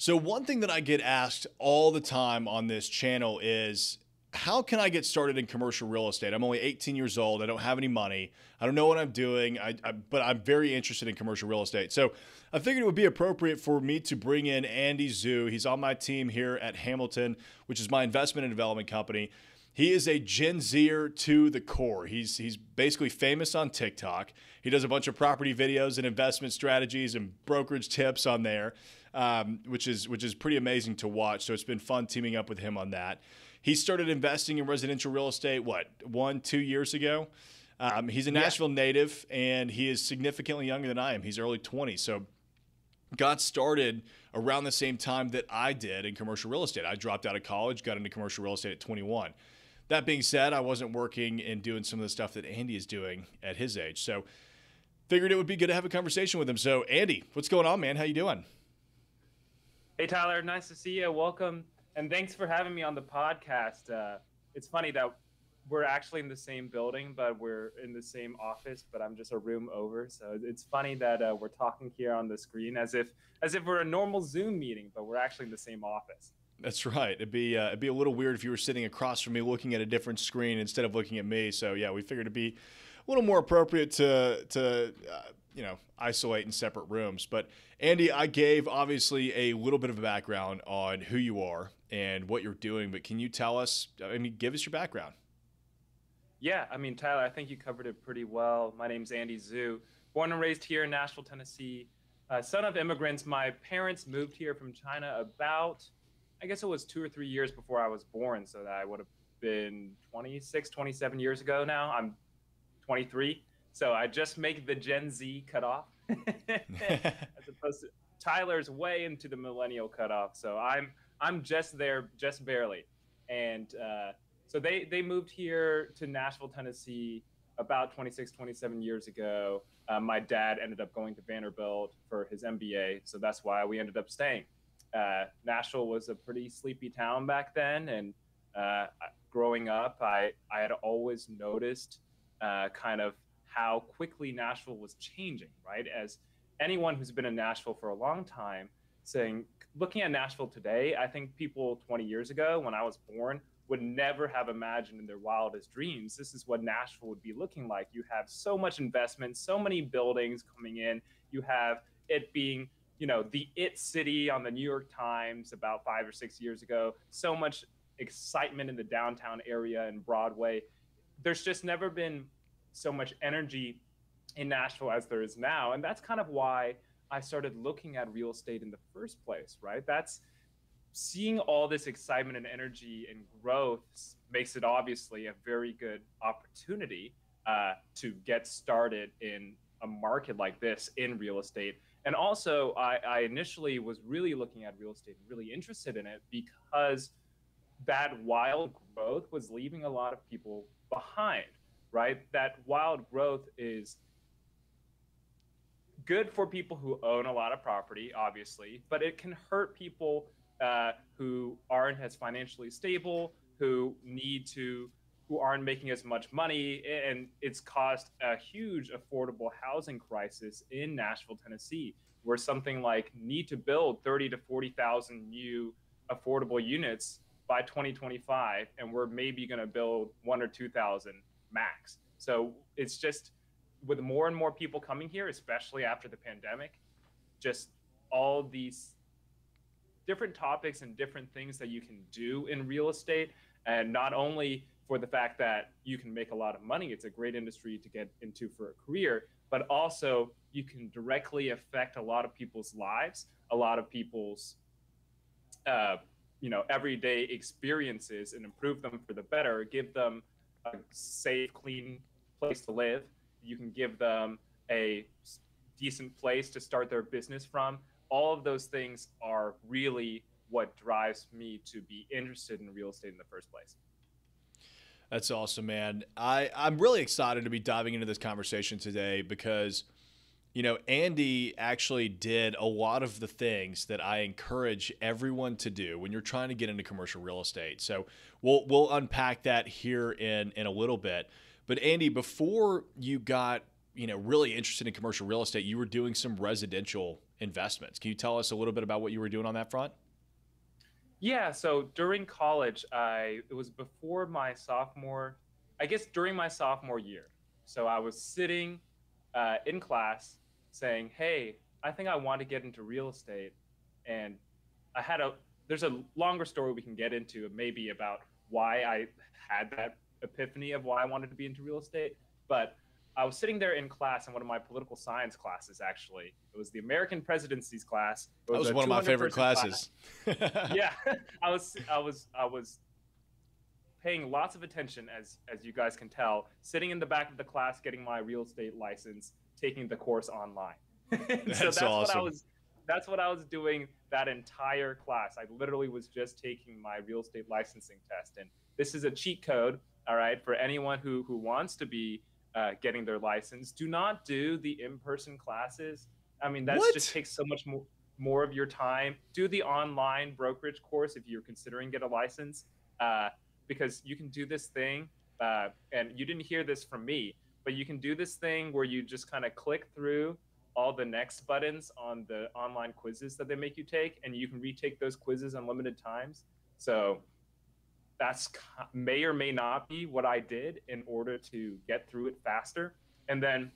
So, one thing that I get asked all the time on this channel is how can I get started in commercial real estate? I'm only 18 years old. I don't have any money. I don't know what I'm doing, I, I, but I'm very interested in commercial real estate. So, I figured it would be appropriate for me to bring in Andy Zhu. He's on my team here at Hamilton, which is my investment and development company. He is a Gen Zer to the core. He's he's basically famous on TikTok. He does a bunch of property videos and investment strategies and brokerage tips on there um, which is which is pretty amazing to watch. So it's been fun teaming up with him on that. He started investing in residential real estate what one two years ago. Um, he's a Nashville yeah. native and he is significantly younger than I am. He's early 20s. So got started around the same time that I did in commercial real estate. I dropped out of college, got into commercial real estate at 21. That being said, I wasn't working and doing some of the stuff that Andy is doing at his age. So figured it would be good to have a conversation with him. So Andy, what's going on, man? How you doing? Hey, Tyler, nice to see you. Welcome. And thanks for having me on the podcast. Uh, it's funny that we're actually in the same building, but we're in the same office, but I'm just a room over. So it's funny that uh, we're talking here on the screen as if as if we're a normal Zoom meeting, but we're actually in the same office. That's right. It'd be uh, it'd be a little weird if you were sitting across from me, looking at a different screen instead of looking at me. So yeah, we figured it'd be a little more appropriate to to uh, you know isolate in separate rooms. But Andy, I gave obviously a little bit of a background on who you are and what you're doing. But can you tell us? I mean, give us your background. Yeah, I mean, Tyler, I think you covered it pretty well. My name's Andy Zhu, born and raised here in Nashville, Tennessee. Uh, son of immigrants. My parents moved here from China about, I guess it was two or three years before I was born. So that I would have been 26, 27 years ago now. I'm 23. So I just make the Gen Z cutoff as opposed to Tyler's way into the millennial cutoff. So I'm I'm just there, just barely. And uh, so they they moved here to Nashville, Tennessee, about 26, 27 years ago. Uh, my dad ended up going to Vanderbilt for his MBA, so that's why we ended up staying. Uh, Nashville was a pretty sleepy town back then, and uh, growing up, I I had always noticed uh, kind of how quickly Nashville was changing, right? As anyone who's been in Nashville for a long time saying, looking at Nashville today, I think people 20 years ago, when I was born, would never have imagined in their wildest dreams this is what Nashville would be looking like. You have so much investment, so many buildings coming in. You have it being, you know, the it city on the New York Times about 5 or 6 years ago. So much excitement in the downtown area and Broadway. There's just never been so much energy in Nashville as there is now. And that's kind of why I started looking at real estate in the first place, right? That's seeing all this excitement and energy and growth makes it obviously a very good opportunity uh, to get started in a market like this in real estate. And also, I, I initially was really looking at real estate, and really interested in it because that wild growth was leaving a lot of people behind right? That wild growth is good for people who own a lot of property, obviously, but it can hurt people uh, who aren't as financially stable, who need to, who aren't making as much money, and it's caused a huge affordable housing crisis in Nashville, Tennessee, where something like need to build thirty to forty thousand new affordable units by 2025, and we're maybe going to build one or two thousand max. So it's just with more and more people coming here, especially after the pandemic, just all these different topics and different things that you can do in real estate. And not only for the fact that you can make a lot of money, it's a great industry to get into for a career, but also you can directly affect a lot of people's lives, a lot of people's uh, you know everyday experiences and improve them for the better give them safe, clean place to live. You can give them a decent place to start their business from. All of those things are really what drives me to be interested in real estate in the first place. That's awesome, man. I, I'm really excited to be diving into this conversation today because – you know, Andy actually did a lot of the things that I encourage everyone to do when you're trying to get into commercial real estate. So we'll we'll unpack that here in in a little bit. But Andy, before you got you know, really interested in commercial real estate, you were doing some residential investments. Can you tell us a little bit about what you were doing on that front? Yeah, so during college, I it was before my sophomore, I guess during my sophomore year. So I was sitting uh, in class saying, "Hey, I think I want to get into real estate," and I had a there's a longer story we can get into maybe about why I had that epiphany of why I wanted to be into real estate, but I was sitting there in class in one of my political science classes. Actually, it was the American presidencies class. It was, that was one of my favorite classes. Class. yeah, I was, I was, I was paying lots of attention, as as you guys can tell, sitting in the back of the class, getting my real estate license, taking the course online. that's so that's awesome. what I was. That's what I was doing that entire class. I literally was just taking my real estate licensing test, and this is a cheat code. All right, for anyone who who wants to be uh, getting their license. Do not do the in-person classes. I mean, that just takes so much more more of your time. Do the online brokerage course if you're considering get a license, uh, because you can do this thing. Uh, and you didn't hear this from me, but you can do this thing where you just kind of click through all the next buttons on the online quizzes that they make you take, and you can retake those quizzes unlimited times. So that's may or may not be what I did in order to get through it faster. And then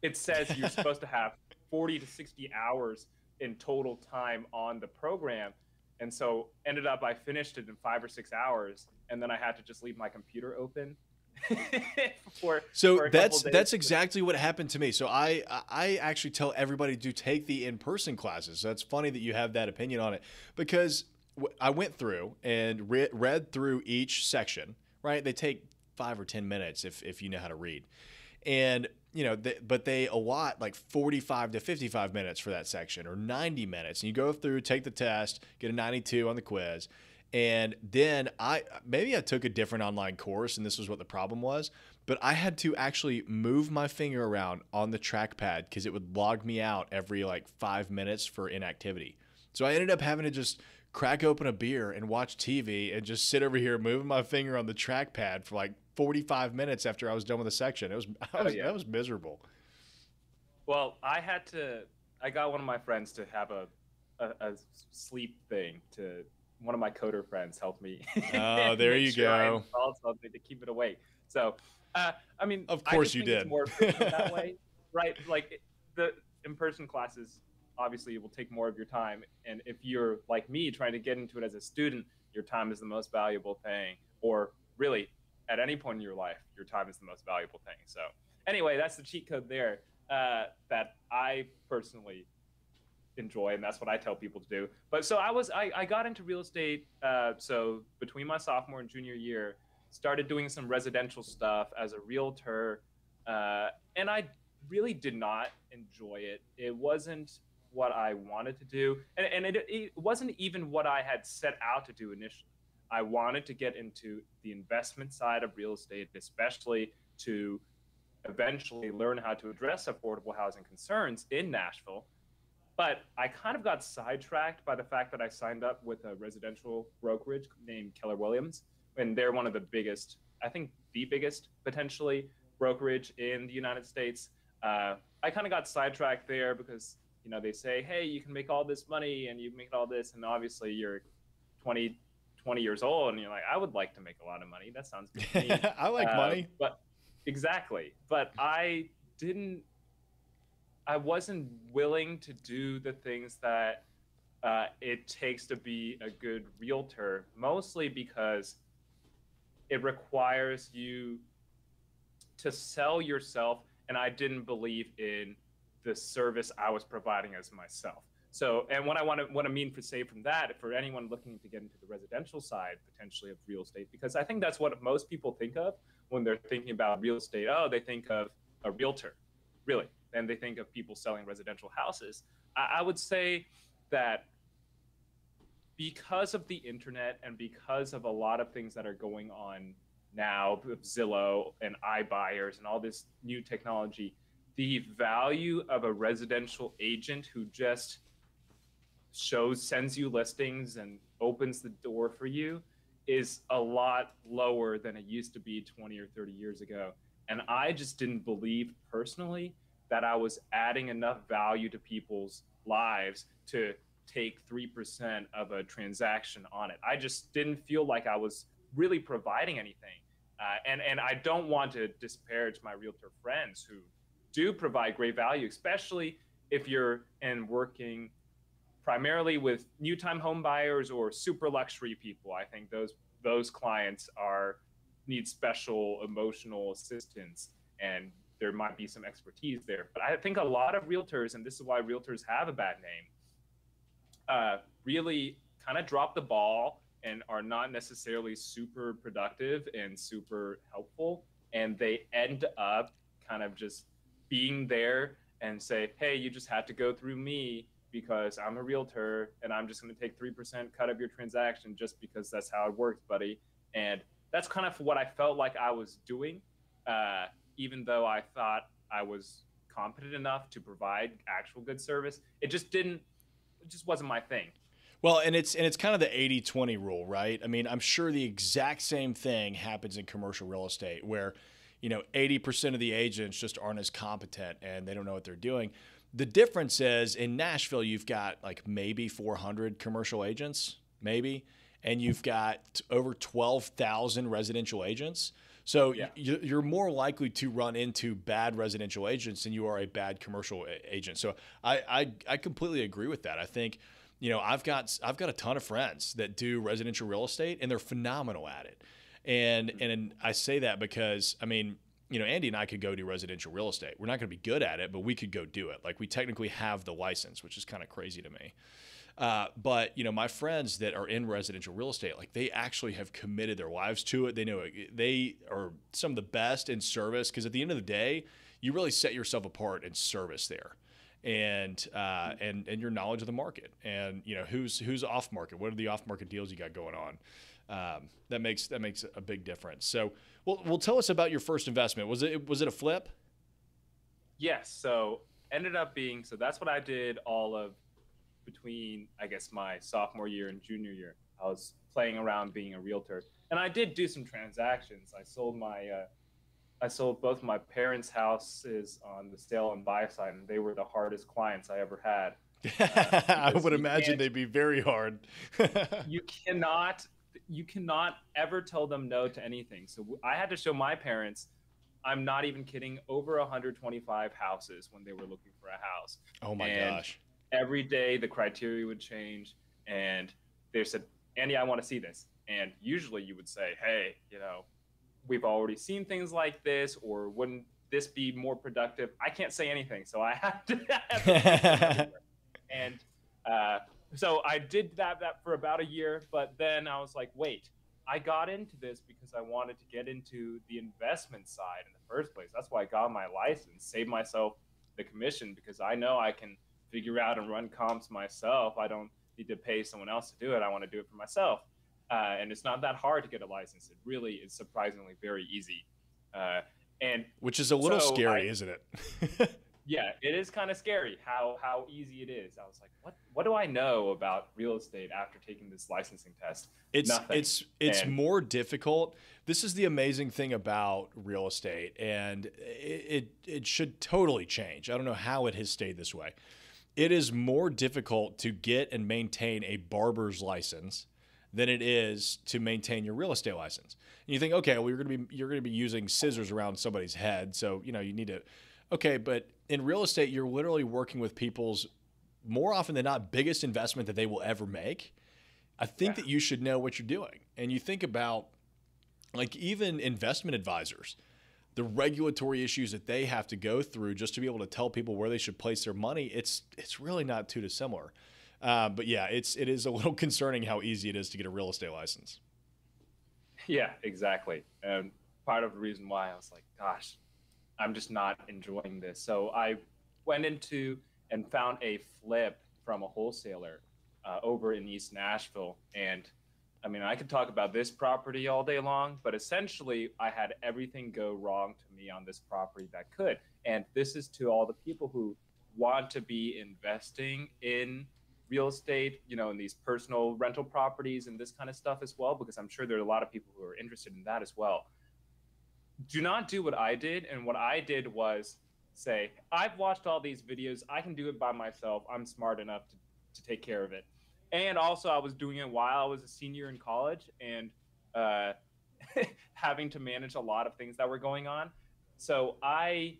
it says you're supposed to have 40 to 60 hours in total time on the program. And so ended up I finished it in 5 or 6 hours and then I had to just leave my computer open for, so for that's that's exactly what happened to me. So I I actually tell everybody to take the in person classes. So that's funny that you have that opinion on it because I went through and re- read through each section. Right, they take five or ten minutes if if you know how to read, and you know, they, but they allot like 45 to 55 minutes for that section or 90 minutes. And you go through, take the test, get a 92 on the quiz. And then I maybe I took a different online course and this was what the problem was, but I had to actually move my finger around on the trackpad because it would log me out every like five minutes for inactivity. So I ended up having to just crack open a beer and watch TV and just sit over here moving my finger on the trackpad for like 45 minutes after I was done with a section. It was, I was oh, yeah. that was miserable. Well, I had to. I got one of my friends to have a a, a sleep thing. To one of my coder friends helped me. Oh, there you sure go. I something to keep it away. So, uh, I mean, of course you did. more that way, right? Like the in-person classes obviously it will take more of your time. And if you're like me trying to get into it as a student, your time is the most valuable thing. Or really, at any point in your life, your time is the most valuable thing. So anyway, that's the cheat code there uh, that I personally enjoy, and that's what I tell people to do. But so I was I, I got into real estate. Uh, so between my sophomore and junior year, started doing some residential stuff as a realtor, uh, and I really did not enjoy it. It wasn't what I wanted to do, and, and it, it wasn't even what I had set out to do initially. I wanted to get into the investment side of real estate, especially to eventually learn how to address affordable housing concerns in Nashville. But I kind of got sidetracked by the fact that I signed up with a residential brokerage named Keller Williams, and they're one of the biggest, I think the biggest potentially brokerage in the United States. Uh, I kind of got sidetracked there because you know they say hey you can make all this money and you make all this and obviously you're 20 20 years old and you're like i would like to make a lot of money that sounds good to me. i like uh, money but exactly but i didn't i wasn't willing to do the things that uh, it takes to be a good realtor mostly because it requires you to sell yourself and i didn't believe in the service I was providing as myself. So, and what I want to what I mean for say from that for anyone looking to get into the residential side potentially of real estate, because I think that's what most people think of when they're thinking about real estate. Oh, they think of a realtor, really, and they think of people selling residential houses. I, I would say that because of the internet and because of a lot of things that are going on now, Zillow and iBuyers and all this new technology, the value of a residential agent who just shows sends you listings and opens the door for you is a lot lower than it used to be 20 or 30 years ago And I just didn't believe personally that I was adding enough value to people's lives to take 3% of a transaction on it. I just didn't feel like I was really providing anything. Uh, and, and I don't want to disparage my realtor friends who do provide great value, especially if you're in working primarily with new time home buyers or super luxury people. I think those those clients are need special emotional assistance and there might be some expertise there. But I think a lot of realtors, and this is why realtors have a bad name, uh, really kind of drop the ball and are not necessarily super productive and super helpful. And they end up kind of just being there and say, hey, you just had to go through me because I'm a realtor and I'm just going to take 3% cut of your transaction just because that's how it works, buddy. And that's kind of what I felt like I was doing, uh, even though I thought I was competent enough to provide actual good service. It just didn't, it just wasn't my thing. Well, and it's and it's kind of the 80-20 rule, right? I mean, I'm sure the exact same thing happens in commercial real estate where, you know, 80% of the agents just aren't as competent and they don't know what they're doing. The difference is in Nashville, you've got like maybe 400 commercial agents, maybe, and you've got over 12,000 residential agents. So yeah. you're more likely to run into bad residential agents than you are a bad commercial agent. So I, I, I completely agree with that. I think, you know, I've got I've got a ton of friends that do residential real estate and they're phenomenal at it. And mm-hmm. and I say that because I mean, you know, Andy and I could go do residential real estate. We're not going to be good at it, but we could go do it. Like we technically have the license, which is kind of crazy to me. Uh, but you know, my friends that are in residential real estate, like they actually have committed their lives to it. They know it, they are some of the best in service because at the end of the day, you really set yourself apart in service there, and uh, and and your knowledge of the market, and you know who's who's off market. What are the off market deals you got going on? Um, that makes that makes a big difference. So, well, well, tell us about your first investment. Was it was it a flip? Yes. So ended up being so that's what I did all of between I guess my sophomore year and junior year. I was playing around being a realtor, and I did do some transactions. I sold my uh, I sold both my parents' houses on the sale and buy side, and they were the hardest clients I ever had. Uh, I would imagine they'd be very hard. you cannot you cannot ever tell them no to anything. So I had to show my parents I'm not even kidding, over 125 houses when they were looking for a house. Oh my and gosh every day the criteria would change and they said andy i want to see this. And usually you would say hey you know we've already seen things like this or wouldn't this be more productive? I can't say anything so i have to have and uh, so i did that that for about a year but then i was like wait i got into this because i wanted to get into the investment side in the first place. That's why i got my license save myself the commission because i know i can figure out and run comps myself. I don't need to pay someone else to do it. I want to do it for myself. Uh, and it's not that hard to get a license. It really is surprisingly very easy. Uh, and which is a little so scary, I, isn't it? yeah, it is kind of scary how how easy it is. I was like, what what do I know about real estate after taking this licensing test? It's Nothing. it's it's and, more difficult. This is the amazing thing about real estate, and it, it it should totally change. I don't know how it has stayed this way it is more difficult to get and maintain a barber's license than it is to maintain your real estate license. And you think, okay, well, you're going to be you're going to be using scissors around somebody's head, so you know you need to. Okay, but in real estate, you're literally working with people's more often than not biggest investment that they will ever make. I think yeah. that you should know what you're doing, and you think about like even investment advisors the regulatory issues that they have to go through just to be able to tell people where they should place their money, it's it's really not too dissimilar. Uh, but yeah, it's it is a little concerning how easy it is to get a real estate license. Yeah, exactly. And part of the reason why I was like, gosh, I'm just not enjoying this. So I went into and found a flip from a wholesaler uh, over in East Nashville, and I mean, I could talk about this property all day long, but essentially, I had everything go wrong to me on this property that could. And this is to all the people who want to be investing in real estate, you know, in these personal rental properties and this kind of stuff as well, because I'm sure there are a lot of people who are interested in that as well. do not do what I did. And what I did was say, I've watched all these videos. I can do it by myself. I'm smart enough to, to take care of it. And also, I was doing it while I was a senior in college and uh, having to manage a lot of things that were going on. So I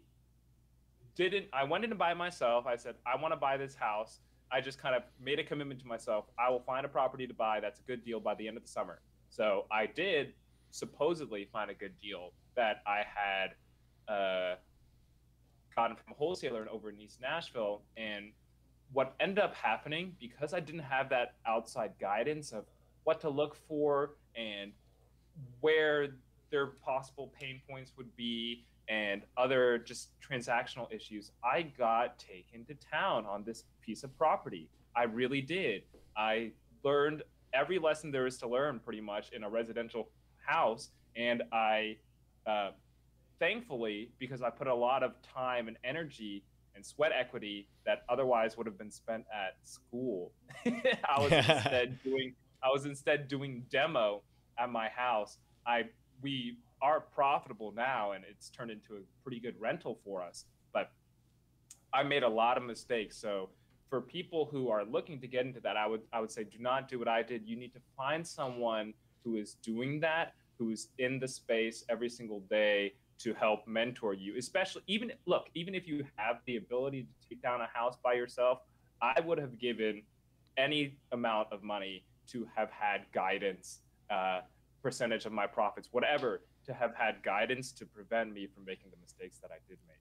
didn't, I went in to buy myself. I said, I want to buy this house. I just kind of made a commitment to myself. I will find a property to buy that's a good deal by the end of the summer. So I did supposedly find a good deal that I had uh, gotten from a wholesaler over in East Nashville. And what ended up happening, because I didn't have that outside guidance of what to look for and where their possible pain points would be and other just transactional issues, I got taken to town on this piece of property. I really did. I learned every lesson there is to learn pretty much in a residential house. And I, uh, thankfully, because I put a lot of time and energy and sweat equity that otherwise would have been spent at school, I was instead doing I was instead doing demo at my house. I we are profitable now and it's turned into a pretty good rental for us. But I made a lot of mistakes. So for people who are looking to get into that, I would I would say do not do what I did. You need to find someone who is doing that, who's in the space every single day to help mentor you. Especially even look, even if you have the ability to take down a house by yourself, I would have given any amount of money to have had guidance, uh, percentage of my profits, whatever, to have had guidance to prevent me from making the mistakes that I did make.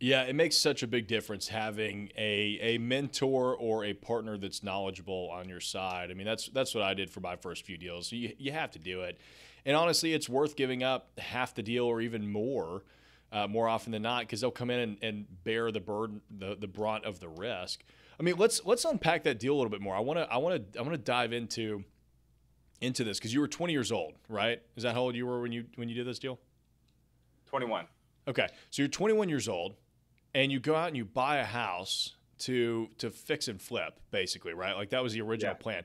Yeah, it makes such a big difference having a, a mentor or a partner that's knowledgeable on your side. I mean, that's that's what I did for my first few deals. You, you have to do it. And honestly, it's worth giving up half the deal or even more, uh, more often than not, because they'll come in and, and bear the burden, the, the brunt of the risk. I mean, let's let's unpack that deal a little bit more. I want to I want to I want to dive into into this because you were 20 years old, right? Is that how old you were when you when you did this deal? 21. Okay, so you're 21 years old and you go out and you buy a house to to fix and flip basically right like that was the original yeah. plan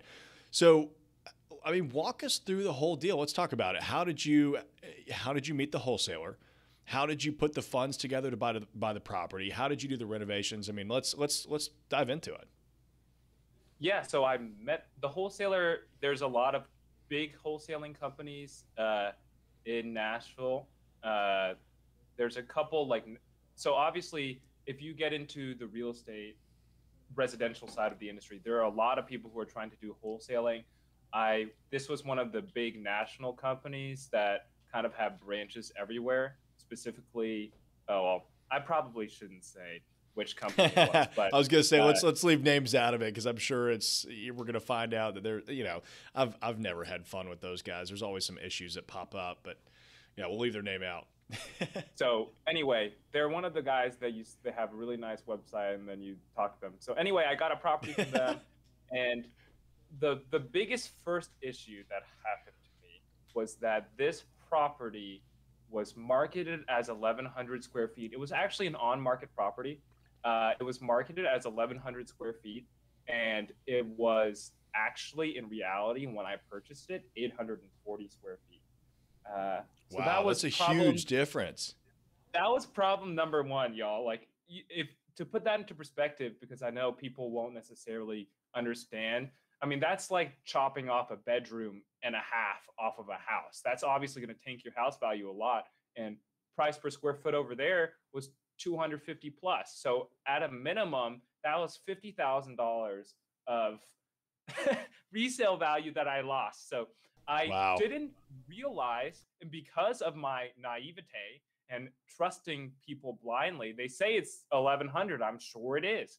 so i mean walk us through the whole deal. Let's talk about it. How did you how did you meet the wholesaler? How did you put the funds together to buy the, buy the property? How did you do the renovations? I mean let's let's let's dive into it. Yeah so i met the wholesaler. There's a lot of big wholesaling companies uh, in nashville. Uh, there's a couple like so obviously, if you get into the real estate residential side of the industry, there are a lot of people who are trying to do wholesaling. I this was one of the big national companies that kind of have branches everywhere. Specifically, oh well, I probably shouldn't say which company was, but I was gonna say uh, let's let's leave names out of it because I'm sure it's we're gonna find out that they're you know I've I've never had fun with those guys. There's always some issues that pop up, but yeah, we'll leave their name out. so anyway, they're one of the guys that you they have a really nice website, and then you talk to them. So anyway, I got a property from them, and the the biggest first issue that happened to me was that this property was marketed as 1,100 square feet. It was actually an on-market property. Uh, it was marketed as 1,100 square feet, and it was actually, in reality, when I purchased it, 840 square feet. Uh, so wow, that was that's a problem, huge difference. That was problem number one, y'all. Like, if to put that into perspective, because I know people won't necessarily understand. I mean, that's like chopping off a bedroom and a half off of a house. That's obviously going to tank your house value a lot. And price per square foot over there was 250 plus. So at a minimum, that was fifty thousand dollars of resale value that I lost. So I wow. didn't realize, and because of my naivete and trusting people blindly, they say it's 1100. I'm sure it is.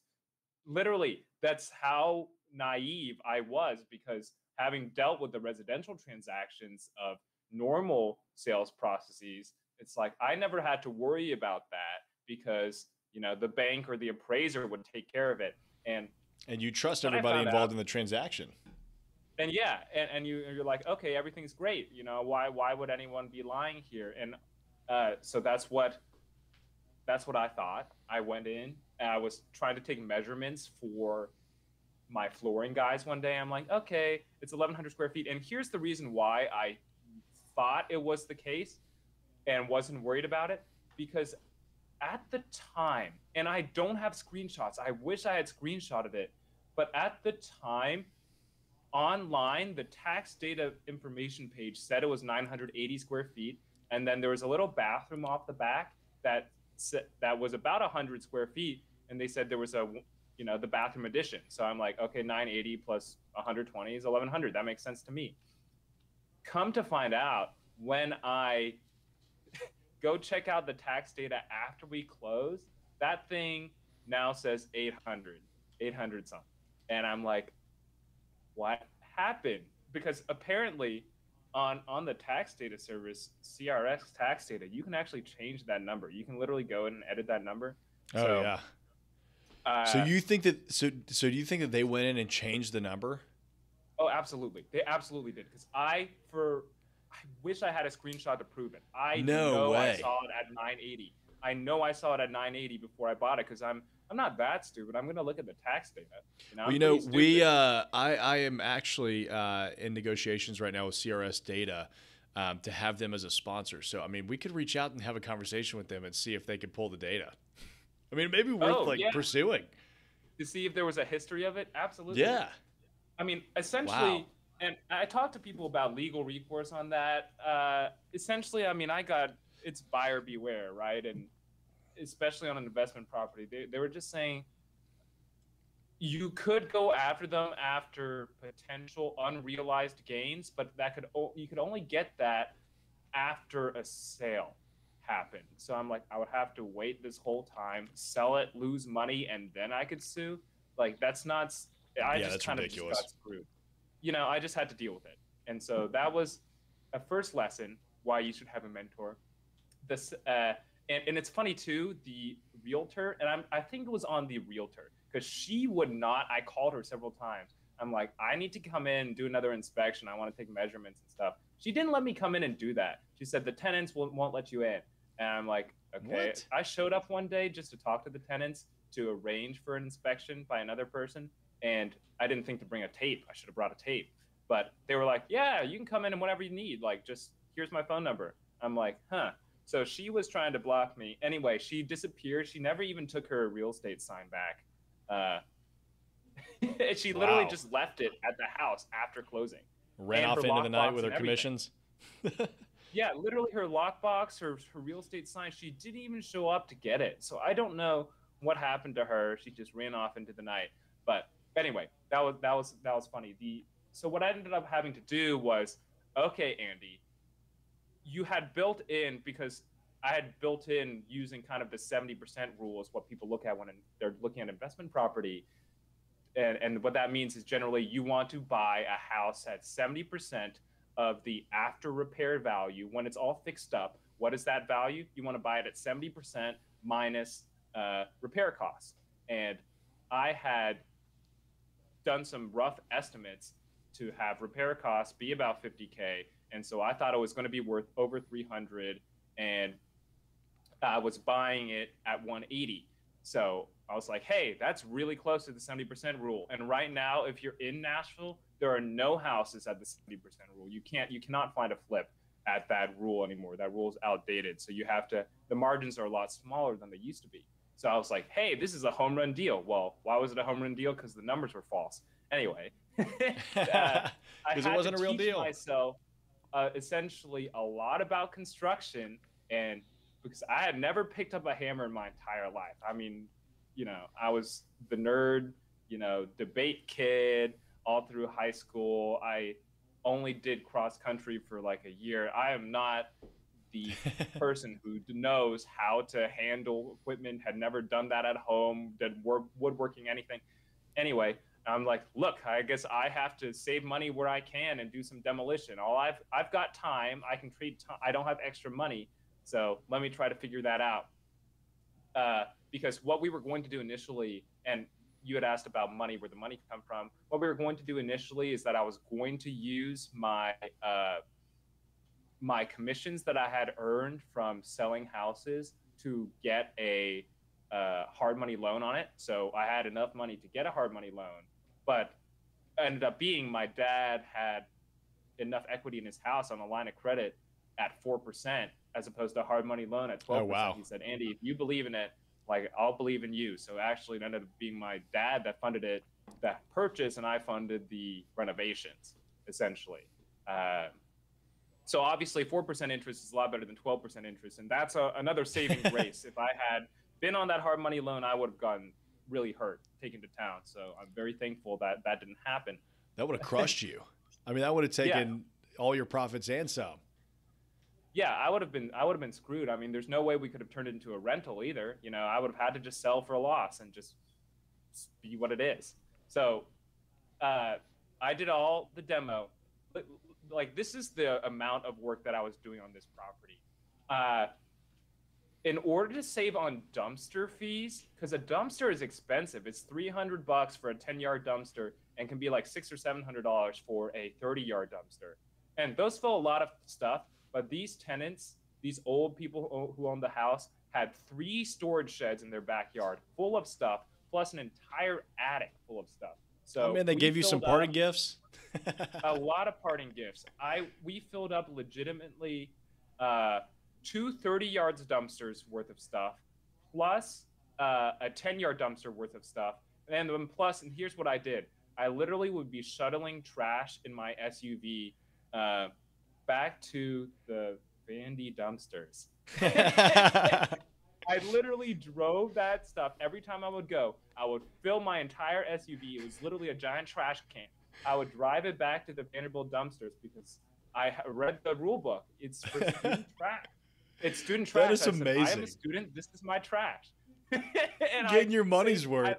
Literally, that's how naive I was because having dealt with the residential transactions of normal sales processes, it's like I never had to worry about that because you know the bank or the appraiser would take care of it and and you trust everybody involved out, in the transaction and yeah, and, and you you're like, okay, everything's great. You know, why why would anyone be lying here? And uh, so that's what that's what I thought. I went in and I was trying to take measurements for my flooring guys one day. I'm like, okay, it's 1,100 square feet, and here's the reason why I thought it was the case. and wasn't worried about it because at the time, and I don't have screenshots. I wish I had screenshotted it, but at the time, online, the tax data information page said it was 980 square feet, and then there was a little bathroom off the back that that was about 100 square feet, and they said there was a you know the bathroom addition. So I'm like, okay, 980 plus 120 is 1100. That makes sense to me. Come to find out, when I go check out the tax data after we close, that thing now says 800, 800 something. And I'm like, what happened? Because apparently on on the tax data service, CRS tax data, you can actually change that number. You can literally go in and edit that number. Oh so, yeah. Uh, so you think that so so do you think that they went in and changed the number? Oh, absolutely. They absolutely did because I for I wish I had a screenshot to prove it. I no know way. I saw it at 980. I know I saw it at 980 before I bought it because I'm I'm not that stupid. I'm gonna look at the tax data. You know, well, you know we uh, I I am actually uh, in negotiations right now with CRS Data. Um, to have them as a sponsor, so I mean, we could reach out and have a conversation with them and see if they could pull the data. I mean, maybe worth oh, like yeah. pursuing to see if there was a history of it. Absolutely. Yeah. I mean, essentially, wow. and I talked to people about legal recourse on that. Uh, essentially, I mean, I got it's buyer beware, right? And especially on an investment property, they, they were just saying you could go after them after potential unrealized gains, but that could you could only get that after a sale happened. So I'm like, I would have to wait this whole time, sell it, lose money, and then I could sue. Like that's not. I yeah, just kind of just got screwed. You know, I just had to deal with it, and so that was a first lesson why you should have a mentor. This uh, and, and it's funny too, the realtor, and I'm, I think it was on the realtor because she would not. I called her several times. I'm like, I need to come in and do another inspection. I want to take measurements and stuff. She didn't let me come in and do that. She said the tenants won't, won't let you in. And I'm like, okay. What? I showed up one day just to talk to the tenants to arrange for an inspection by another person. And I didn't think to bring a tape. I should have brought a tape. But they were like, yeah, you can come in and whatever you need. Like, just here's my phone number. I'm like, huh. So she was trying to block me. Anyway, she disappeared. She never even took her real estate sign back. Uh, she wow. literally just left it at the house after closing. Ran off into the night with her commissions. yeah, literally her lockbox, her her real estate sign. She didn't even show up to get it. So I don't know what happened to her. She just ran off into the night. But anyway, that was that was that was funny. The so what I ended up having to do was, okay, Andy, you had built in because I had built in using kind of the 70% rule is what people look at when they're looking at investment property. And, and what that means is generally you want to buy a house at 70% of the after repair value when it's all fixed up. What is that value? You want to buy it at 70% minus uh, repair costs. And I had done some rough estimates to have repair costs be about 50K and so I thought it was going to be worth over 300, and I was buying it at 180. So I was like, hey, that's really close to the 70% rule. And right now, if you're in Nashville, there are no houses at the 70% rule. You can't, you cannot find a flip at that rule anymore. That rule is outdated. So you have to, the margins are a lot smaller than they used to be. So I was like, hey, this is a home run deal. Well, why was it a home run deal? Because the numbers were false. Anyway, because uh, it wasn't a real deal. Myself uh, essentially a lot about construction and because I had never picked up a hammer in my entire life. I mean, you know, I was the nerd, you know, debate kid all through high school. I only did cross country for like a year. I am not the person who knows how to handle equipment, had never done that at home, did work, woodworking, anything. Anyway, I'm like, look, I guess I have to save money where I can and do some demolition. All I've I've got time. I can trade. Time. I don't have extra money, so let me try to figure that out. Uh, because what we were going to do initially, and you had asked about money, where the money come from. What we were going to do initially is that I was going to use my uh, my commissions that I had earned from selling houses to get a uh, hard money loan on it. So I had enough money to get a hard money loan but ended up being my dad had enough equity in his house on a line of credit at 4% as opposed to a hard money loan at 12%. Oh, wow. He said, Andy, if you believe in it, like I'll believe in you. So actually, it ended up being my dad that funded it, that purchase, and I funded the renovations essentially. Uh, so obviously, four percent interest is a lot better than twelve percent interest, and that's a, another saving grace. If I had been on that hard money loan, I would have gotten really hurt taken to town. So I'm very thankful that that didn't happen. That would have crushed you. I mean, that would have taken yeah. all your profits and some yeah, I would have been I would have been screwed. I mean, there's no way we could have turned it into a rental either. You know, I would have had to just sell for a loss and just be what it is. So, uh, I did all the demo. Like this is the amount of work that I was doing on this property. Uh, in order to save on dumpster fees, because a dumpster is expensive, it's 300 bucks for a 10 yard dumpster and can be like six or seven hundred dollars for a 30 yard dumpster. And those fill a lot of stuff but these tenants, these old people who owned the house, had three storage sheds in their backyard full of stuff, plus an entire attic full of stuff. So I mean, they gave you some parting gifts. a lot of parting gifts. I we filled up legitimately uh, two 30 yards dumpsters worth of stuff, plus uh, a 10 yard dumpster worth of stuff, and then plus. And here's what I did: I literally would be shuttling trash in my SUV uh, back to the Vandy dumpsters. I literally drove that stuff every time I would go. I would fill my entire SUV. It was literally a giant trash can. I would drive it back to the Vanderbilt dumpsters because I read the rule book. It's for student trash. It's student trash. That is I said, amazing. I am a student. This is my trash. and Getting I your money's saved, worth. I,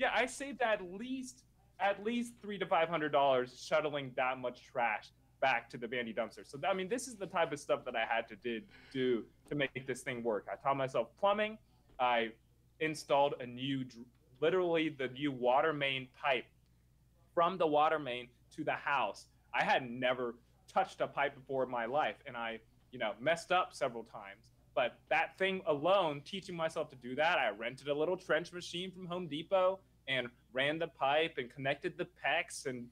yeah, I saved at least at least three to five hundred dollars shuttling that much trash back to the Vandy dumpster. So I mean, this is the type of stuff that I had to did do to make this thing work. I taught myself plumbing. I installed a new, literally the new water main pipe from the water main to the house. I had never touched a pipe before in my life, and I, you know, messed up several times. But that thing alone, teaching myself to do that, I rented a little trench machine from Home Depot and ran the pipe and connected the PEX and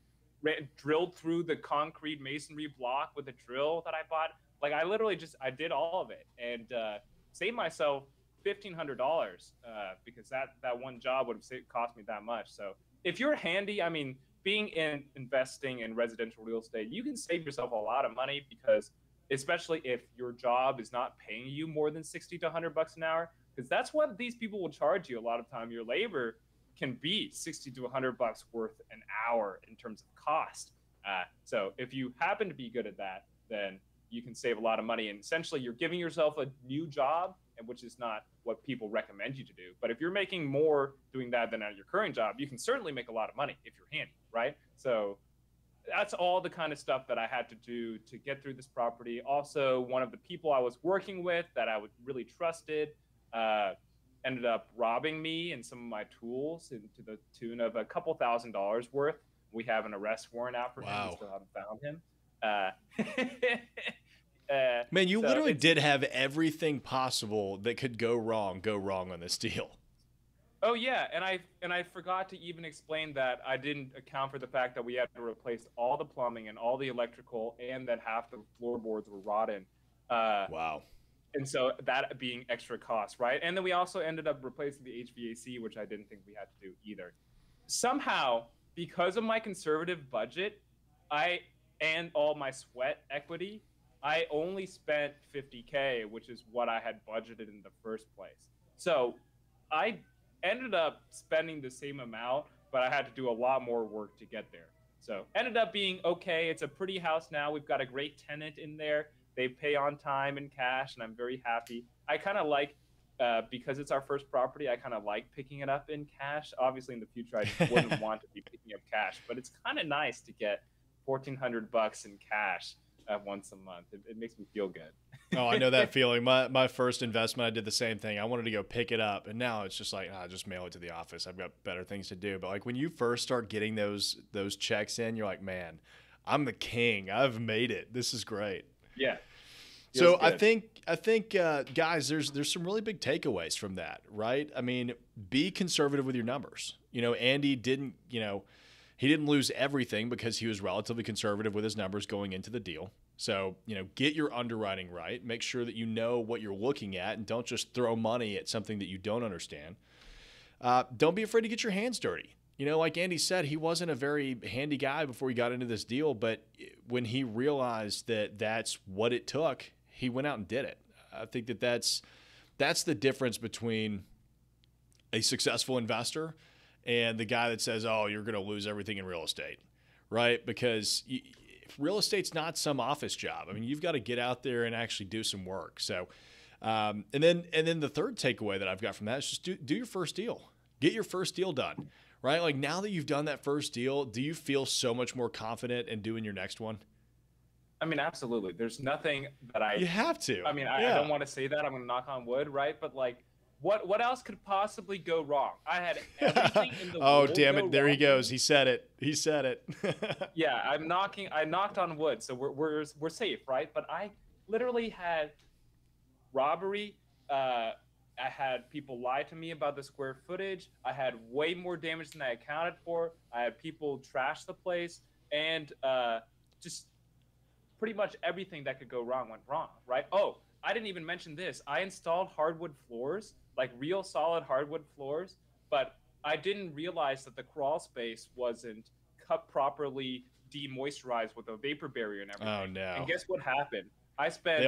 drilled through the concrete masonry block with a drill that I bought. Like I literally just I did all of it and uh, saved myself fifteen hundred dollars uh, because that that one job would have cost me that much. So if you're handy, I mean, being in investing in residential real estate, you can save yourself a lot of money because especially if your job is not paying you more than 60 to 100 bucks an hour because that's what these people will charge you a lot of time your labor can be 60 to 100 bucks worth an hour in terms of cost. Uh, so if you happen to be good at that, then you can save a lot of money. And essentially, you're giving yourself a new job, and which is not what people recommend you to do. But if you're making more doing that than at your current job, you can certainly make a lot of money if you're handy, right? So that's all the kind of stuff that I had to do to get through this property. Also, one of the people I was working with that I was really trusted. Uh, ended up robbing me and some of my tools to the tune of a couple thousand dollars worth. We have an arrest warrant out for wow. him. We still haven't found him. Uh, uh, Man, you so literally did have everything possible that could go wrong go wrong on this deal. Oh yeah, and I and I forgot to even explain that I didn't account for the fact that we had to replace all the plumbing and all the electrical, and that half the floorboards were rotten. Uh, wow and so that being extra cost, right? And then we also ended up replacing the HVAC, which I didn't think we had to do either. Somehow, because of my conservative budget, I and all my sweat equity, I only spent 50k, which is what I had budgeted in the first place. So I ended up spending the same amount, but I had to do a lot more work to get there. So ended up being okay. It's a pretty house now. We've got a great tenant in there. They pay on time in cash, and I'm very happy. I kind of like uh, because it's our first property. I kind of like picking it up in cash. Obviously, in the future, I wouldn't want to be picking up cash, but it's kind of nice to get fourteen hundred bucks in cash uh, once a month. It, it makes me feel good. oh, I know that feeling. My my first investment, I did the same thing. I wanted to go pick it up, and now it's just like, ah, just mail it to the office. I've got better things to do. But like when you first start getting those those checks in, you're like, man, I'm the king. I've made it. This is great. Yeah. So I think I think uh, guys, there's there's some really big takeaways from that, right? I mean, be conservative with your numbers. You know, Andy didn't, you know, he didn't lose everything because he was relatively conservative with his numbers going into the deal. So, you know, get your underwriting right. Make sure that you know what you're looking at and don't just throw money at something that you don't understand. Uh, don't be afraid to get your hands dirty. You know, like Andy said, he wasn't a very handy guy before he got into this deal, but when he realized that that's what it took, he went out and did it. I think that that's that's the difference between a successful investor and the guy that says, "Oh, you're going to lose everything in real estate." Right? Because you, real estate's not some office job. I mean, you've got to get out there and actually do some work. So, um, and then and then the third takeaway that I've got from that is just do, do your first deal. Get your first deal done. Right? Like now that you've done that first deal, do you feel so much more confident in doing your next one? I mean, absolutely. There's nothing that I. You have to. I mean, I, yeah. I don't want to say that. I'm going to knock on wood, right? But like, what what else could possibly go wrong? I had everything in the oh, world. Oh damn it! There wrong. he goes. He said it. He said it. yeah, I'm knocking. I knocked on wood, so we're we're we're safe, right? But I literally had robbery. Uh, I had people lie to me about the square footage. I had way more damage than I accounted for. I had people trash the place, and uh, just pretty much everything that could go wrong went wrong, right? Oh, I didn't even mention this. I installed hardwood floors, like real solid hardwood floors, but I didn't realize that the crawl space wasn't cut properly, demoisturized with a vapor barrier and everything. Oh no! And guess what happened? I spent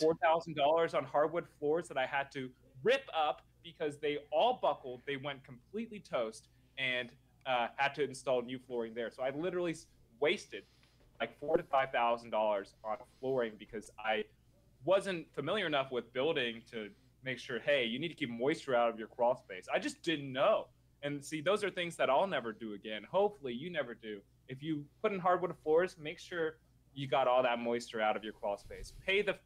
four thousand dollars on hardwood floors that I had to rip up because they all buckled. They went completely toast, and uh, had to install new flooring there. So I literally wasted like four to five thousand dollars on flooring because I wasn't familiar enough with building to make sure, hey, you need to keep moisture out of your crawl space. I just didn't know. And see, those are things that I'll never do again. Hopefully, you never do. If you put in hardwood floors, make sure you got all that moisture out of your crawl space. Pay the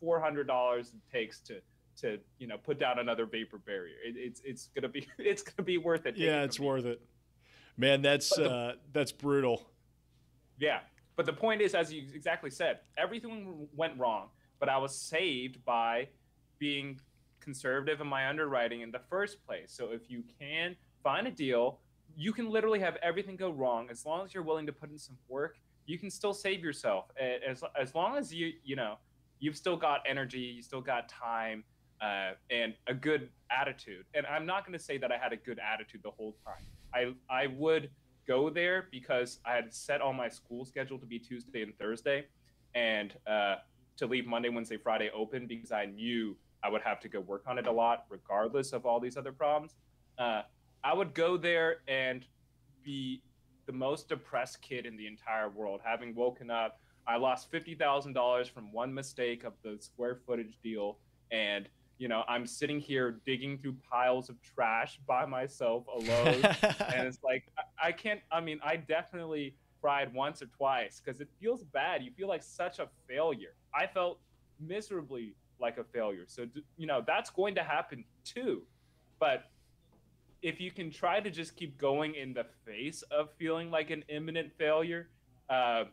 four hundred dollars it takes to to you know put down another vapor barrier. It, it's it's gonna be it's gonna be worth it. Yeah, it's worth it. Man, that's the, uh, that's brutal. Yeah, but the point is, as you exactly said, everything went wrong, but I was saved by being conservative in my underwriting in the first place. So if you can find a deal, you can literally have everything go wrong as long as you're willing to put in some work. You can still save yourself as as long as you you know you've still got energy, you still got time, uh, and a good attitude. And I'm not going to say that I had a good attitude the whole time. I I would go there because I had set all my school schedule to be Tuesday and Thursday, and uh, to leave Monday, Wednesday, Friday open because I knew I would have to go work on it a lot, regardless of all these other problems. Uh, I would go there and be the most depressed kid in the entire world, having woken up. I lost fifty thousand dollars from one mistake of the square footage deal, and you know, I'm sitting here digging through piles of trash by myself alone. and it's like, I, I can't, I mean, I definitely cried once or twice because it feels bad. You feel like such a failure. I felt miserably like a failure. So, you know, that's going to happen too. But if you can try to just keep going in the face of feeling like an imminent failure, uh,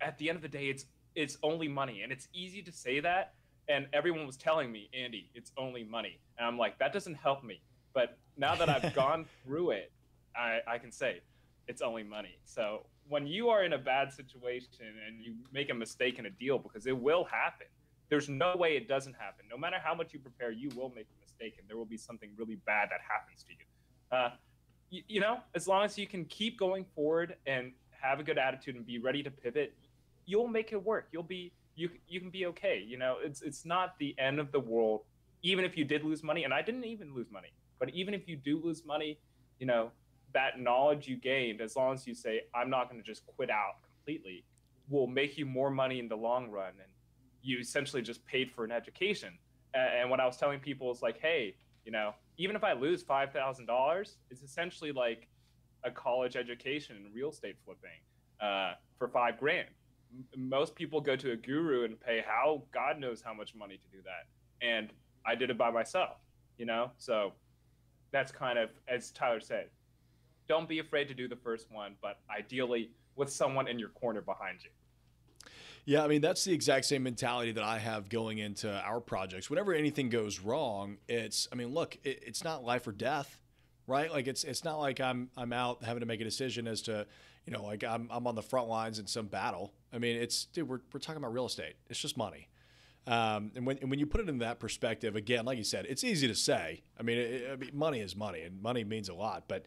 at the end of the day, it's it's only money, and it's easy to say that and everyone was telling me, Andy, it's only money. And I'm like, that doesn't help me. But now that I've gone through it, I, I can say it's only money. So when you are in a bad situation and you make a mistake in a deal, because it will happen, there's no way it doesn't happen. No matter how much you prepare, you will make a mistake and there will be something really bad that happens to you. Uh, you, you know, as long as you can keep going forward and have a good attitude and be ready to pivot, you'll make it work. You'll be you you can be okay. You know, it's it's not the end of the world. Even if you did lose money, and I didn't even lose money, but even if you do lose money, you know, that knowledge you gained, as long as you say, I'm not going to just quit out completely, will make you more money in the long run. And you essentially just paid for an education. And what I was telling people is like, hey, you know, even if I lose $5,000, it's essentially like a college education in real estate flipping uh, for five grand most people go to a guru and pay how God knows how much money to do that. And I did it by myself, you know? So that's kind of, as Tyler said, don't be afraid to do the first one, but ideally with someone in your corner behind you. Yeah, I mean, that's the exact same mentality that I have going into our projects. Whenever anything goes wrong, it's, I mean, look, it, it's not life or death. right? Like it's it's not like I'm I'm out having to make a decision as to, you know, like I'm I'm on the front lines in some battle. I mean, it's dude, we're we're talking about real estate. It's just money. Um, and when and when you put it in that perspective, again, like you said, it's easy to say. I mean, it, I mean, money is money, and money means a lot. But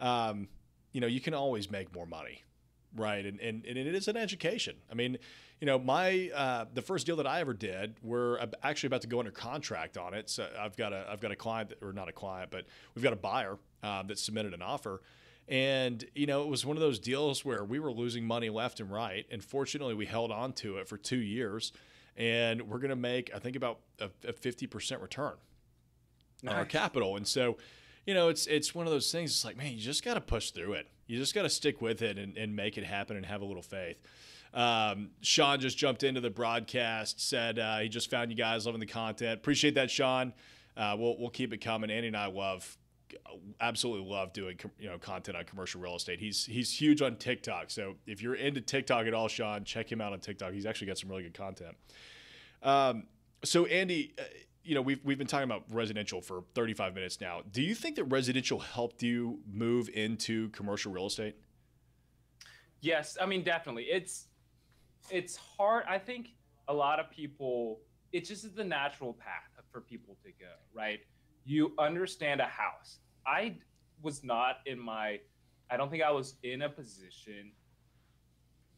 um, you know, you can always make more money, right? And, and and it is an education. I mean, you know, my uh, the first deal that I ever did, we're actually about to go under contract on it. So I've got a I've got a client that, or not a client, but we've got a buyer uh, that submitted an offer. And you know, it was one of those deals where we were losing money left and right, and fortunately, we held on to it for two years and we're going to make I think about a fifty percent return nice. on our capital. And so, you know, it's it's one of those things. It's like, man, you just got to push through it. You just got to stick with it and, and make it happen and have a little faith. Um, Sean just jumped into the broadcast, said uh, he just found you guys loving the content. Appreciate that, Sean. Uh, we'll we'll keep it coming. Andy and I love absolutely love doing you know content on commercial real estate. He's he's huge on TikTok. So if you're into TikTok at all, Sean, check him out on TikTok. He's actually got some really good content. Um, so Andy, uh, you know we've we've been talking about residential for 35 minutes now. Do you think that residential helped you move into commercial real estate? Yes, I mean definitely. It's it's hard. I think a lot of people. It just the natural path for people to go right you understand a house. I was not in my, I don't think I was in a position,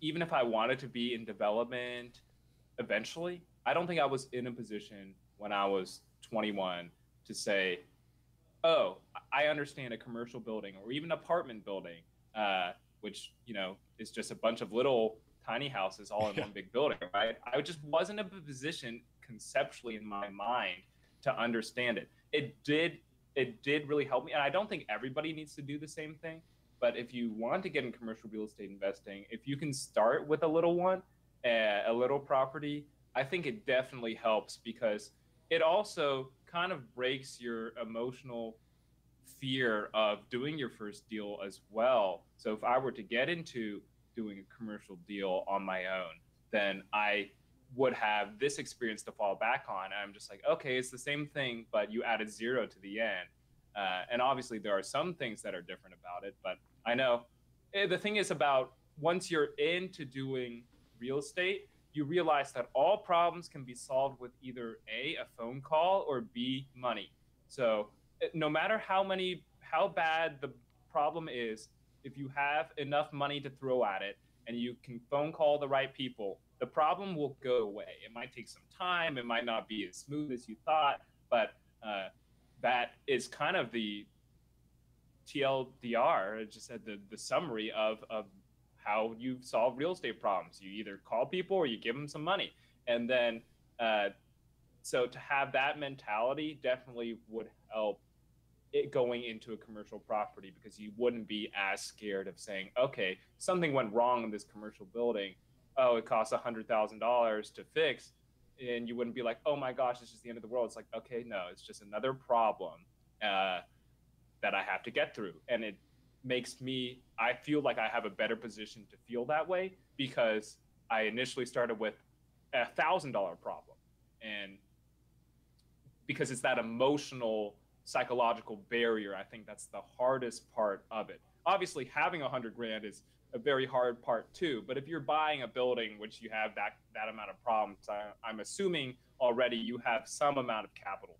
even if I wanted to be in development eventually, I don't think I was in a position when I was 21 to say, oh, I understand a commercial building or even apartment building, uh, which, you know, is just a bunch of little tiny houses all in one big building, right? I just wasn't in a position conceptually in my mind to understand it it did it did really help me. And i don't think everybody needs to do the same thing but if you want to get in commercial real estate investing if you can start with a little one eh, a little property i think it definitely helps because it also kind of breaks your emotional fear of doing your first deal as well. So if i were to get into doing a commercial deal on my own then i would have this experience to fall back on. And I'm just like, okay, it's the same thing, but you added zero to the end. Uh, and obviously, there are some things that are different about it, but I know eh, the thing is about once you're into doing real estate, you realize that all problems can be solved with either A, a phone call, or B, money. So eh, no matter how many, how bad the problem is, if you have enough money to throw at it and you can phone call the right people, the problem will go away. It might take some time. It might not be as smooth as you thought, but uh, that is kind of the TLDR. I just said the, the summary of, of how you solve real estate problems. You either call people or you give them some money. And then, uh, so to have that mentality definitely would help it going into a commercial property because you wouldn't be as scared of saying, okay, something went wrong in this commercial building oh, it costs hundred thousand dollars to fix, and you wouldn't be like, oh my gosh, it's just the end of the world. It's like, okay, no, it's just another problem uh, that I have to get through, and it makes me. I feel like I have a better position to feel that way because I initially started with a thousand dollar problem, and because it's that emotional psychological barrier i think that's the hardest part of it obviously having a hundred grand is a very hard part too. But if you're buying a building which you have that that amount of problems, I, am assuming already you have some amount of capital.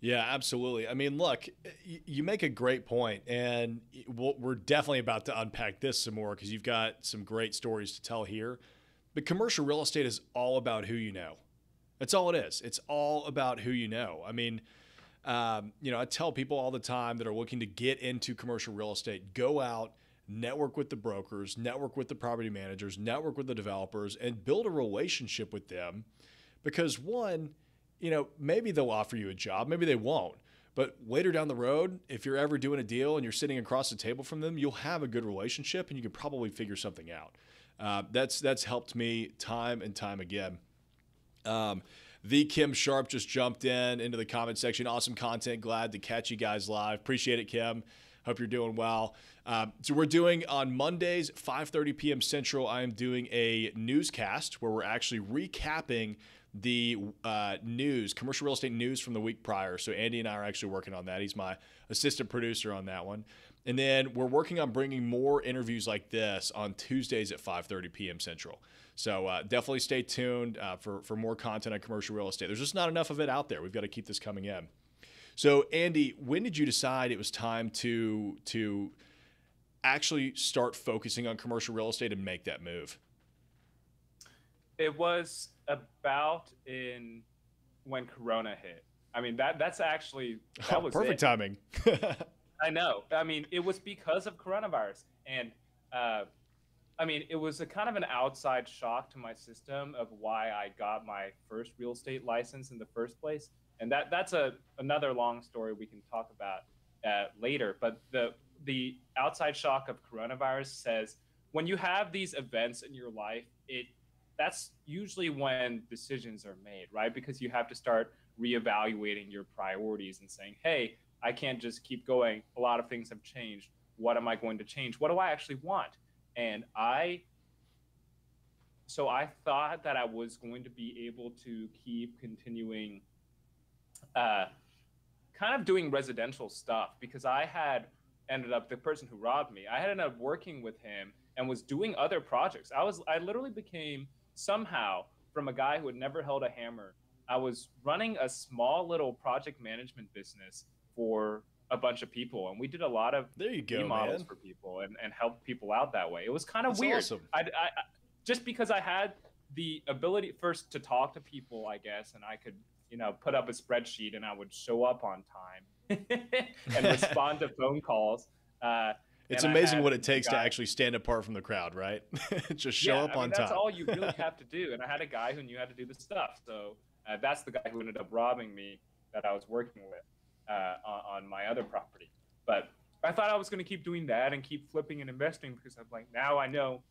Yeah, absolutely. I mean, look, you make a great point, and we're definitely about to unpack this some more because you've got some great stories to tell here. But commercial real estate is all about who you know. That's all it is. It's all about who you know. I mean. Um, you know, I tell people all the time that are looking to get into commercial real estate, go out, network with the brokers, network with the property managers, network with the developers, and build a relationship with them. Because one, you know, maybe they'll offer you a job, maybe they won't. But later down the road, if you're ever doing a deal and you're sitting across the table from them, you'll have a good relationship and you can probably figure something out. Uh, that's that's helped me time and time again. Um, the Kim Sharp just jumped in into the comment section. Awesome content. Glad to catch you guys live. Appreciate it, Kim. Hope you're doing well. Uh, so we're doing on Mondays, 5:30 p.m. Central. I am doing a newscast where we're actually recapping the uh, news, commercial real estate news from the week prior. So Andy and I are actually working on that. He's my assistant producer on that one. And then we're working on bringing more interviews like this on Tuesdays at 5:30 p.m. Central. So uh, definitely stay tuned uh, for for more content on commercial real estate. There's just not enough of it out there. We've got to keep this coming in. So Andy, when did you decide it was time to to actually start focusing on commercial real estate and make that move? It was about in when Corona hit. I mean that that's actually that oh, was perfect it. timing. I know. I mean, it was because of coronavirus, and uh, I mean, it was a kind of an outside shock to my system of why I got my first real estate license in the first place, and that that's a another long story we can talk about uh, later. But the the outside shock of coronavirus says when you have these events in your life, it that's usually when decisions are made, right? Because you have to start reevaluating your priorities and saying, hey, I can't just keep going. A lot of things have changed. What am I going to change? What do I actually want? And I, so I thought that I was going to be able to keep continuing, uh, kind of doing residential stuff because I had ended up the person who robbed me. I had ended up working with him and was doing other projects. I was, I literally became somehow from a guy who had never held a hammer. I was running a small little project management business for a bunch of people, and we did a lot of there you go, models for people and, and helped people out that way. It was kind of That's weird. awesome. I, I, I- just because I had the ability first to talk to people, I guess, and I could you know put up a spreadsheet and I would show up on time and respond to phone calls. Uh, It's amazing what it takes to actually stand apart from the crowd, right? Just show yeah, up I mean, on that's time. That's all you really have to do. And I had a guy who knew how to do the stuff. So uh, that's the guy who ended up robbing me that I was working with uh, on, on my other property. But I thought I was going to keep doing that and keep flipping and investing because I'm like, now I know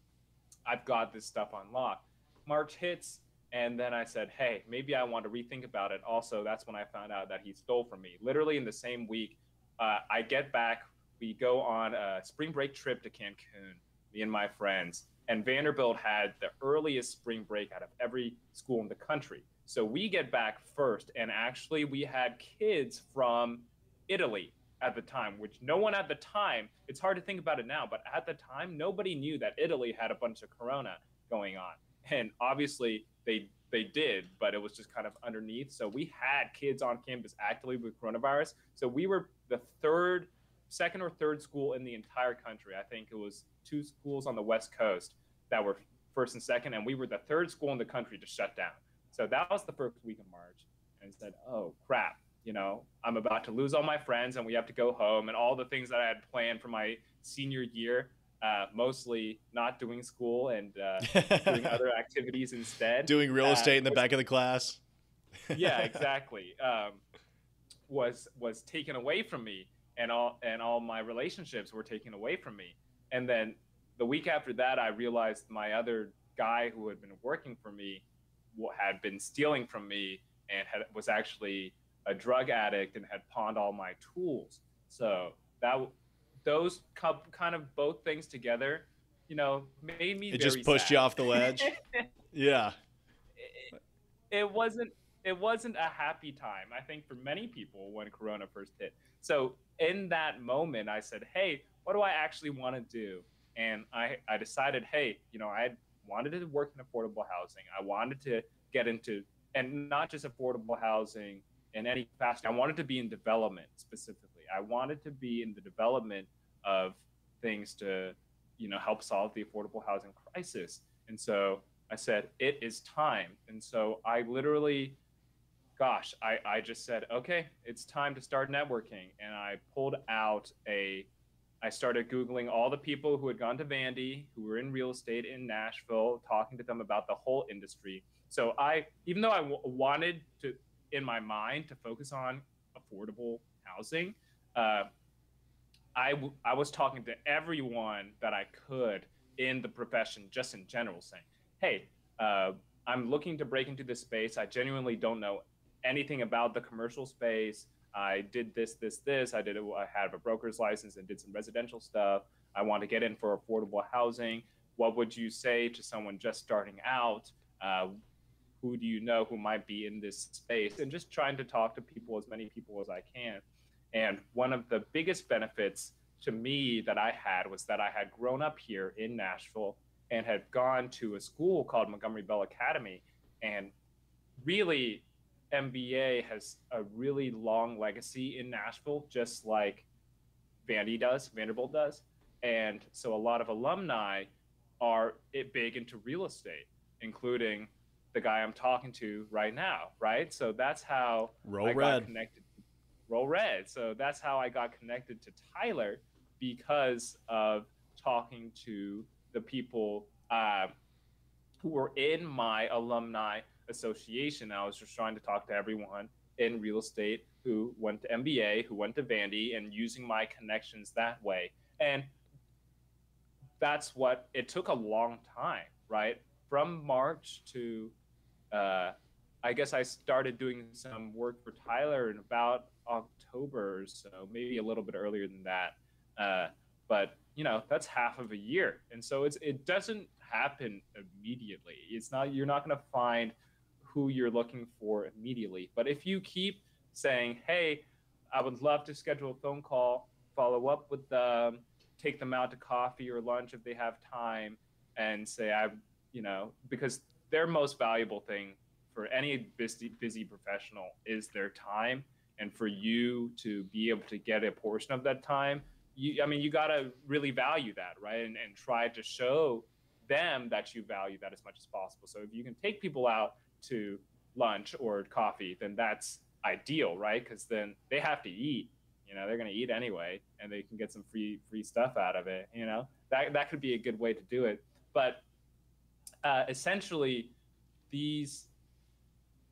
I've got this stuff on lock. March hits. And then I said, hey, maybe I want to rethink about it. Also, that's when I found out that he stole from me. Literally in the same week, uh, I get back. We go on a spring break trip to Cancun, me and my friends. And Vanderbilt had the earliest spring break out of every school in the country. So we get back first. And actually, we had kids from Italy at the time, which no one at the time, it's hard to think about it now, but at the time, nobody knew that Italy had a bunch of corona going on. And obviously, they they did, but it was just kind of underneath. So we had kids on campus actively with coronavirus. So we were the third, second or third school in the entire country. I think it was two schools on the West Coast that were first and second, and we were the third school in the country to shut down. So that was the first week of March, and said, "Oh crap." You know, I'm about to lose all my friends, and we have to go home, and all the things that I had planned for my senior year, uh, mostly not doing school and uh, doing other activities instead. Doing real uh, estate in the back of the class. yeah, exactly. Um, was was taken away from me, and all and all my relationships were taken away from me. And then the week after that, I realized my other guy who had been working for me had been stealing from me and had was actually a drug addict and had pawned all my tools. So that those co- kind of both things together, you know, made me It just pushed you off the ledge. Yeah. it, it wasn't it wasn't a happy time. I think for many people when corona first hit. So in that moment i said hey what do i actually want to do? And i i decided hey you know i wanted to work in affordable housing. I wanted to get into and not just affordable housing in any capacity. I wanted to be in development specifically. I wanted to be in the development of things to you know help solve the affordable housing crisis and so I said, it is time. And so I literally, gosh, I, I just said, okay, it's time to start networking. And I pulled out a, I started Googling all the people who had gone to Vandy, who were in real estate in Nashville, talking to them about the whole industry. So I, even though I w- wanted to, in my mind, to focus on affordable housing, uh, I, w- I was talking to everyone that I could in the profession, just in general, saying, hey, uh, I'm looking to break into this space. I genuinely don't know anything about the commercial space. I did this, this, this. I did. I had a broker's license and did some residential stuff. I want to get in for affordable housing. What would you say to someone just starting out? Uh, who do you know who might be in this space and just trying to talk to people as many people as i can and one of the biggest benefits to me that i had was that i had grown up here in nashville and had gone to a school called montgomery bell academy and really mba has a really long legacy in nashville just like vandy does vanderbilt does and so a lot of alumni are it big into real estate, including the guy I'm talking to right now, right? So that's how Roll I red. got connected. Roll red. So that's how I got connected to Tyler because of talking to the people uh, who were in my alumni association. I was just trying to talk to everyone in real estate who went to MBA, who went to Vandy, and using my connections that way. And that's what it took a long time, right? From March to, uh, I guess I started doing some work for Tyler in about October or so, maybe a little bit earlier than that. Uh, but you know, that's half of a year, and so it's it doesn't happen immediately. It's not you're not going to find who you're looking for immediately. But if you keep saying, "Hey, I would love to schedule a phone call, follow up with them." take them out to coffee or lunch if they have time and say i you know because their most valuable thing for any busy busy professional is their time and for you to be able to get a portion of that time you i mean you got to really value that right? And, and try to show them that you value that as much as possible. So if you can take people out to lunch or coffee then that's ideal right? Because then they have to eat you know they're going to eat anyway and they can get some free free stuff out of it you know? That that could be a good way to do it. But uh, essentially these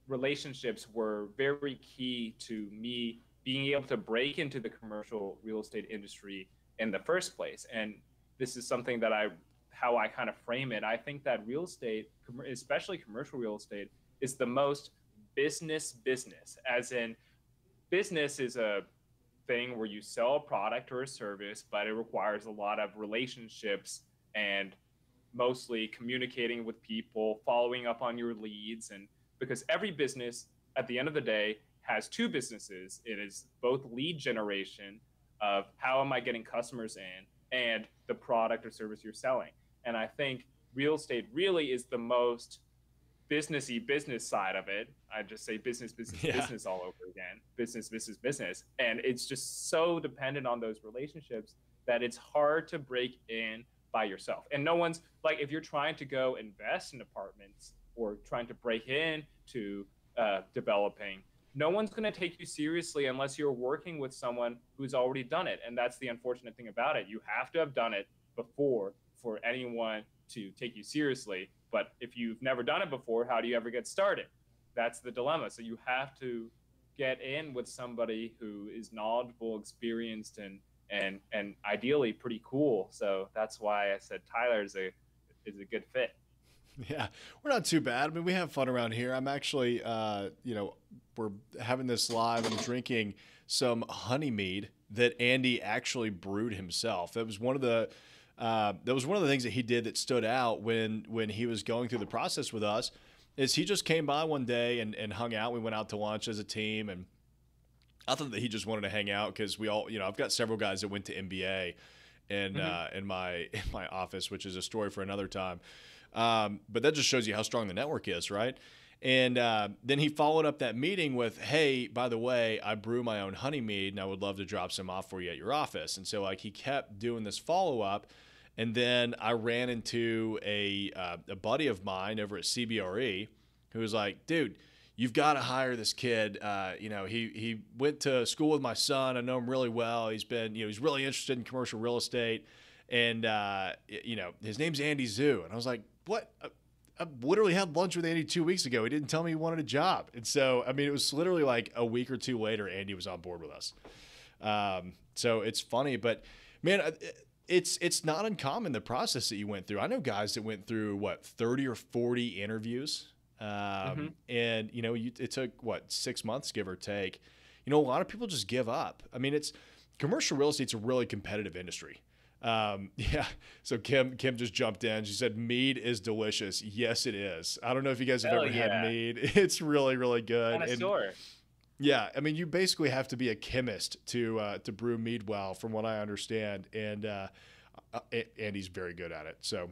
relationships were very key to me being able to break into the commercial real estate industry in the first place and this is something that i how i kind of frame it i think that real estate especially commercial real estate is the most business business as in business is a thing where you sell a product or a service, but it requires a lot of relationships and mostly communicating with people, following up on your leads. And because every business at the end of the day has two businesses it is both lead generation of how am I getting customers in and the product or service you're selling. And I think real estate really is the most businessy business side of it. I just say business, business, yeah. business all over again. Business, business, business. And it's just so dependent on those relationships that it's hard to break in by yourself. And no one's like, if you're trying to go invest in apartments or trying to break in to uh, developing, no one's going to take you seriously unless you're working with someone who's already done it. And that's the unfortunate thing about it. You have to have done it before for anyone to take you seriously. But if you've never done it before, how do you ever get started? That's the dilemma. So you have to get in with somebody who is knowledgeable, experienced, and and and ideally pretty cool. So that's why I said Tyler is a is a good fit. Yeah, we're not too bad. I mean, we have fun around here. I'm actually, uh, you know, we're having this live. I'm drinking some honey mead that Andy actually brewed himself. That was one of the uh, that was one of the things that he did that stood out when when he was going through the process with us is he just came by one day and, and hung out we went out to lunch as a team and i thought that he just wanted to hang out because we all you know i've got several guys that went to mba in mm-hmm. uh, in my in my office which is a story for another time um, but that just shows you how strong the network is right and uh, then he followed up that meeting with, "Hey, by the way, I brew my own honey mead, and I would love to drop some off for you at your office." And so, like, he kept doing this follow up, and then I ran into a, uh, a buddy of mine over at CBRE who was like, dude, you've got to hire this kid. Uh, you know, he, he went to school with my son. I know him really well. He's been, you know, he's really interested in commercial real estate. And, uh, you know, his name's Andy Zhu. And I was like, what? I literally had lunch with Andy two weeks ago. He didn't tell me he wanted a job. And so, I mean, it was literally like a week or two later, Andy was on board with us. Um, so it's funny, but man, it's it's not uncommon the process that you went through. I know guys that went through what thirty or forty interviews, um, mm-hmm. and you know you, it took what six months give or take. You know, a lot of people just give up. I mean, it's commercial real estate's a really competitive industry. Um, yeah. So Kim Kim just jumped in. She said mead is delicious. Yes, it is. I don't know if you guys have Hell ever yeah. had mead. It's really really good. And- yeah, I mean, you basically have to be a chemist to uh, to brew mead well, from what I understand. And uh, uh, A- Andy's very good at it. So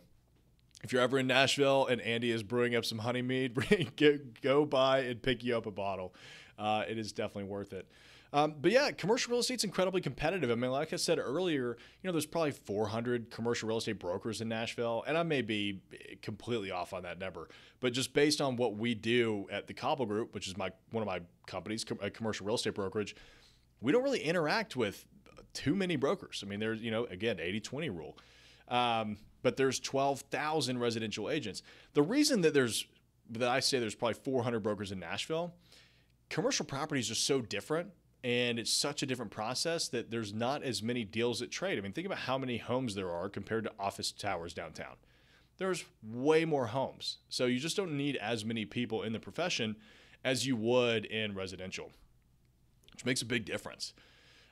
if you're ever in Nashville and Andy is brewing up some honey mead, go by and pick you up a bottle. Uh, it is definitely worth it. Um, but yeah, commercial real estate's incredibly competitive. I mean, like I said earlier, you know, there's probably 400 commercial real estate brokers in Nashville, and I may be completely off on that number, but just based on what we do at the Cauble Group, which is my one of my companies, a commercial real estate brokerage, we don't really interact with too many brokers. I mean, there's you know, again, 80-20 rule. Um, but there's 12,000 residential agents. The reason that there's that I say there's probably 400 brokers in Nashville, commercial properties are so different and it's such a different process that there's not as many deals that trade. I mean, think about how many homes there are compared to office towers downtown. There's way more homes. So you just don't need as many people in the profession as you would in residential, which makes a big difference.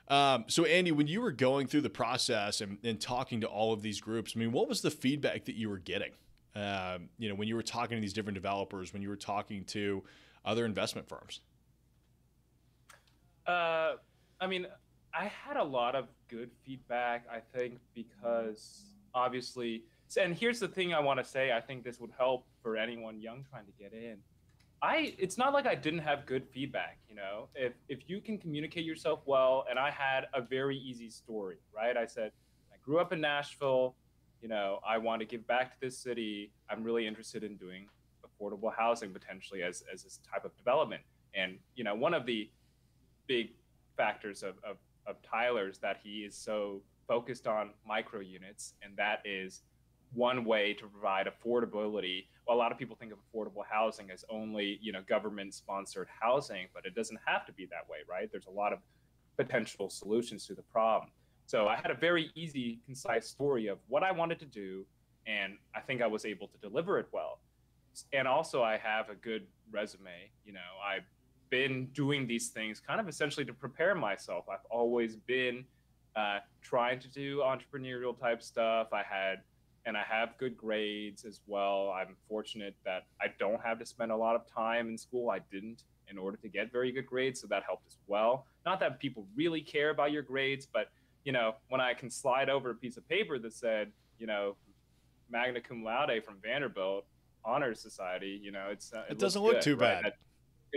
Um, so, Andy, when you were going through the process and, and talking to all of these groups, I mean, what was the feedback that you were getting? Um, you know, when you were talking to these different developers, when you were talking to other investment firms? Uh, I mean, I had a lot of good feedback. I think because obviously, and here's the thing I want to say. I think this would help for anyone young trying to get in. I it's not like I didn't have good feedback, you know. If if you can communicate yourself well, and I had a very easy story, right? I said I grew up in Nashville, you know, I want to give back to this city. I'm really interested in doing affordable housing potentially as as this type of development. And you know, one of the big factors of, of, of Tyler's that he is so focused on micro units, and that is one way to provide affordability. Well, a lot of people think of affordable housing as only you know government sponsored housing, but it doesn't have to be that way, right? There's a lot of potential solutions to the problem. So I had a very easy, concise story of what I wanted to do, and I think I was able to deliver it well. And also, I have a good resume. You know, I've been doing these things kind of essentially to prepare myself. I've always been uh, trying to do entrepreneurial type stuff. I had, and I have good grades as well. I'm fortunate that I don't have to spend a lot of time in school. I didn't in order to get very good grades, so that helped as well. Not that people really care about your grades, but you know, when I can slide over a piece of paper that said, you know, magna cum laude from Vanderbilt Honor Society, you know, it's uh, it, it doesn't look good, too right? bad. That,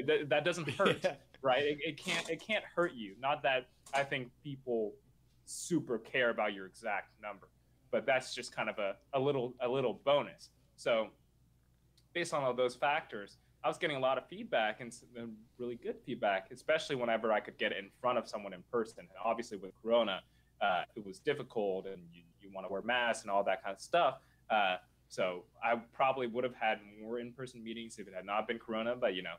that, that doesn't hurt, Yeah. right? It, it can't it can't hurt you. Not that I think people super care about your exact number, but that's just kind of a, a little a little bonus. So based on all those factors, I was getting a lot of feedback and really good feedback, especially whenever I could get in front of someone in person. And obviously with Corona, uh, it was difficult, and you, you want to wear masks and all that kind of stuff. Uh, so I probably would have had more in-person meetings if it had not been Corona, but you know,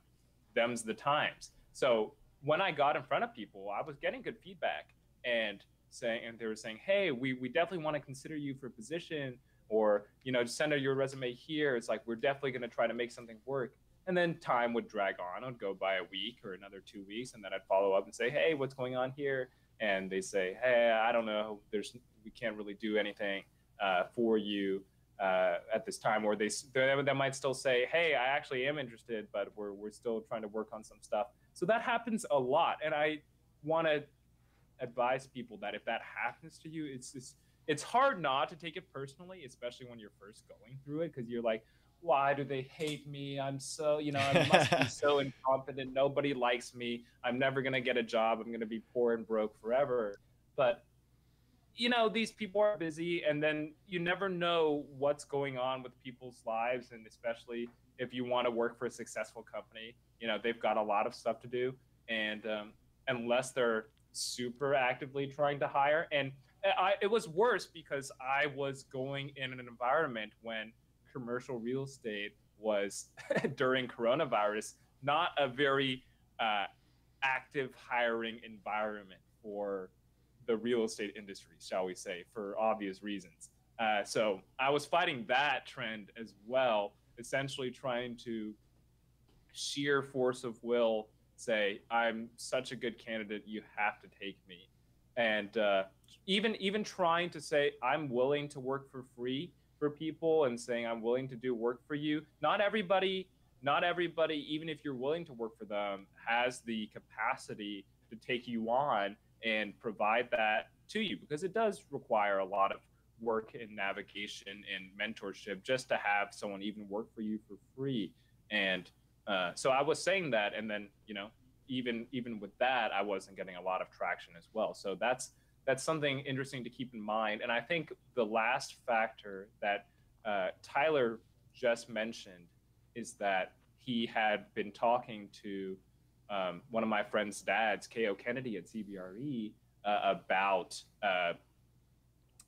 them's the times. So when I got in front of people, I was getting good feedback and saying, and they were saying, "Hey, we we definitely want to consider you for a position, or you know, send out your resume here." It's like we're definitely going to try to make something work. And then time would drag on. I'd go by a week or another two weeks, and then I'd follow up and say, "Hey, what's going on here?" And they say, "Hey, I don't know. There's we can't really do anything uh, for you." Uh, at this time, or they, they they might still say, "Hey, I actually am interested, but we're we're still trying to work on some stuff." So that happens a lot, and I want to advise people that if that happens to you, it's just it's hard not to take it personally, especially when you're first going through it, because you're like, "Why do they hate me? I'm so you know I must be so incompetent. Nobody likes me. I'm never gonna get a job. I'm gonna be poor and broke forever." But you know these people are busy and then you never know what's going on with people's lives and especially if you want to work for a successful company you know they've got a lot of stuff to do and um, unless they're super actively trying to hire and I, it was worse because i was going in an environment when commercial real estate was during coronavirus not a very uh, active hiring environment for the real estate industry, shall we say, for obvious reasons. Uh, so I was fighting that trend as well, essentially trying to sheer force of will say, I'm such a good candidate, you have to take me. and uh, even even trying to say I'm willing to work for free for people and saying I'm willing to do work for you. Not everybody, not everybody, even if you're willing to work for them, has the capacity to take you on and provide that to you because it does require a lot of work and navigation and mentorship just to have someone even work for you for free. And uh, so I was saying that, and then you know, even even with that, I wasn't getting a lot of traction as well. So that's that's something interesting to keep in mind. And I think the last factor that uh, Tyler just mentioned is that he had been talking to um, one of my friend's dads, K.O. Kennedy at CBRE, uh, about uh,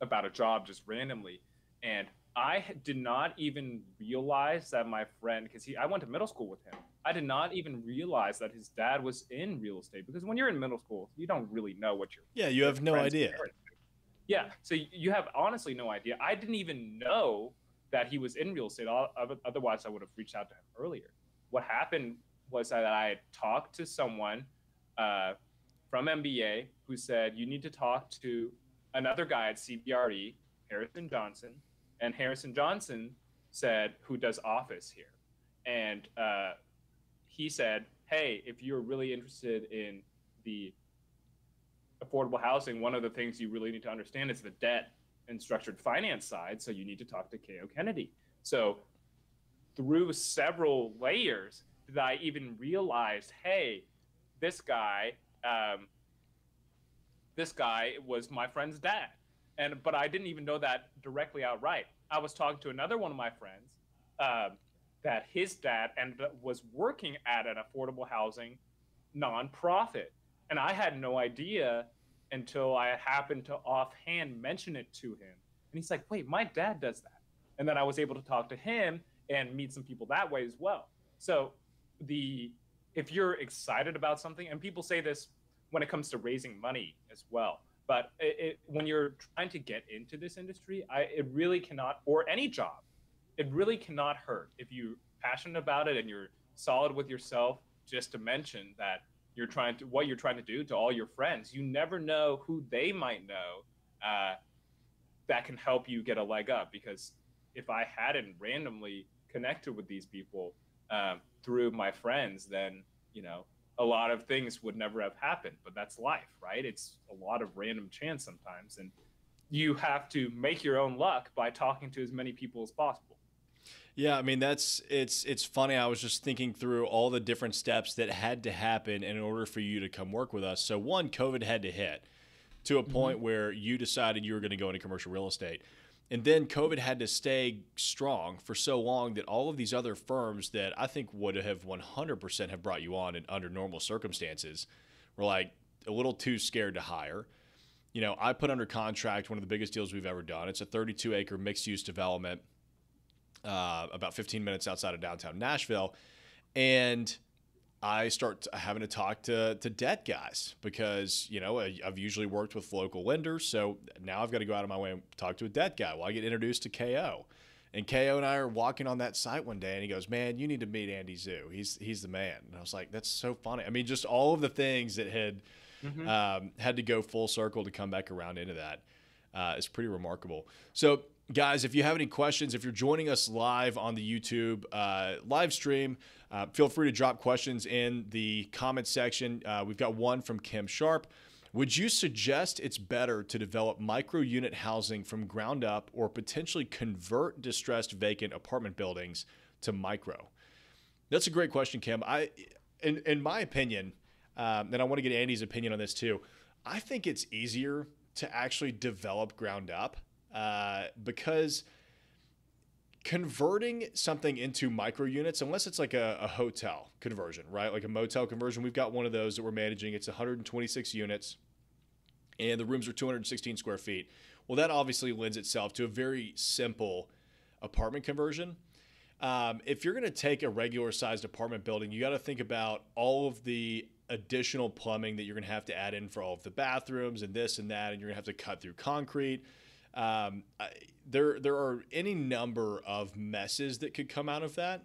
about a job just randomly, and I did not even realize that my friend, because he, I went to middle school with him. I did not even realize that his dad was in real estate because when you're in middle school, you don't really know what you're. Yeah, you have no idea. Yeah, so you have honestly no idea. I didn't even know that he was in real estate. Otherwise, I would have reached out to him earlier. What happened was that I had talked to someone uh, from MBA who said you need to talk to another guy at CBRE, Harrison Johnson, and Harrison Johnson said who does office here, and uh, he said, "Hey, if you're really interested in the affordable housing, one of the things you really need to understand is the debt and structured finance side. So you need to talk to K.O. Kennedy." So through several layers did I even realized, hey, this guy, um, this guy was my friend's dad, and but I didn't even know that directly outright. I was talking to another one of my friends uh, that his dad up, was working at an affordable housing nonprofit, and I had no idea until I happened to offhand mention it to him, and he's like, "Wait, my dad does that," and then I was able to talk to him and meet some people that way as well. So the if you're excited about something, and people say this when it comes to raising money as well, but it, it, when you're trying to get into this industry, I, it really cannot, or any job, it really cannot hurt if you're passionate about it and you're solid with yourself. Just to mention that you're trying to what you're trying to do to all your friends. You never know who they might know uh, that can help you get a leg up. Because if I hadn't randomly connected with these people, um, through my friends, then you know a lot of things would never have happened. But that's life, right? It's a lot of random chance sometimes, and you have to make your own luck by talking to as many people as possible. Yeah, I mean that's it's it's funny. I was just thinking through all the different steps that had to happen in order for you to come work with us. So one, COVID had to hit to a point mm-hmm. where you decided you were going to go into commercial real estate. And then COVID had to stay strong for so long that all of these other firms that I think would have 100% have brought you on in under normal circumstances were like a little too scared to hire. You know, I put under contract one of the biggest deals we've ever done. It's a 32 acre mixed use development uh, about 15 minutes outside of downtown Nashville. And I start having to talk to, to debt guys because, you know, I've usually worked with local lenders. So now I've got to go out of my way and talk to a debt guy. Well, I get introduced to KO. And KO and I are walking on that site one day and he goes, Man, you need to meet Andy Zhu. He's he's the man. And I was like, That's so funny. I mean, just all of the things that had mm-hmm. um, had to go full circle to come back around into that uh, is pretty remarkable. So guys, if you have any questions, if you're joining us live on the YouTube uh, live stream, uh, feel free to drop questions in the comment section. Uh, we've got one from Kim Sharp. Would you suggest it's better to develop micro unit housing from ground up or potentially convert distressed vacant apartment buildings to micro? That's a great question, Kim. I, in, in my opinion, um, and I want to get Andy's opinion on this too, I think it's easier to actually develop ground up uh, because converting something into micro units, unless it's like a, a, hotel conversion, right? Like a motel conversion, we've got one of those that we're managing. It's 126 units, and the rooms are 216 square feet. Well, that obviously lends itself to a very simple apartment conversion. Um, if you're going to take a regular sized apartment building, you got to think about all of the additional plumbing that you're going to have to add in for all of the bathrooms and this and that, and you're going to have to cut through concrete. Um, I, there, there are any number of messes that could come out of that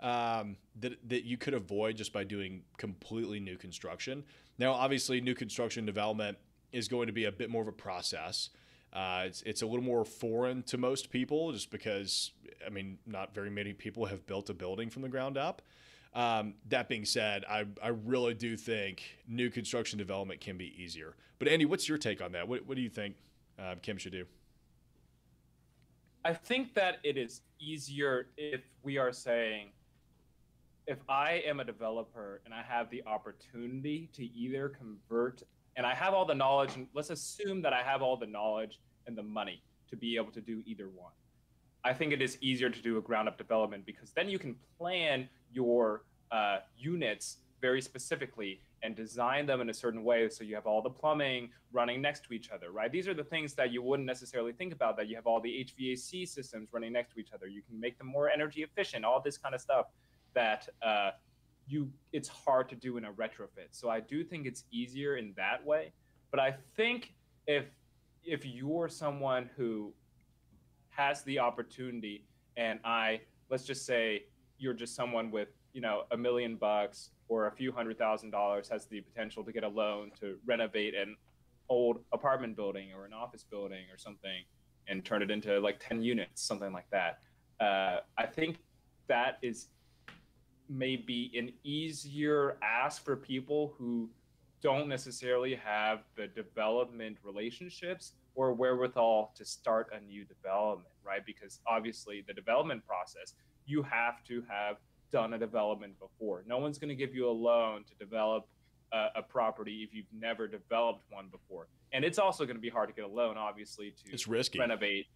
um, that that you could avoid just by doing completely new construction. Now, obviously, new construction development is going to be a bit more of a process. Uh, it's, it's a little more foreign to most people just because, I mean, not very many people have built a building from the ground up. Um, that being said, I, I really do think new construction development can be easier. But Andy, what's your take on that? What, what do you think uh, Kim should do? I think that it is easier if we are saying, if I am a developer and I have the opportunity to either convert and I have all the knowledge, and let's assume that I have all the knowledge and the money to be able to do either one. I think it is easier to do a ground up development because then you can plan your uh, units very specifically and design them in a certain way so you have all the plumbing running next to each other, right? These are the things that you wouldn't necessarily think about that you have all the HVAC systems running next to each other. You can make them more energy efficient, all this kind of stuff that uh, you it's hard to do in a retrofit. So I do think it's easier in that way. But I think if if you're someone who has the opportunity and I let's just say you're just someone with, you know, a million bucks or a few hundred thousand dollars has the potential to get a loan to renovate an old apartment building or an office building or something and turn it into like 10 units, something like that. Uh, I think that is maybe an easier ask for people who don't necessarily have the development relationships or wherewithal to start a new development, right? Because obviously, the development process, you have to have done a development before. No one's going to give you a loan to develop a, a, property if you've never developed one before. And it's also going to be hard to get a loan, obviously, to it's risky. renovate.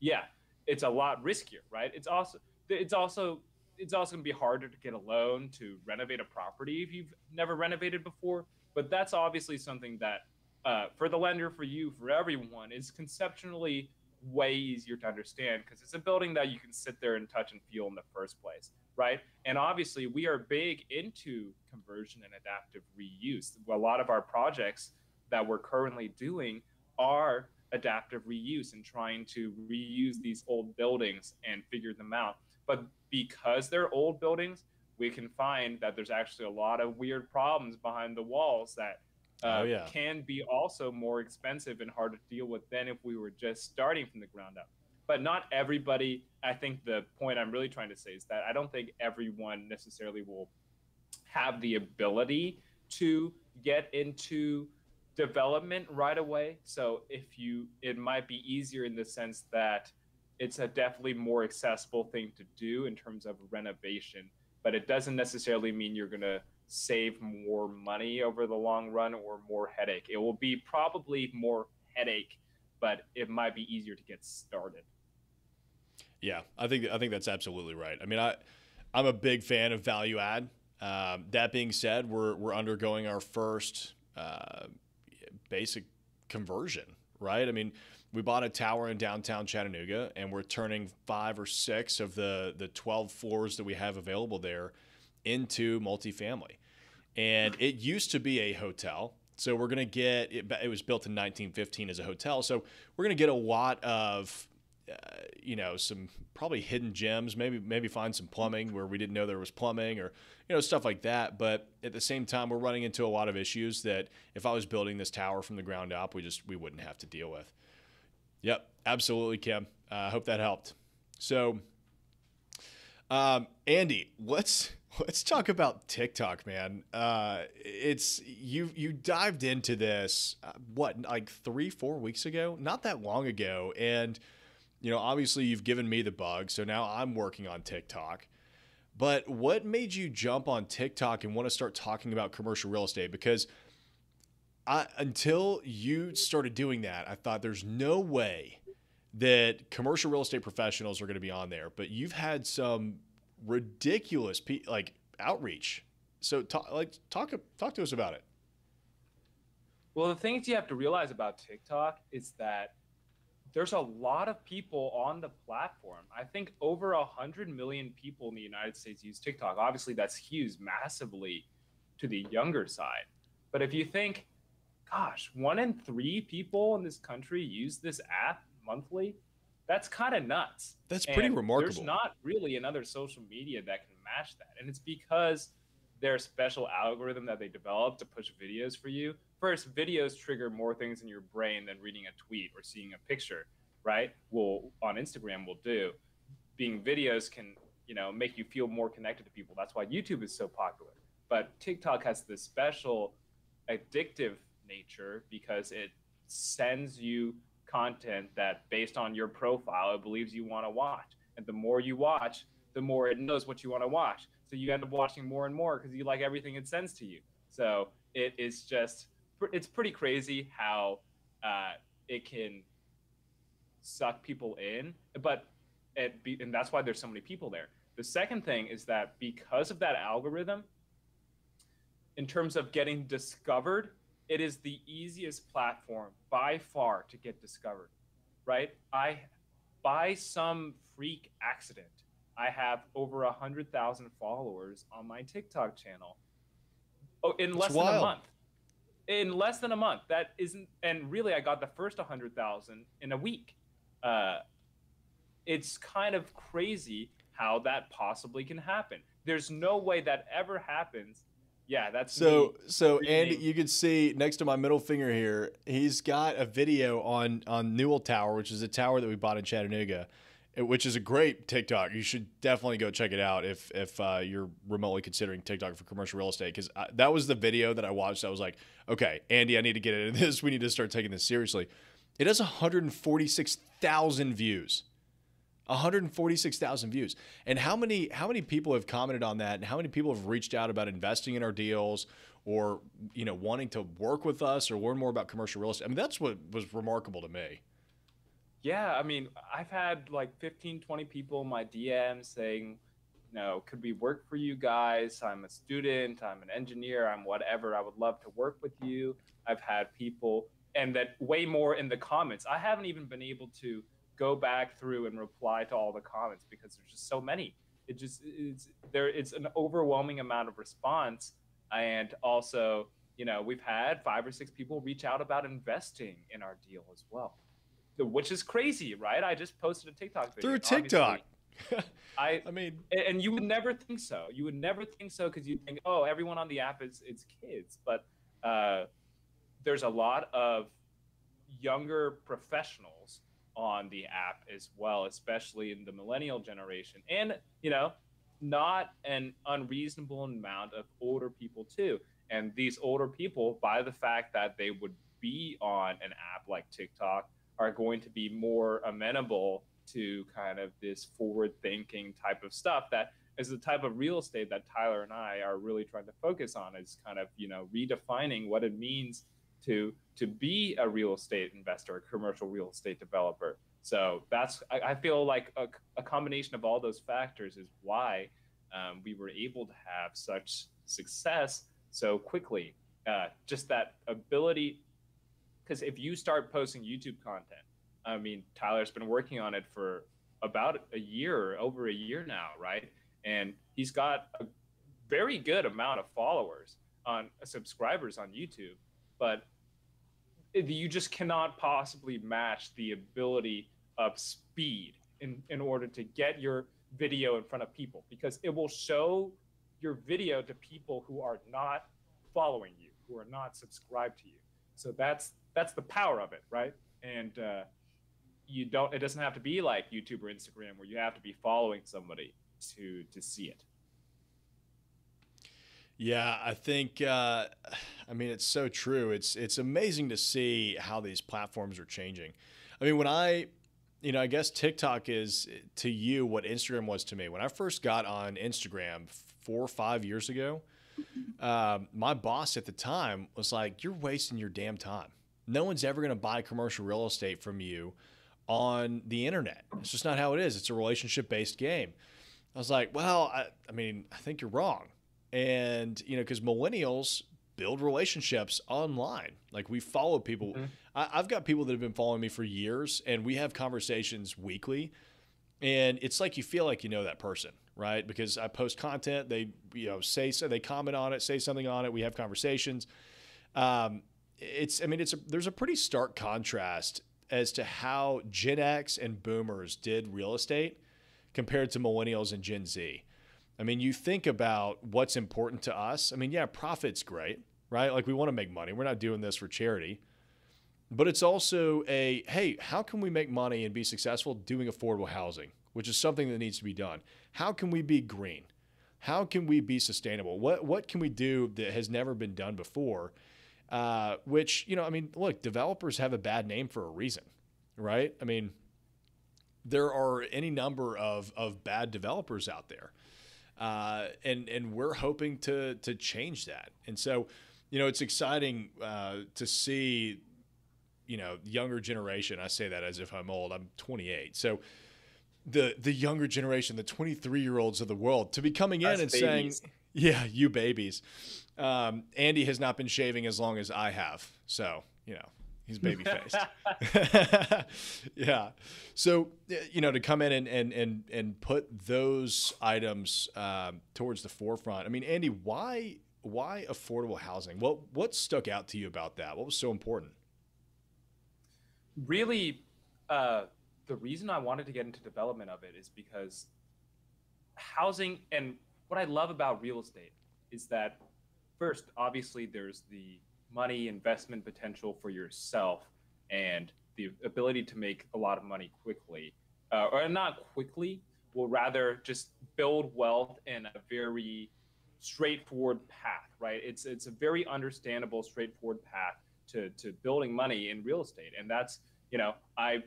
Yeah, it's a lot riskier, right? It's also it's also it's also going to be harder to get a loan to renovate a property if you've never renovated before. But that's obviously something that, uh, for the lender, for you, for everyone, is conceptually way easier to understand because it's a building that you can sit there and touch and feel in the first place, right? And obviously, we are big into conversion and adaptive reuse. A lot of our projects that we're currently doing are adaptive reuse and trying to reuse these old buildings and figure them out. But because they're old buildings, we can find that there's actually a lot of weird problems behind the walls that uh, oh, yeah. can be also more expensive and hard to deal with than if we were just starting from the ground up. But not everybody, I think the point I'm really trying to say is that I don't think everyone necessarily will have the ability to get into development right away. So if you, it might be easier in the sense that it's a definitely more accessible thing to do in terms of renovation, but it doesn't necessarily mean you're going to save more money over the long run or more headache. It will be probably more headache, but it might be easier to get started. Yeah, I think I think that's absolutely right. I mean, I I'm a big fan of value add. Um, that being said, we're we're undergoing our first uh, basic conversion, right? I mean, we bought a tower in downtown Chattanooga, and we're turning five or six of the the 12 floors that we have available there into multifamily. And it used to be a hotel. So we're going to get it, it was built in 1915 as a hotel. So we're going to get a lot of uh, you know some probably hidden gems maybe maybe find some plumbing where we didn't know there was plumbing or you know stuff like that but at the same time we're running into a lot of issues that if i was building this tower from the ground up we just we wouldn't have to deal with Yep, absolutely, Kim. I uh, hope that helped. So, um, Andy, let's let's talk about TikTok, man. Uh, it's you you dived into this uh, what like three four weeks ago, not that long ago, and you know obviously you've given me the bug, so now I'm working on TikTok. But what made you jump on TikTok and want to start talking about commercial real estate? Because I, until you started doing that, I thought there's no way that commercial real estate professionals are going to be on there. But you've had some ridiculous like outreach. So talk like talk talk to us about it. Well, the things you have to realize about TikTok is that there's a lot of people on the platform. I think over a hundred million people in the United States use TikTok. Obviously, that skews massively to the younger side. But if you think gosh, one in three people in this country use this app monthly. That's kind of nuts. That's pretty remarkable. There's not really another social media that can match that. And it's because their special algorithm that they developed to push videos for you first videos trigger more things in your brain than reading a tweet or seeing a picture, right? Well, on Instagram will do. Being videos can, you know, make you feel more connected to people. That's why YouTube is so popular. But TikTok has this special addictive nature because it sends you content that based on your profile it believes you want to watch and the more you watch the more it knows what you want to watch so you end up watching more and more because you like everything it sends to you so it is just it's pretty crazy how uh, it can suck people in but it be, and that's why there's so many people there the second thing is that because of that algorithm in terms of getting discovered it is the easiest platform by far to get discovered, right? I, by some freak accident, I have over a hundred thousand followers on my TikTok channel. Oh, in less than a month. In less than a month. That isn't, and really, I got the first hundred thousand in a week. Uh, it's kind of crazy how that possibly can happen. There's no way that ever happens yeah, that's so. Me. So, Andy, you can see next to my middle finger here, he's got a video on on Newell Tower, which is a tower that we bought in Chattanooga, which is a great TikTok. You should definitely go check it out if if uh, you're remotely considering TikTok for commercial real estate. Because that was the video that I watched. I was like, okay, Andy, I need to get into this. We need to start taking this seriously. It has 146,000 views. 146,000 views. And how many how many people have commented on that and how many people have reached out about investing in our deals or you know wanting to work with us or learn more about commercial real estate? I mean, that's what was remarkable to me. Yeah, I mean, I've had like 15 20 people in my DM saying, you know, could we work for you guys? I'm a student, I'm an engineer, I'm whatever. I would love to work with you. I've had people and that way more in the comments. I haven't even been able to go back through and reply to all the comments because there's just so many. It just it's there. It's an overwhelming amount of response, and also you know we've had five or six people reach out about investing in our deal as well, which is crazy, right? I just posted a TikTok video through TikTok. I, I mean, and you would never think so. You would never think so because you think, oh, everyone on the app is it's kids, but uh, there's a lot of younger professionals on the app as well, especially in the millennial generation. And, you know, not an unreasonable amount of older people too. And these older people, by the fact that they would be on an app like TikTok, are going to be more amenable to kind of this forward thinking type of stuff that is the type of real estate that Tyler and I are really trying to focus on is kind of, you know, redefining what it means to to be a real estate investor, a commercial real estate developer. So that's I, I feel like a, a, combination of all those factors is why um, we were able to have such success so quickly. Uh, just that ability, because if you start posting YouTube content, I mean Tyler's been working on it for about a year, over a year now, right? And he's got a very good amount of followers on uh, subscribers on YouTube but you just cannot possibly match the ability of speed in, in order to get your video in front of people because it will show your video to people who are not following you who are not subscribed to you so that's that's the power of it right and uh, you don't it doesn't have to be like youtube or instagram where you have to be following somebody to to see it yeah, I think. Uh, I mean, it's so true. It's it's amazing to see how these platforms are changing. I mean, when I, you know, I guess TikTok is to you what Instagram was to me. When I first got on Instagram four or five years ago, uh, my boss at the time was like, "You're wasting your damn time. No one's ever going to buy commercial real estate from you on the internet. It's just not how it is. It's a relationship based game." I was like, "Well, I, I mean, I think you're wrong." and you know because millennials build relationships online like we follow people mm-hmm. I, i've got people that have been following me for years and we have conversations weekly and it's like you feel like you know that person right because i post content they you know say so they comment on it say something on it we have conversations um, it's i mean it's a, there's a pretty stark contrast as to how gen x and boomers did real estate compared to millennials and gen z I mean, you think about what's important to us. I mean, yeah, profit's great. right? Like we want to make money. We're not doing this for charity. But it's also a hey, how can we make money and be successful doing affordable housing, which is something that needs to be done? How can we be green? How can we be sustainable? What what can we do that has never been done before? Uh, which you know, I mean, look, developers have a bad name for a reason, right? I mean, there are any number of of bad developers out there, uh, and and we're hoping to to change that. And so, you know, it's exciting uh, to see you know younger generation i say that as if i'm old i'm 28 so the the younger generation the 23 year olds of the world to be coming in Us and babies. saying yeah you babies um, andy has not been shaving as long as i have so you know he's baby faced yeah. So you know to come in and and and, and put those items um, towards the forefront i mean andy why why affordable housing? What what stuck out to you about that? What was so important? Really uh, the reason i wanted to get into development of it is because housing and what i love about real estate is that first obviously there's the money investment potential for yourself and the ability to make a lot of money quickly uh, or not quickly will rather just build wealth in a very straightforward path right? It's it's a very understandable straightforward path to to building money in real estate. And that's you know i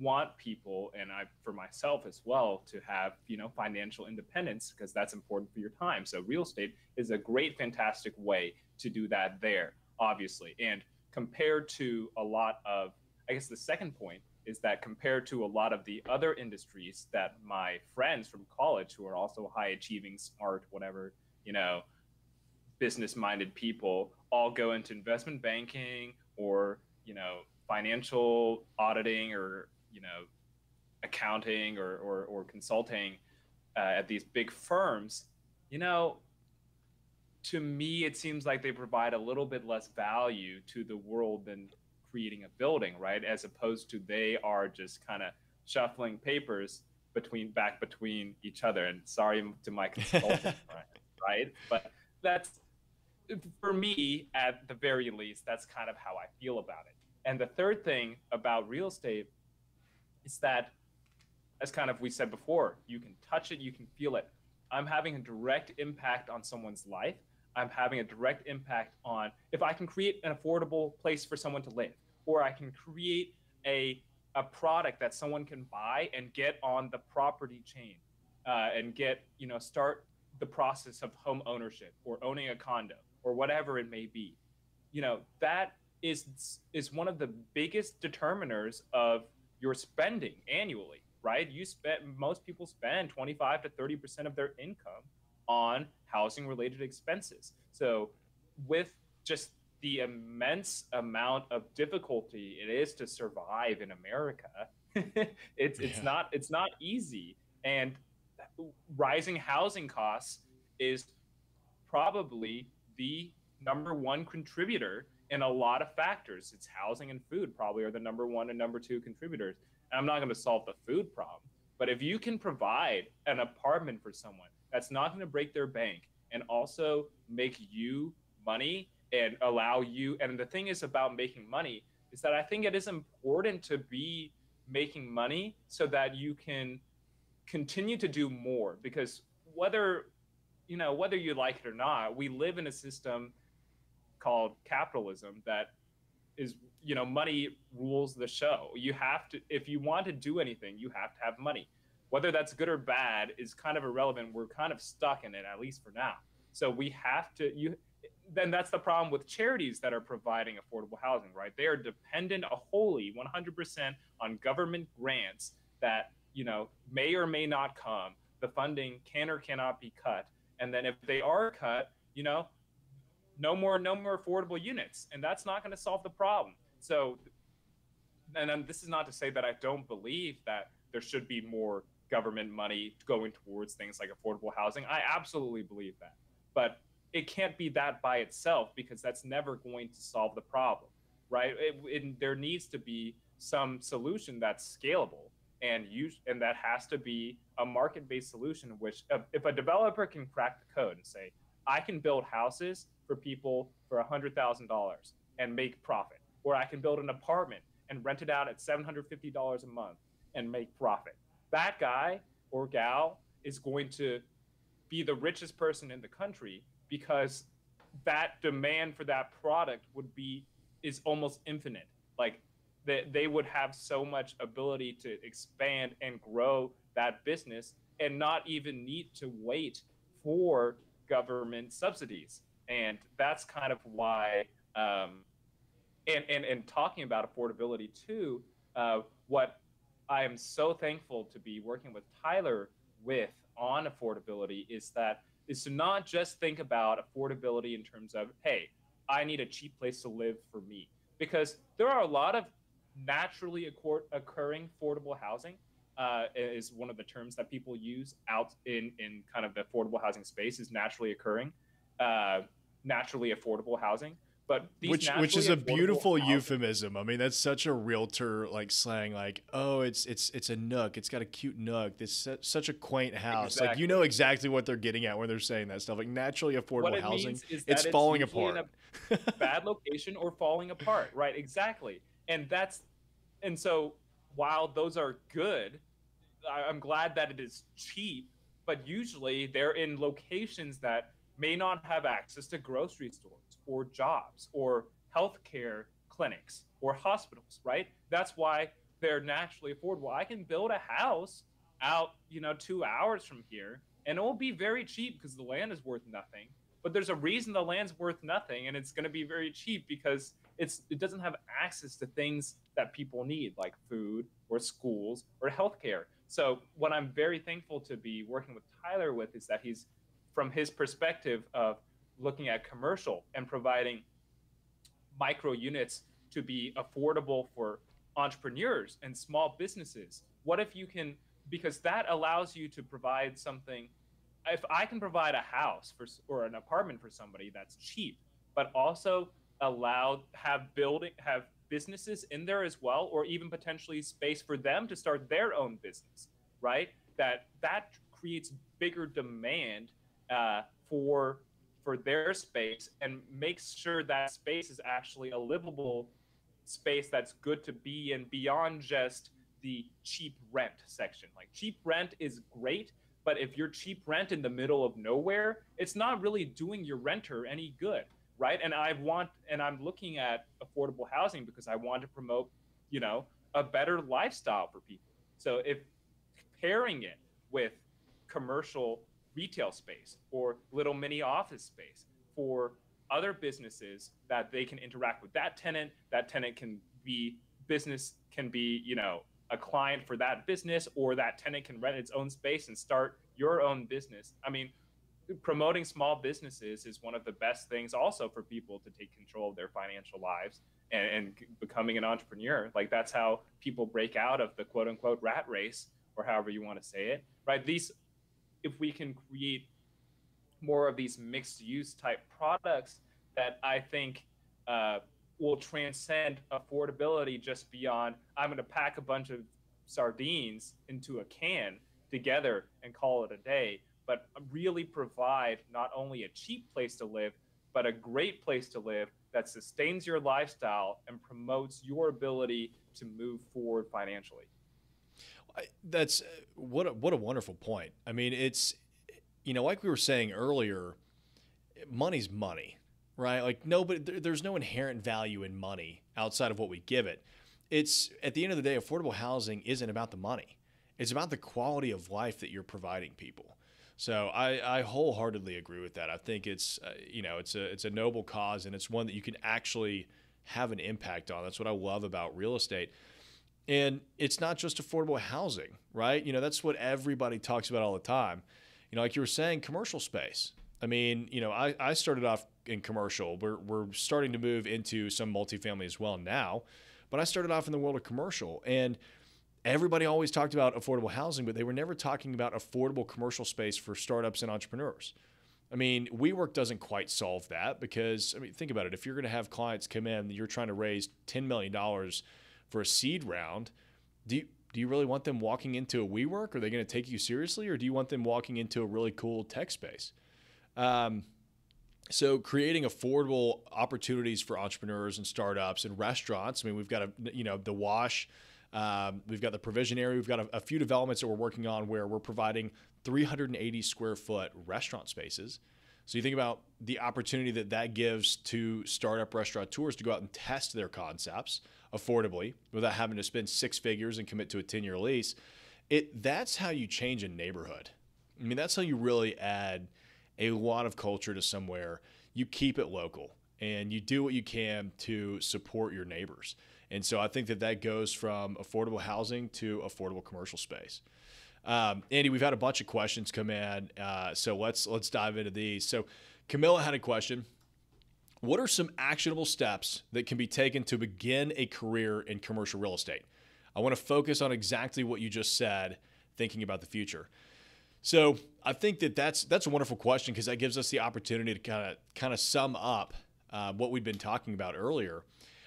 want people and i for myself as well to have you know financial independence because that's important for your time. So real estate is a great fantastic way to do that there obviously. And compared to a lot of i guess the second point is that compared to a lot of the other industries that my friends from college who are also high achieving smart whatever you know business minded people all go into investment banking or you know financial auditing or you know accounting or or, or consulting uh, at these big firms you know to me it seems like they provide a little bit less value to the world than creating a building right? As opposed to they are just kind of shuffling papers between back between each other. And sorry to my consultant right, right? But that's for me at the very least that's kind of how i feel about it. And the third thing about real estate is that as kind of we said before you can touch it you can feel it. I'm having a direct impact on someone's life. I'm having a direct impact on if i can create an affordable place for someone to live or i can create a a product that someone can buy and get on the property chain uh, and get you know start the process of home ownership or owning a condo or whatever it may be. You know that is is one of the biggest determiners of your spending annually right? You spend most people spend 25 to 30 percent of their income on housing related expenses. So with just the immense amount of difficulty it is to survive in america it's it's Yeah. not it's not easy. And rising housing costs is probably the number one contributor in a lot of factors. It's housing and food probably are the number one and number two contributors. And I'm not going to solve the food problem, but if you can provide an apartment for someone that's not going to break their bank and also make you money and allow you and the thing is about making money is that I think it is important to be making money so that you can continue to do more because whether you know whether you like it or not we live in a system called capitalism that is you know money rules the show. You have to if you want to do anything you have to have money. Whether that's good or bad is kind of irrelevant. We're kind of stuck in it at least for now. So we have to you then that's the problem with charities that are providing affordable housing right? They are dependent wholly 100% on government grants that you know may or may not come. The funding can or cannot be cut. And then if they are cut you know no more no more affordable units. And that's not going to solve the problem. So and um, this is not to say that i don't believe that there should be more government money going towards things like affordable housing. I absolutely believe that. But it can't be that by itself because that's never going to solve the problem right? It, it, there needs to be some solution that's scalable and use and that has to be a market-based solution which if a developer can crack the code and say i can build houses for people for $100,000 and make profit. Or I can build an apartment and rent it out at $750 a month and make profit. That guy or gal is going to be the richest person in the country because that demand for that product would be is almost infinite. Like they, they would have so much ability to expand and grow that business and not even need to wait for government subsidies. And that's kind of why, um, and, and, and talking about affordability too, uh, what I am so thankful to be working with Tyler with on affordability is that is to not just think about affordability in terms of, hey, I need a cheap place to live for me. Because there are a lot of naturally occurring affordable housing uh, is one of the terms that people use out in, in kind of the affordable housing space is naturally occurring, uh, naturally affordable housing. But which which is a beautiful housing, euphemism. I mean, that's such a realtor like slang. Like, oh, it's it's it's a nook. It's got a cute nook. This such a quaint house. Exactly. Like, you know exactly what they're getting at when they're saying that stuff. Like, naturally affordable it housing. it's, it's falling apart. bad location or falling apart. Right. Exactly. And that's and so while those are good, I'm glad that it is cheap. But usually they're in locations that may not have access to grocery stores or jobs or healthcare clinics or hospitals, right? That's why they're naturally affordable. I can build a house out, you know, two hours from here, and it will be very cheap because the land is worth nothing. But there's a reason the land's worth nothing, and it's going to be very cheap because it's it doesn't have access to things that people need, like food or schools or healthcare. So what I'm very thankful to be working with Tyler with is that he's from his perspective of looking at commercial and providing micro units to be affordable for entrepreneurs and small businesses. What if you can because that allows you to provide something if i can provide a house for or an apartment for somebody that's cheap but also allow have building have businesses in there as well or even potentially space for them to start their own business right? That that creates bigger demand uh, for for their space and makes sure that space is actually a livable space that's good to be in beyond just the cheap rent section. Like cheap rent is great, but if you're cheap rent in the middle of nowhere, it's not really doing your renter any good, right? And I want and I'm looking at affordable housing because I want to promote, you know, a better lifestyle for people. So if pairing it with commercial retail space or little mini office space for other businesses that they can interact with that tenant. That tenant can be business can be you know a client for that business or that tenant can rent its own space and start your own business. I mean promoting small businesses is one of the best things also for people to take control of their financial lives and, and becoming an entrepreneur. Like that's how people break out of the quote unquote rat race or however you want to say it right? These if we can create more of these mixed use type products that I think uh, will transcend affordability just beyond I'm going to pack a bunch of sardines into a can together and call it a day, but really provide not only a cheap place to live, but a great place to live that sustains your lifestyle and promotes your ability to move forward financially that's what a, what a wonderful point. I mean, it's you know, like we were saying earlier, money's money, right? Like nobody, there, there's no inherent value in money outside of what we give it. It's at the end of the day, affordable housing isn't about the money. It's about the quality of life that you're providing people. So I, I wholeheartedly agree with that. I think it's uh, you know it's a it's a noble cause and it's one that you can actually have an impact on. That's what I love about real estate. And it's not just affordable housing, right? You know, that's what everybody talks about all the time. You know, like you were saying, commercial space. I mean, you know, I, I started off in commercial. We're, we're starting to move into some multifamily as well now. But I started off in the world of commercial. And everybody always talked about affordable housing, but they were never talking about affordable commercial space for startups and entrepreneurs. I mean, WeWork doesn't quite solve that because, I mean, think about it. If you're going to have clients come in, you're trying to raise $10 million for a seed round, do you, do you really want them walking into a WeWork? Are they going to take you seriously, or do you want them walking into a really cool tech space? Um, so creating affordable opportunities for entrepreneurs and startups and restaurants. I mean, we've got a you know the wash. Um, we've got the provision area. We've got a, a few developments that we're working on where we're providing 380 square foot restaurant spaces. So you think about the opportunity that that gives to startup restaurateurs to go out and test their concepts affordably without having to spend six figures and commit to a 10 year lease. It that's how you change a neighborhood. I mean, that's how you really add a lot of culture to somewhere. You keep it local and you do what you can to support your neighbors. And so I think that that goes from affordable housing to affordable commercial space. Um, Andy, we've had a bunch of questions come in, uh, so let's let's dive into these. So, Camilla had a question. What are some actionable steps that can be taken to begin a career in commercial real estate? I want to focus on exactly what you just said, thinking about the future. So I think that that's that's a wonderful question because that gives us the opportunity to kind of kind of sum up uh, what we've been talking about earlier.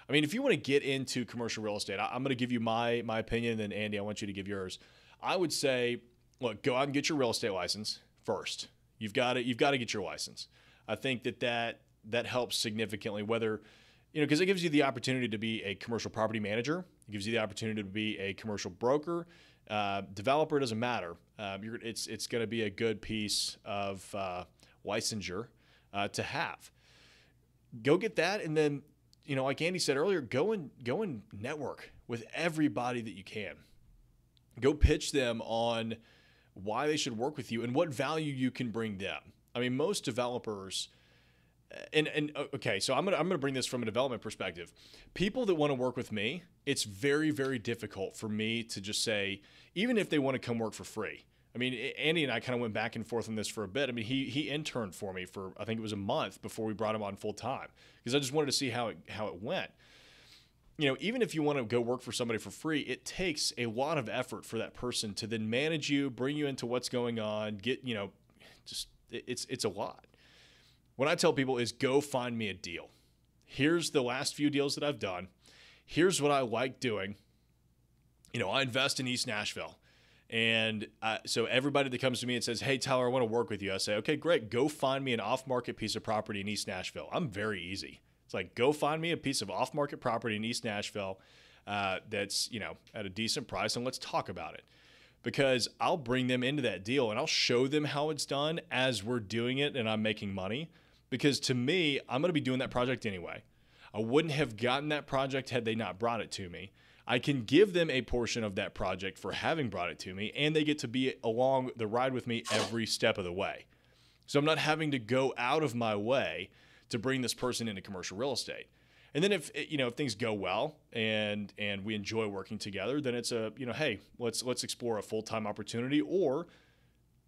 I mean, if you want to get into commercial real estate, I, am going to give you my my opinion, and then Andy, I want you to give yours. I would say, look, go out and get your real estate license first. You've got to you've got to get your license. I think that that that helps significantly. Whether you know, because it gives you the opportunity to be a commercial property manager. It gives you the opportunity to be a commercial broker. Uh, developer doesn't matter. Um, it's it's going to be a good piece of uh, licensure uh, to have. Go get that, and then you know, like Andy said earlier, go and go and network with everybody that you can. Go pitch them on why they should work with you and what value you can bring them. I mean, most developers and and okay, so I'm gonna I'm gonna bring this from a development perspective. People that want to work with me, it's very very difficult for me to just say, even if they want to come work for free. I mean, Andy and I kind of went back and forth on this for a bit. I mean, he he interned for me for I think it was a month before we brought him on full time because I just wanted to see how it how it went. You know, even if you want to go work for somebody for free, it takes a lot of effort for that person to then manage you, bring you into what's going on, get you know, just it's it's a lot what I tell people is go find me a deal. Here's the last few deals that I've done. Here's what I like doing. You know, I invest in East Nashville. And uh, so everybody that comes to me and says, Hey, Tyler, I want to work with you, I say, Okay, great. Go find me an off market piece of property in East Nashville. I'm very easy. It's like, go find me a piece of off market property in East Nashville uh, that's, you know, at a decent price and let's talk about it because I'll bring them into that deal and I'll show them how it's done as we're doing it and I'm making money because to me, I'm going to be doing that project anyway. I wouldn't have gotten that project had they not brought it to me. I can give them a portion of that project for having brought it to me, and they get to be along the ride with me every step of the way. So I'm not having to go out of my way to bring this person into commercial real estate. And then if eh, you know if things go well and and we enjoy working together, then it's a you know hey let's let's explore a full time opportunity or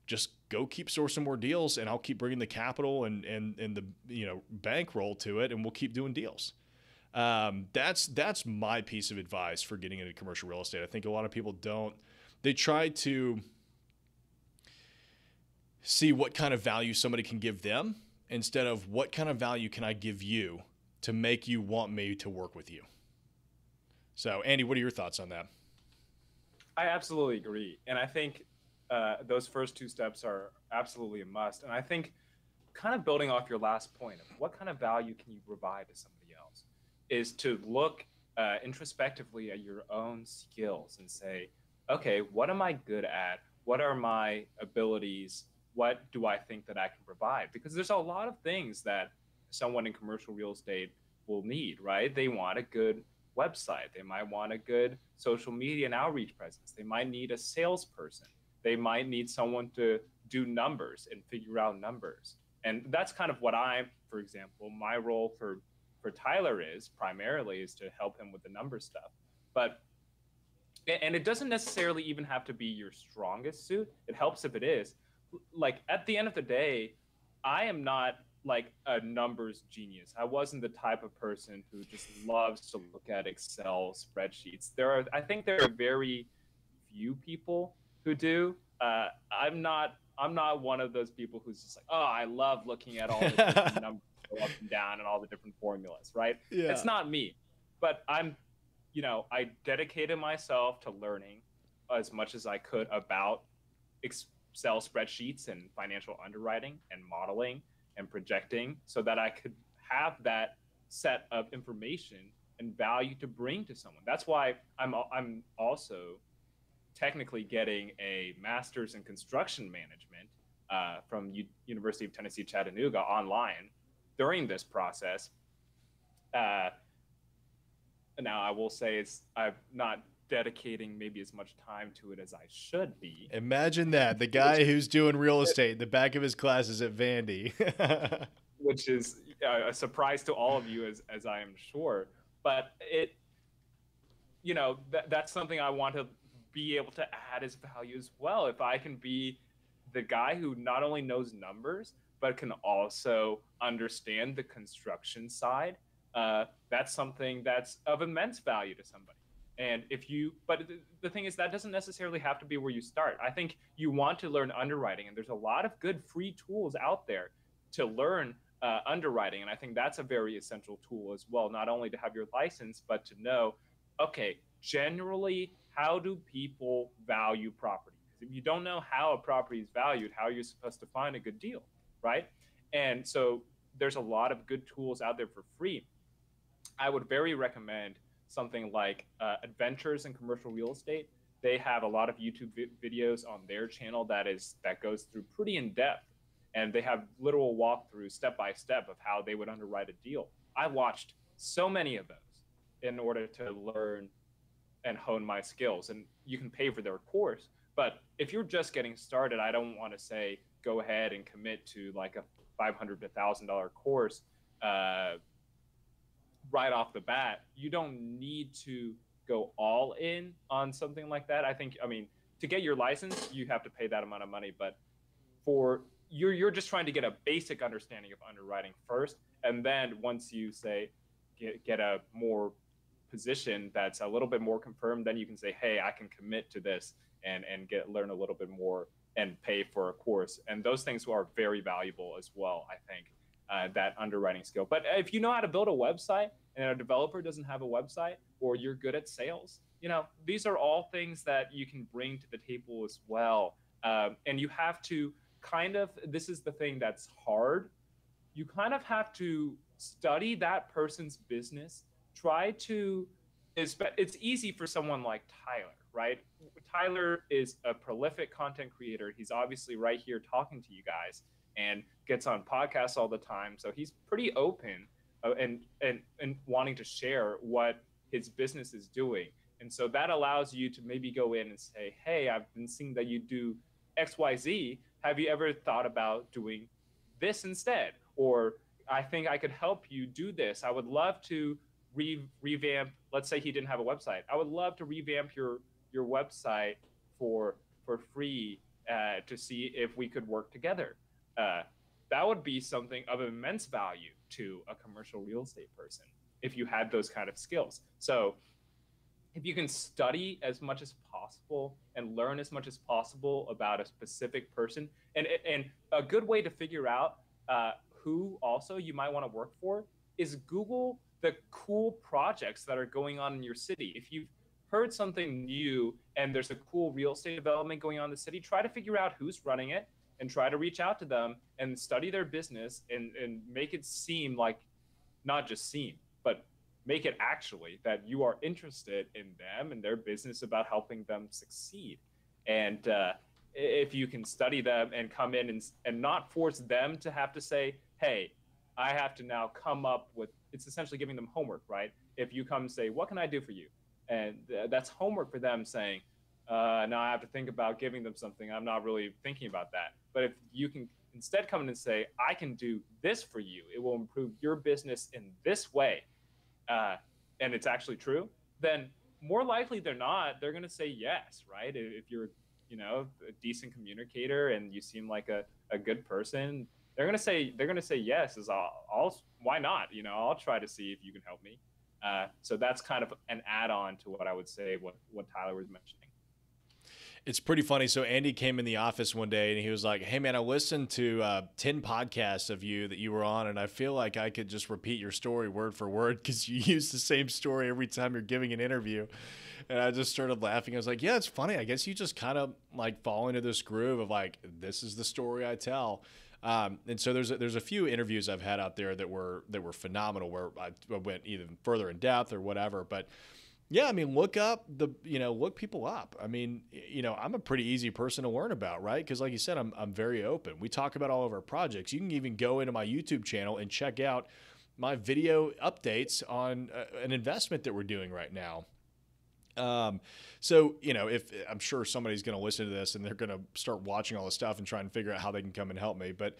just go keep sourcing more deals and I'll keep bringing the capital and and and the you know bankroll to it and we'll keep doing deals. Um, that's that's my piece of advice for getting into commercial real estate. I think a lot of people don't. They try to see what kind of value somebody can give them instead of what kind of value can I give you to make you want me to work with you. So, Andy, what are your thoughts on that? I absolutely agree, and I think uh, those first two steps are absolutely a must. And I think, kind of building off your last point of what kind of value can you provide to somebody else, is to look uh, introspectively at your own skills and say, okay, what am I good at? What are my abilities? What do I think that I can provide? Because there's a lot of things that someone in commercial real estate will need, right? They want a good website. They might want a good social media and outreach presence. They might need a salesperson they might need someone to do numbers and figure out numbers. And that's kind of what I, for example, my role for for Tyler is primarily is to help him with the number stuff. But and it doesn't necessarily even have to be your strongest suit. It helps if it is. Like at the end of the day, I am not like a numbers genius. I wasn't the type of person who just loves to look at Excel spreadsheets. There are I think there are very few people who do. Uh, I'm not. I'm not one of those people who's just like, oh, I love looking at all the numbers go up and down and all the different formulas. Right? Yeah. It's not me, but I'm. You know, I dedicated myself to learning as much as I could about Excel spreadsheets and financial underwriting and modeling and projecting so that I could have that set of information and value to bring to someone. That's why I'm I'm also technically getting a master's in construction management uh, from U- University of Tennessee Chattanooga online during this process. Uh, now I will say it's I'm not dedicating maybe as much time to it as I should be. Imagine that the guy who's doing real estate, the back of his class is at Vandy, which is a surprise to all of you, as as I am sure. But it, you know, that that's something I want to be able to add as value as well. If I can be the guy who not only knows numbers but can also understand the construction side, uh, that's something that's of immense value to somebody. And if you, but the thing is, that doesn't necessarily have to be where you start. I think you want to learn underwriting, and there's a lot of good free tools out there to learn uh, underwriting. And I think that's a very essential tool as well, not only to have your license, but to know, okay, generally, how do people value property? Because if you don't know how a property is valued, how are you supposed to find a good deal, right? And so there's a lot of good tools out there for free. I would very recommend something like uh, Adventures in Commercial Real Estate. They have a lot of YouTube vi- videos on their channel that is that goes through pretty in depth, and they have literal walkthroughs step by step of how they would underwrite a deal. I watched so many of those in order to learn and hone my skills. And you can pay for their course, but if you're just getting started, I don't want to say go ahead and commit to like a five hundred to thousand dollar course. Uh, right off the bat, you don't need to go all in on something like that. I think, I mean, to get your license, you have to pay that amount of money, but for you're you're just trying to get a basic understanding of underwriting first, and then once you say get get a more position that's a little bit more confirmed, then you can say, hey, I can commit to this and and get learn a little bit more and pay for a course, and those things are very valuable as well. I think uh, that underwriting skill. But if you know how to build a website and a developer doesn't have a website or you're good at sales, you know, these are all things that you can bring to the table as well. Um, and you have to kind of, this is the thing that's hard. You kind of have to study that person's business, try to, it's, easy for someone like Tyler, right? Tyler is a prolific content creator. He's obviously right here talking to you guys and gets on podcasts all the time. So he's pretty open uh, and and and wanting to share what his business is doing. And so that allows you to maybe go in and say, "Hey, I've been seeing that you do X, Y, Z. Have you ever thought about doing this instead?" Or I think I could help you do this. I would love to re- revamp. Let's say he didn't have a website. I would love to revamp your your website for for free uh, to see if we could work together uh, that would be something of immense value to a commercial real estate person if you had those kind of skills. So if you can study as much as possible and learn as much as possible about a specific person, and and a good way to figure out uh, who also you might want to work for is Google the cool projects that are going on in your city. If you've heard something new and there's a cool real estate development going on in the city, try to figure out who's running it and try to reach out to them and study their business and, and make it seem like not just seem, but make it actually that you are interested in them and their business about helping them succeed. And uh, if you can study them and come in and, and not force them to have to say, hey, I have to now come up with, it's essentially giving them homework, right? If you come and say, what can I do for you? And th- that's homework for them saying, uh, now I have to think about giving them something. I'm not really thinking about that. But if you can instead come in and say, I can do this for you, it will improve your business in this way, uh, and it's actually true, then more likely than not, they're going to say yes, right? If you're, you know, a decent communicator and you seem like a, a good person, they're to say, they're to say yes is all, all, why not? You know, I'll try to see if you can help me. Uh, so that's kind of an add-on to what I would say, what, what Tyler was mentioning. It's pretty funny. So Andy came in the office one day and he was like, "Hey man, I listened to uh, ten podcasts of you that you were on, and I feel like I could just repeat your story word for word because you use the same story every time you're giving an interview." And I just started laughing. I was like, "Yeah, it's funny. I guess you just kind of like fall into this groove of like, this is the story I tell." Um, and so there's a, there's a few interviews I've had out there that were that were phenomenal where I went even further in depth or whatever. But yeah, I mean, look up the you know look people up. I mean, you know, I'm a pretty easy person to learn about, right? Because like you said, I'm I'm very open. We talk about all of our projects. You can even go into my YouTube channel and check out my video updates on uh, an investment that we're doing right now. Um, so you know, if I'm sure somebody's going to listen to this and they're going to start watching all the stuff and try and figure out how they can come and help me. But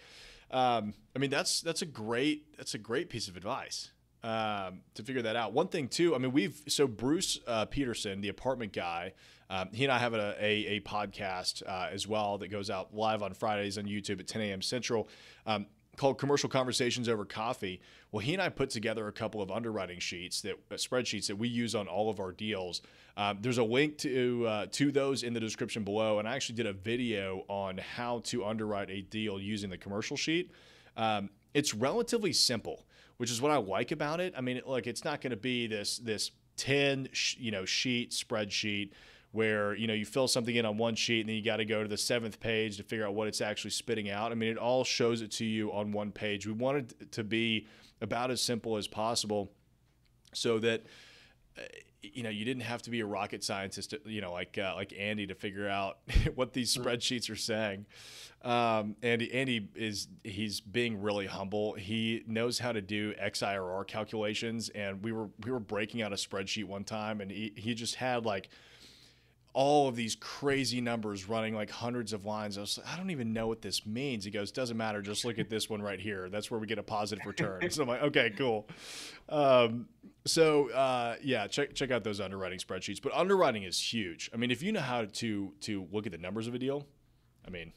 um, I mean, that's that's a great that's a great piece of advice um, to figure that out. One thing too, I mean, we've so Bruce uh, Peterson, the apartment guy, um, he and I have a, a, a podcast uh, as well that goes out live on Fridays on YouTube at 10 a.m. Central. Um, called Commercial Conversations Over Coffee. Well, he and I put together a couple of underwriting sheets that uh, spreadsheets that we use on all of our deals. Um, there's a link to uh, to those in the description below, and I actually did a video on how to underwrite a deal using the commercial sheet. Um, it's relatively simple, which is what I like about it. I mean, like it's not going to be this this ten sh- you know sheet spreadsheet where you know you fill something in on one sheet and then you got to go to the seventh page to figure out what it's actually spitting out. I mean, it all shows it to you on one page. We wanted it to be about as simple as possible, so that uh, you know you didn't have to be a rocket scientist, you know, like uh, like Andy to figure out what these spreadsheets are saying. Um, Andy Andy is he's being really humble. He knows how to do XIRR calculations, and we were we were breaking out a spreadsheet one time, and he he just had like all of these crazy numbers running like hundreds of lines. I was like, I don't even know what this means. He goes, doesn't matter. Just look at this one right here. That's where we get a positive return. so I'm like, okay, cool. Um, so uh, yeah, check check out those underwriting spreadsheets. But underwriting is huge. I mean, if you know how to to look at the numbers of a deal, I mean,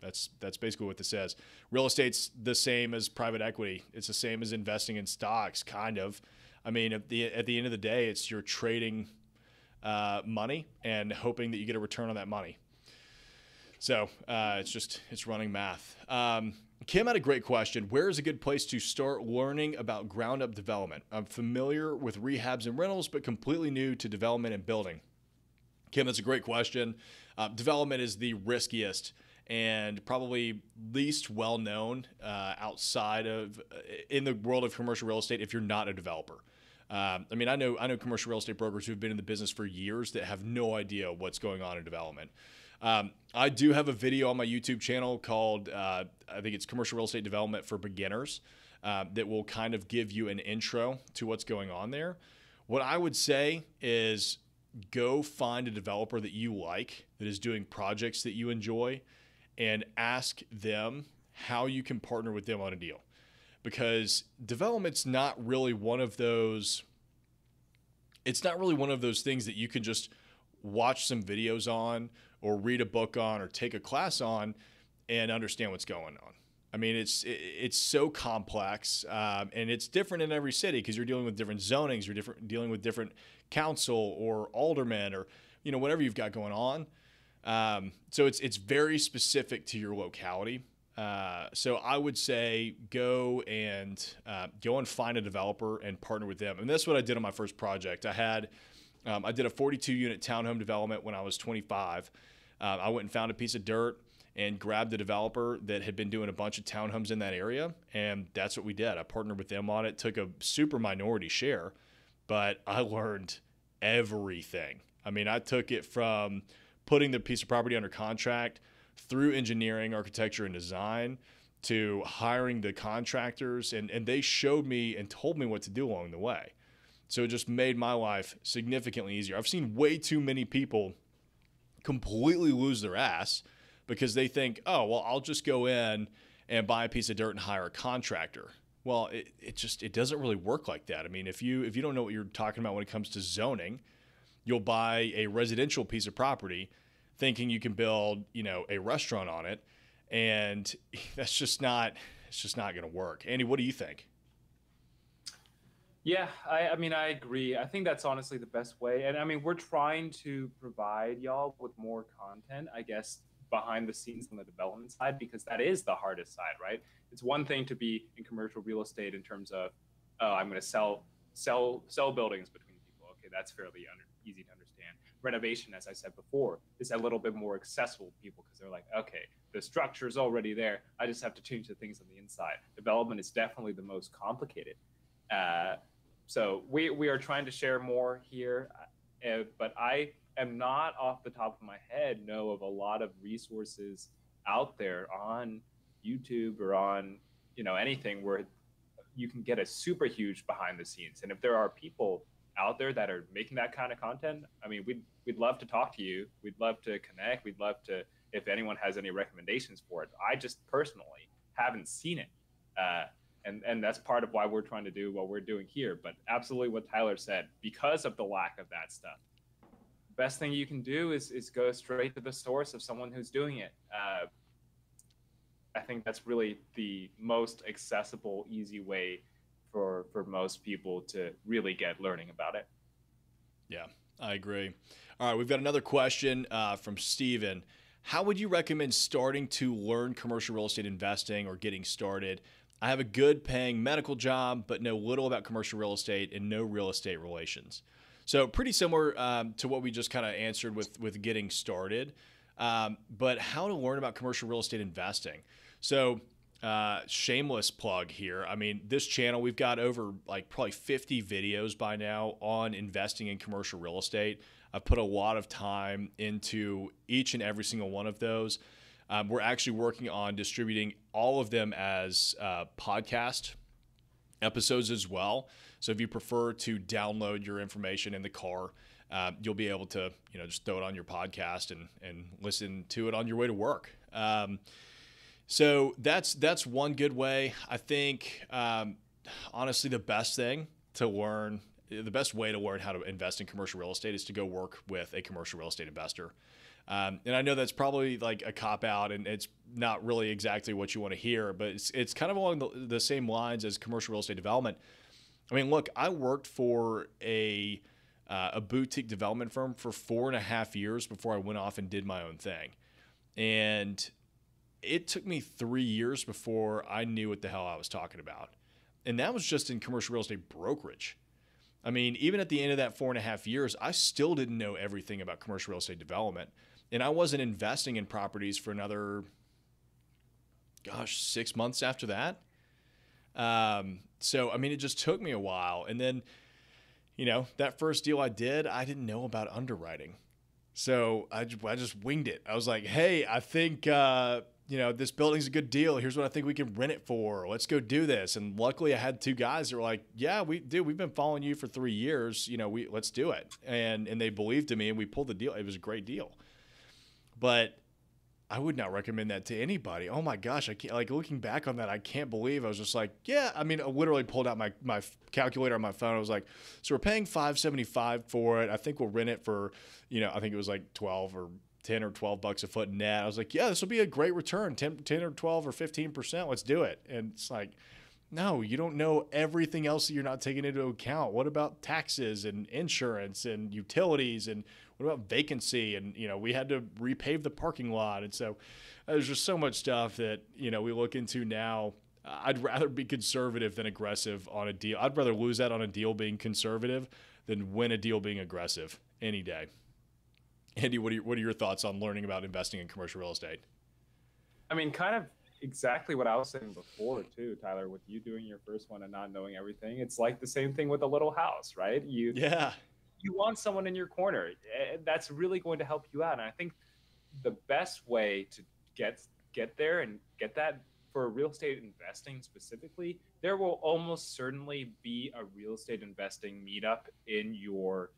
that's that's basically what this says. Real estate's the same as private equity. It's the same as investing in stocks, kind of. I mean, at the at the end of the day, it's you're trading uh, money and hoping that you get a return on that money. So uh, it's just it's running math. Um, Kim had a great question. Where is a good place to start learning about ground up development? I'm familiar with rehabs and rentals, but completely new to development and building. Kim, that's a great question. Uh, development is the riskiest and probably least well known uh, outside of in the world of commercial real estate if you're not a developer. Um, I mean, I know I know commercial real estate brokers who've been in the business for years that have no idea what's going on in development. Um, I do have a video on my YouTube channel called uh, I think it's commercial real estate development for beginners uh, that will kind of give you an intro to what's going on there. What I would say is go find a developer that you like that is doing projects that you enjoy and ask them how you can partner with them on a deal because development's not really one of those it's not really one of those things that you can just watch some videos on or read a book on or take a class on and understand what's going on. I mean, it's it's so complex, um, and it's different in every city because you're dealing with different zonings, you're different dealing with different council or aldermen or you know whatever you've got going on. Um, so it's it's very specific to your locality. Uh, so I would say go and uh, go and find a developer and partner with them. And that's what I did on my first project. I had um, I did a 42 unit townhome development when I was 25. Uh, I went and found a piece of dirt and grabbed a developer that had been doing a bunch of townhomes in that area, and that's what we did. I partnered with them on it. Took a super minority share, but I learned everything. I mean, I took it from putting the piece of property under contract through engineering, architecture, and design to hiring the contractors. And, and they showed me and told me what to do along the way. So it just made my life significantly easier. I've seen way too many people completely lose their ass because they think, oh, well, I'll just go in and buy a piece of dirt and hire a contractor. Well, it, it just it doesn't really work like that. I mean, if you if you don't know what you're talking about when it comes to zoning, you'll buy a residential piece of property thinking you can build, you know, a restaurant on it, and that's just not it's just not going to work. Andy, what do you think? Yeah, I, I mean, I agree. I think that's honestly the best way. And I mean, we're trying to provide y'all with more content, I guess, behind the scenes on the development side, because that is the hardest side, right? It's one thing to be in commercial real estate in terms of, oh, I'm going to sell sell sell buildings between people. Okay, that's fairly under, easy to understand renovation, as I said before, is a little bit more accessible to people because they're like, okay, the structure is already there. I just have to change the things on the inside. Development is definitely the most complicated. Uh, so we we are trying to share more here, uh, but I am not off the top of my head know of a lot of resources out there on YouTube or on you know anything where you can get a super huge behind the scenes. And if there are people out there that are making that kind of content, I mean, we'd we'd love to talk to you. We'd love to connect. We'd love to if anyone has any recommendations for it. I just personally haven't seen it. Uh, and, and that's part of why we're trying to do what we're doing here. But absolutely what Tyler said, because of the lack of that stuff, best thing you can do is, is go straight to the source of someone who's doing it. Uh, I think that's really the most accessible, easy way for for most people to really get learning about it. Yeah, I agree. All right, we've got another question uh, from Steven. How would you recommend starting to learn commercial real estate investing or getting started? I have a good paying medical job, but know little about commercial real estate and no real estate relations. So pretty similar um, to what we just kind of answered with with getting started, um, but how to learn about commercial real estate investing. So uh, shameless plug here. I mean, this channel we've got over like probably 50 videos by now on investing in commercial real estate. I've put a lot of time into each and every single one of those. Um, we're actually working on distributing all of them as uh, podcast episodes as well. So if you prefer to download your information in the car, uh, you'll be able to you know just throw it on your podcast and and listen to it on your way to work. Um, so that's that's one good way. I think um, honestly the best thing to learn, the best way to learn how to invest in commercial real estate is to go work with a commercial real estate investor. Um, and I know that's probably like a cop out, and it's not really exactly what you want to hear, but it's it's kind of along the, the same lines as commercial real estate development. I mean, look, I worked for a uh, a boutique development firm for four and a half years before I went off and did my own thing, and it took me three years before I knew what the hell I was talking about. And that was just in commercial real estate brokerage. I mean, even at the end of that four and a half years, I still didn't know everything about commercial real estate development. And I wasn't investing in properties for another, gosh, six months after that. Um, so, I mean, it just took me a while. And then, you know, that first deal I did, I didn't know about underwriting. So I, I just winged it. I was like, hey, I think, uh, you know, this building's a good deal. Here's what I think we can rent it for. Let's go do this. And luckily, I had two guys that were like, "Yeah, we do. We've been following you for three years. You know, we let's do it." And and they believed in me, and we pulled the deal. It was a great deal. But I would not recommend that to anybody. Oh my gosh, I can't like looking back on that. I can't believe I was just like, yeah. I mean, I literally pulled out my my calculator on my phone. I was like, so we're paying five seventy five for it. I think we'll rent it for, you know, I think it was like twelve or 10 or 12 bucks a foot net. I was like, yeah, this will be a great return 10, 10 or 12 or 15%. Let's do it. And it's like, no, you don't know everything else that you're not taking into account. What about taxes and insurance and utilities and what about vacancy? And, you know, we had to repave the parking lot. And so uh, there's just so much stuff that, you know, we look into now. I'd rather be conservative than aggressive on a deal. I'd rather lose that on a deal being conservative than win a deal being aggressive any day. Andy, what are, your, what are your thoughts on learning about investing in commercial real estate? I mean, kind of exactly what I was saying before, too, Tyler, with you doing your first one and not knowing everything. It's like the same thing with a little house, right? You, yeah. You want someone in your corner. Eh, that's really going to help you out. And I think the best way to get get there and get that for real estate investing specifically, there will almost certainly be a real estate investing meetup in your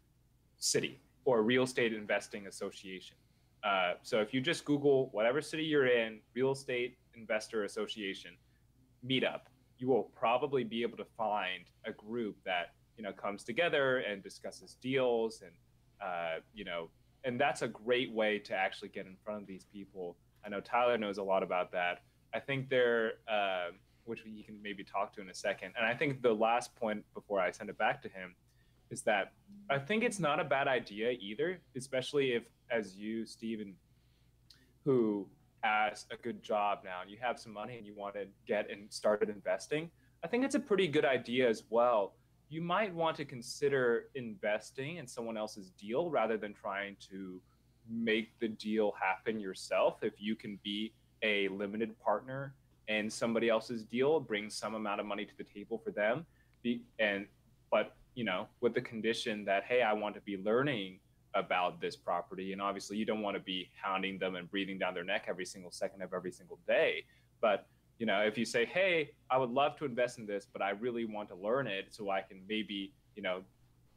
city or real estate investing association. Uh, so if you just Google whatever city you're in, real estate investor association meetup, you will probably be able to find a group that you know comes together and discusses deals and uh, you know and that's a great way to actually get in front of these people. I know Tyler knows a lot about that. I think they're uh, which you can maybe talk to in a second. And I think the last point before I send it back to him is that I think it's not a bad idea either, especially if, as you, Steven, who has a good job now and you have some money and you want to get and started investing, I think it's a pretty good idea as well. You might want to consider investing in someone else's deal rather than trying to make the deal happen yourself if you can be a limited partner in somebody else's deal, bring some amount of money to the table for them, be, and but you know with the condition that hey, I want to be learning about this property, and obviously you don't want to be hounding them and breathing down their neck every single second of every single day, but you know if you say hey i would love to invest in this but i really want to learn it so i can maybe you know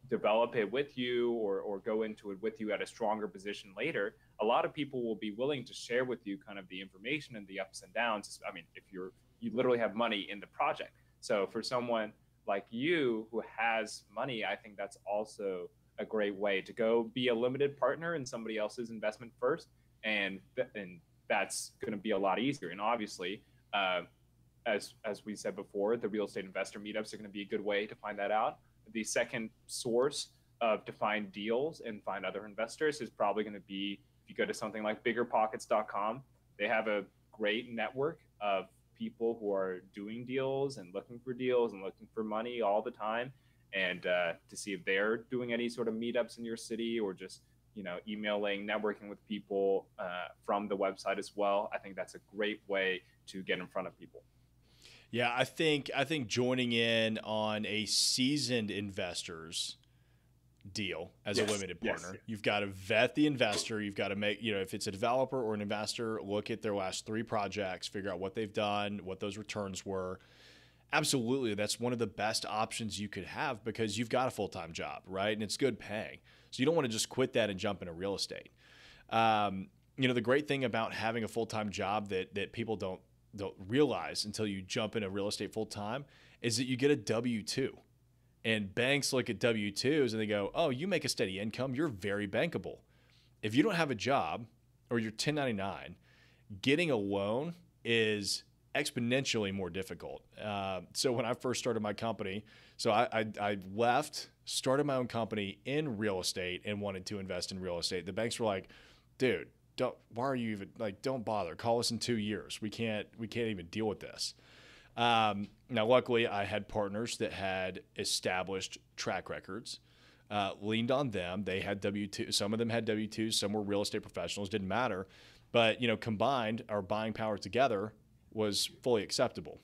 develop it with you or, or go into it with you at a stronger position later a lot of people will be willing to share with you kind of the information and the ups and downs. I mean if you're you literally have money in the project. So for someone like you who has money i think that's also a great way to go be a limited partner in somebody else's investment first and and that's going to be a lot easier and obviously uh, as as we said before, the real estate investor meetups are going to be a good way to find that out. The second source of to find deals and find other investors is probably going to be if you go to something like biggerpockets.com. They have a great network of people who are doing deals and looking for deals and looking for money all the time, and uh, to see if they're doing any sort of meetups in your city or just you know emailing networking with people uh, from the website as well i think that's a great way to get in front of people. Yeah i think i think joining in on a seasoned investors deal as yes. a limited partner yes. you've got to vet the investor you've got to make you know if it's a developer or an investor look at their last three projects figure out what they've done what those returns were absolutely that's one of the best options you could have because you've got a full-time job right and it's good paying so you don't want to just quit that and jump into real estate. Um, you know, the great thing about having a full time job that that people don't don't realize until you jump into real estate full time is that you get a W two. And banks look at W 2s and they go, oh, you make a steady income, you're very bankable. If you don't have a job or you're 1099, getting a loan is exponentially more difficult. Uh, so when I first started my company, so I, I, I, left, started my own company in real estate, and wanted to invest in real estate. The banks were like, "Dude, don't. Why are you even like? Don't bother. Call us in two years. We can't. We can't even deal with this." Um, now, luckily, I had partners that had established track records. Uh, leaned on them. They had W two. Some of them had W two. Some were real estate professionals. Didn't matter. But you know, combined, our buying power together was fully acceptable.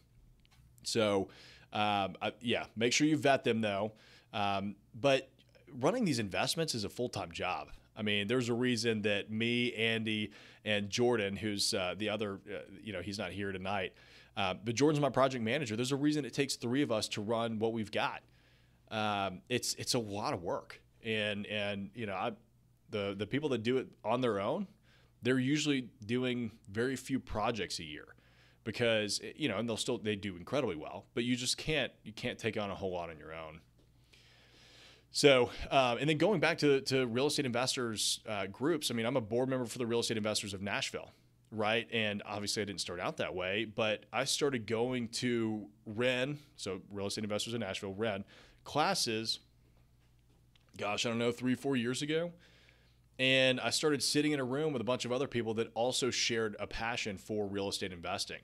So um, I, yeah, make sure you vet them though. Um, but running these investments is a full time job. I mean, there's a reason that me, Andy, and Jordan, who's uh, the other, uh, you know, he's not here tonight, uh, but Jordan's my project manager. There's a reason it takes three of us to run what we've got. Um, it's it's a lot of work, and and you know, I, the the people that do it on their own, they're usually doing very few projects a year because eh, you know, and they'll still they do incredibly well, but you just can't you can't take on a whole lot on your own. So, um, and then going back to to real estate investors uh, groups, I mean, I'm a board member for the Real Estate Investors of Nashville, right? And obviously, I didn't start out that way, but I started going to REN, so Real Estate Investors in Nashville, REN classes. Gosh, I don't know, three four years ago. And I started sitting in a room with a bunch of other people that also shared a passion for real estate investing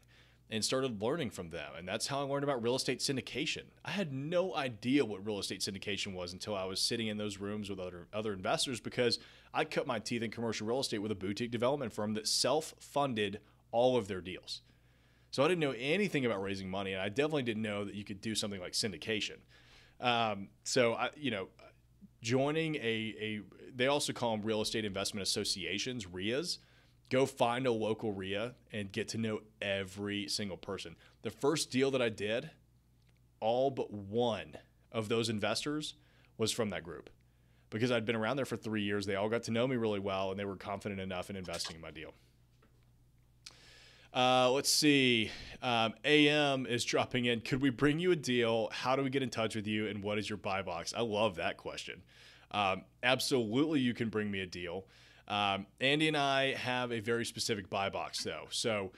and started learning from them. And that's how I learned about real estate syndication. I had no idea what real estate syndication was until I was sitting in those rooms with other other investors because I cut my teeth in commercial real estate with a boutique development firm that self-funded all of their deals. So I didn't know anything about raising money, and I definitely didn't know that you could do something like syndication. Um, so I, you know, joining a, a they also call them real estate investment associations, REIAs go find a local REIA and get to know every single person. The first deal that I did, all but one of those investors was from that group because I'd been around there for three years. They all got to know me really well and they were confident enough in investing in my deal. Uh, let's see. Um, AM is dropping in. Could we bring you a deal? How do we get in touch with you? And what is your buy box? I love that question. Um, absolutely, you can bring me a deal. Um, Andy and I have a very specific buy box though, so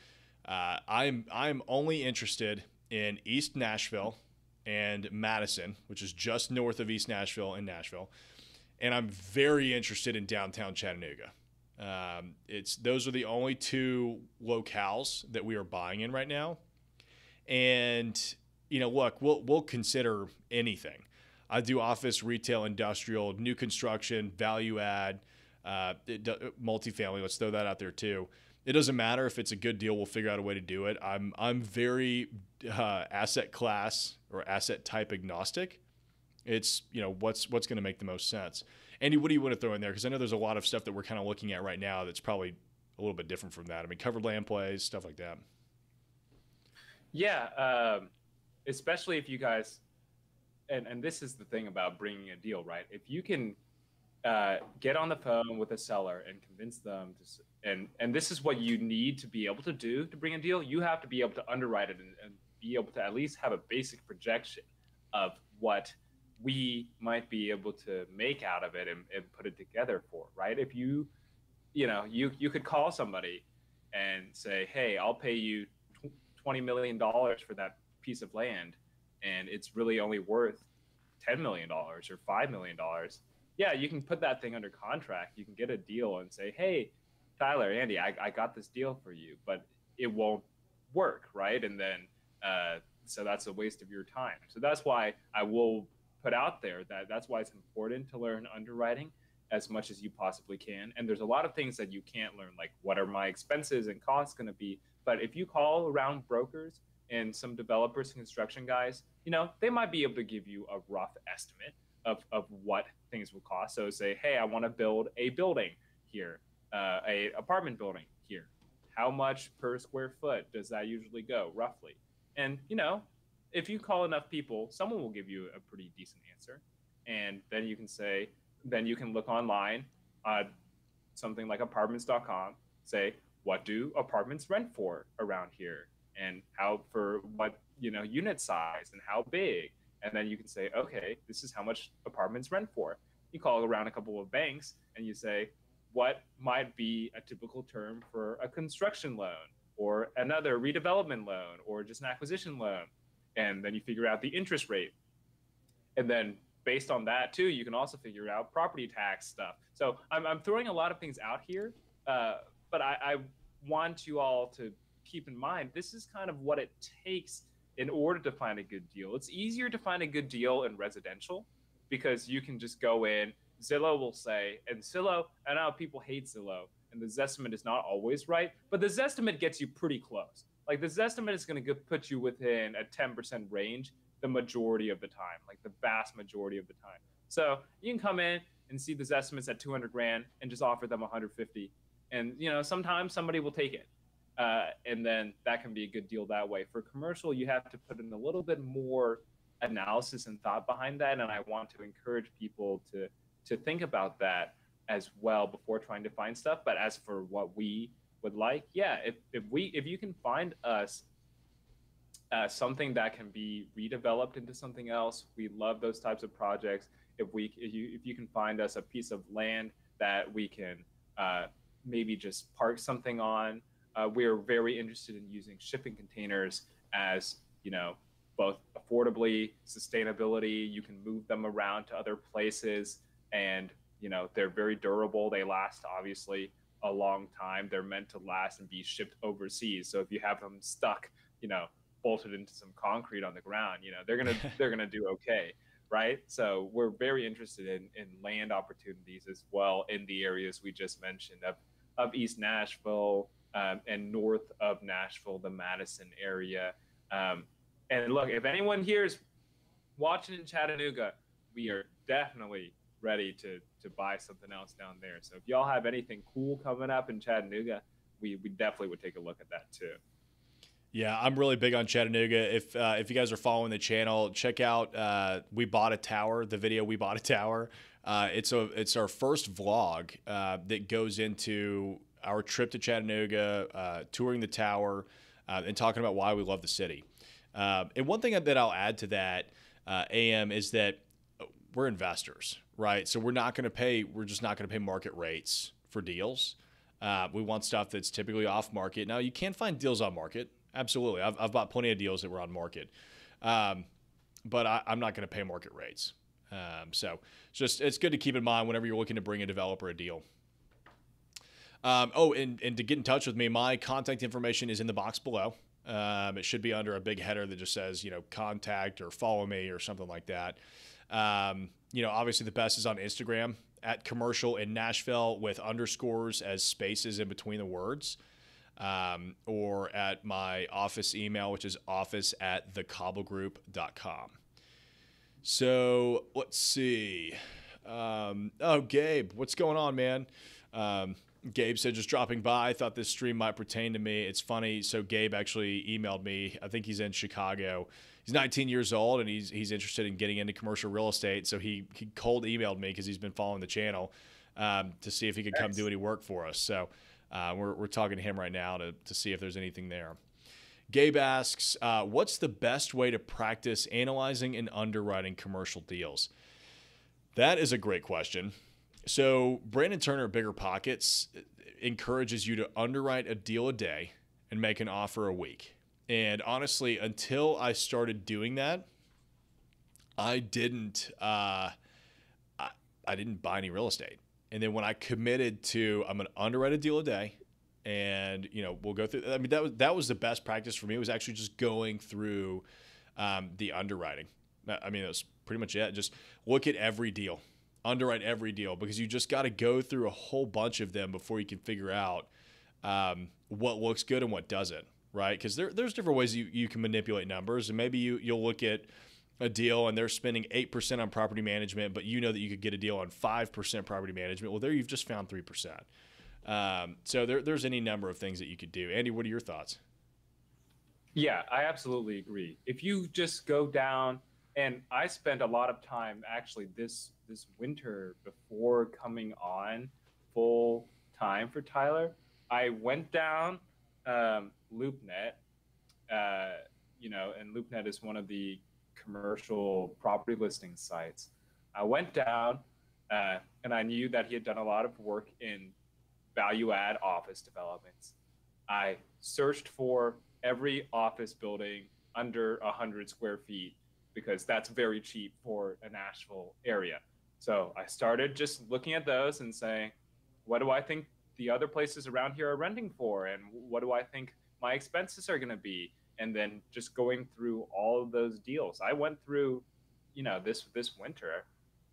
uh, I'm I'm only interested in East Nashville and Madison, which is just north of East Nashville and Nashville, and I'm very interested in downtown Chattanooga. Um, it's those are the only two locales that we are buying in right now, and you know, look, we'll we'll consider anything. I do office, retail, industrial, new construction, value add uh, multifamily. Let's throw that out there too. it doesn't matter if it's a good deal. We'll figure out a way to do it. I'm I'm very uh, asset class or asset type agnostic. It's you know what's what's going to make the most sense. Andy, what do you want to throw in there? Because I know there's a lot of stuff that we're kind of looking at right now that's probably a little bit different from that. I mean, covered land plays, stuff like that. Yeah, um, especially if you guys, and and this is the thing about bringing a deal, right? If you can uh, get on the phone with a seller and convince them to, and and this is what you need to be able to do to bring a deal. You have to be able to underwrite it and, and be able to at least have a basic projection of what we might be able to make out of it and, and put it together for right? If you you know you you could call somebody and say hey i'll pay you 20 million dollars for that piece of land and it's really only worth 10 million dollars or 5 million dollars. Yeah you can put that thing under contract. You can get a deal and say hey tyler andy i, I got this deal for you but it won't work right? And then uh, so that's a waste of your time. So that's why i will put out there that that's why it's important to learn underwriting as much as you possibly can. And there's a lot of things that you can't learn like what are my expenses and costs going to be? But if you call around brokers and some developers and construction guys you know they might be able to give you a rough estimate of, of what things will cost. So say hey i want to build a building here uh, a apartment building here. How much per square foot does that usually go roughly? And you know if you call enough people, someone will give you a pretty decent answer. And then you can say, then you can look online on something like apartments.com, say, what do apartments rent for around here? And how for what, you know, unit size and how big? And then you can say, okay, this is how much apartments rent for. You call around a couple of banks and you say, what might be a typical term for a construction loan or another redevelopment loan or just an acquisition loan? And then you figure out the interest rate. And then based on that too you can also figure out property tax stuff. So i'm, I'm throwing a lot of things out here uh, but I, I want you all to keep in mind this is kind of what it takes in order to find a good deal. It's easier to find a good deal in residential because you can just go in zillow will say and zillow i know people hate zillow and the zestimate is not always right but the zestimate gets you pretty close like this estimate is going to put you within a 10% range the majority of the time, like the vast majority of the time. So you can come in and see this estimates at 200 grand and just offer them 150. And, you know, sometimes somebody will take it. Uh, and then that can be a good deal that way. For commercial, you have to put in a little bit more analysis and thought behind that. And I want to encourage people to, to think about that as well before trying to find stuff. But as for what we would like, yeah, if, if we if you can find us uh, something that can be redeveloped into something else, we love those types of projects. If we if you if you can find us a piece of land that we can uh, maybe just park something on, uh, we're very interested in using shipping containers as you know both affordably, sustainability. You can move them around to other places, and you know they're very durable. They last obviously a long time. They're meant to last and be shipped overseas. So if you have them stuck, you know, bolted into some concrete on the ground, you know, they're gonna they're gonna do okay, right? So we're very interested in in land opportunities as well in the areas we just mentioned of of East Nashville um, and north of Nashville, the Madison area. Um, and look, if anyone here is watching in Chattanooga, we are definitely ready to to buy something else down there. So if y'all have anything cool coming up in Chattanooga, we we definitely would take a look at that too. Yeah, I'm really big on Chattanooga. If uh, if you guys are following the channel, check out uh, we bought a tower. The video we bought a tower. Uh, it's a it's our first vlog uh, that goes into our trip to Chattanooga, uh, touring the tower, uh, and talking about why we love the city. and one thing that I'll add to that, AM, is that we're investors, right? So we're not going to pay. We're just not going to pay market rates for deals. Uh, we want stuff that's typically off market. Now you can find deals on market. Absolutely, I've, I've bought plenty of deals that were on market, um, but I, am not going to pay market rates. Um, so just it's good to keep in mind whenever you're looking to bring a developer a deal. Um, oh, and, and to get in touch with me, my contact information is in the box below. Um, it should be under a big header that just says, you know, contact or follow me or something like that. Um, you know, obviously the best is on Instagram at commercial in Nashville with underscores as spaces in between the words. um, or at my office email, which is office at thecaublegroup.com. So let's see. Um, oh, Gabe, what's going on, man? Um, Gabe said just dropping by. I thought this stream might pertain to me. It's funny. So Gabe actually emailed me. I think he's in Chicago. He's 19 years old and he's he's interested in getting into commercial real estate. So he he cold emailed me because he's been following the channel um, to see if he could come do any work for us. So uh, we're we're talking to him right now to to see if there's anything there. Gabe asks, uh, "What's the best way to practice analyzing and underwriting commercial deals?" That is a great question. So Brandon Turner, Bigger Pockets, encourages you to underwrite a deal a day and make an offer a week. And honestly, until I started doing that, I didn't uh, I, I didn't buy any real estate. And then when I committed to I'm going to underwrite a deal a day, and you know we'll go through. I mean that was that was the best practice for me. It was actually just going through um, the underwriting. I mean, that's pretty much it. Just look at every deal, underwrite every deal, because you just got to go through a whole bunch of them before you can figure out um, what looks good and what doesn't, right? Because there, there's different ways you, you can manipulate numbers, and maybe you you'll look at a deal and they're spending 8% on property management, but you know that you could get a deal on 5% property management. Well, there you've just found 3%. Um, so there, there's any number of things that you could do. Andy, what are your thoughts? Yeah, I absolutely agree. If you just go down and I spent a lot of time actually this this winter before coming on full time for Tyler. I went down um, LoopNet, uh, you know, and LoopNet is one of the commercial property listing sites. I went down uh, and I knew that he had done a lot of work in value add office developments. I searched for every office building under 100 square feet because that's very cheap for a Nashville area. So I started just looking at those and saying, what do I think the other places around here are renting for? And what do I think my expenses are going to be? And then just going through all those deals. I went through, you know, this this winter,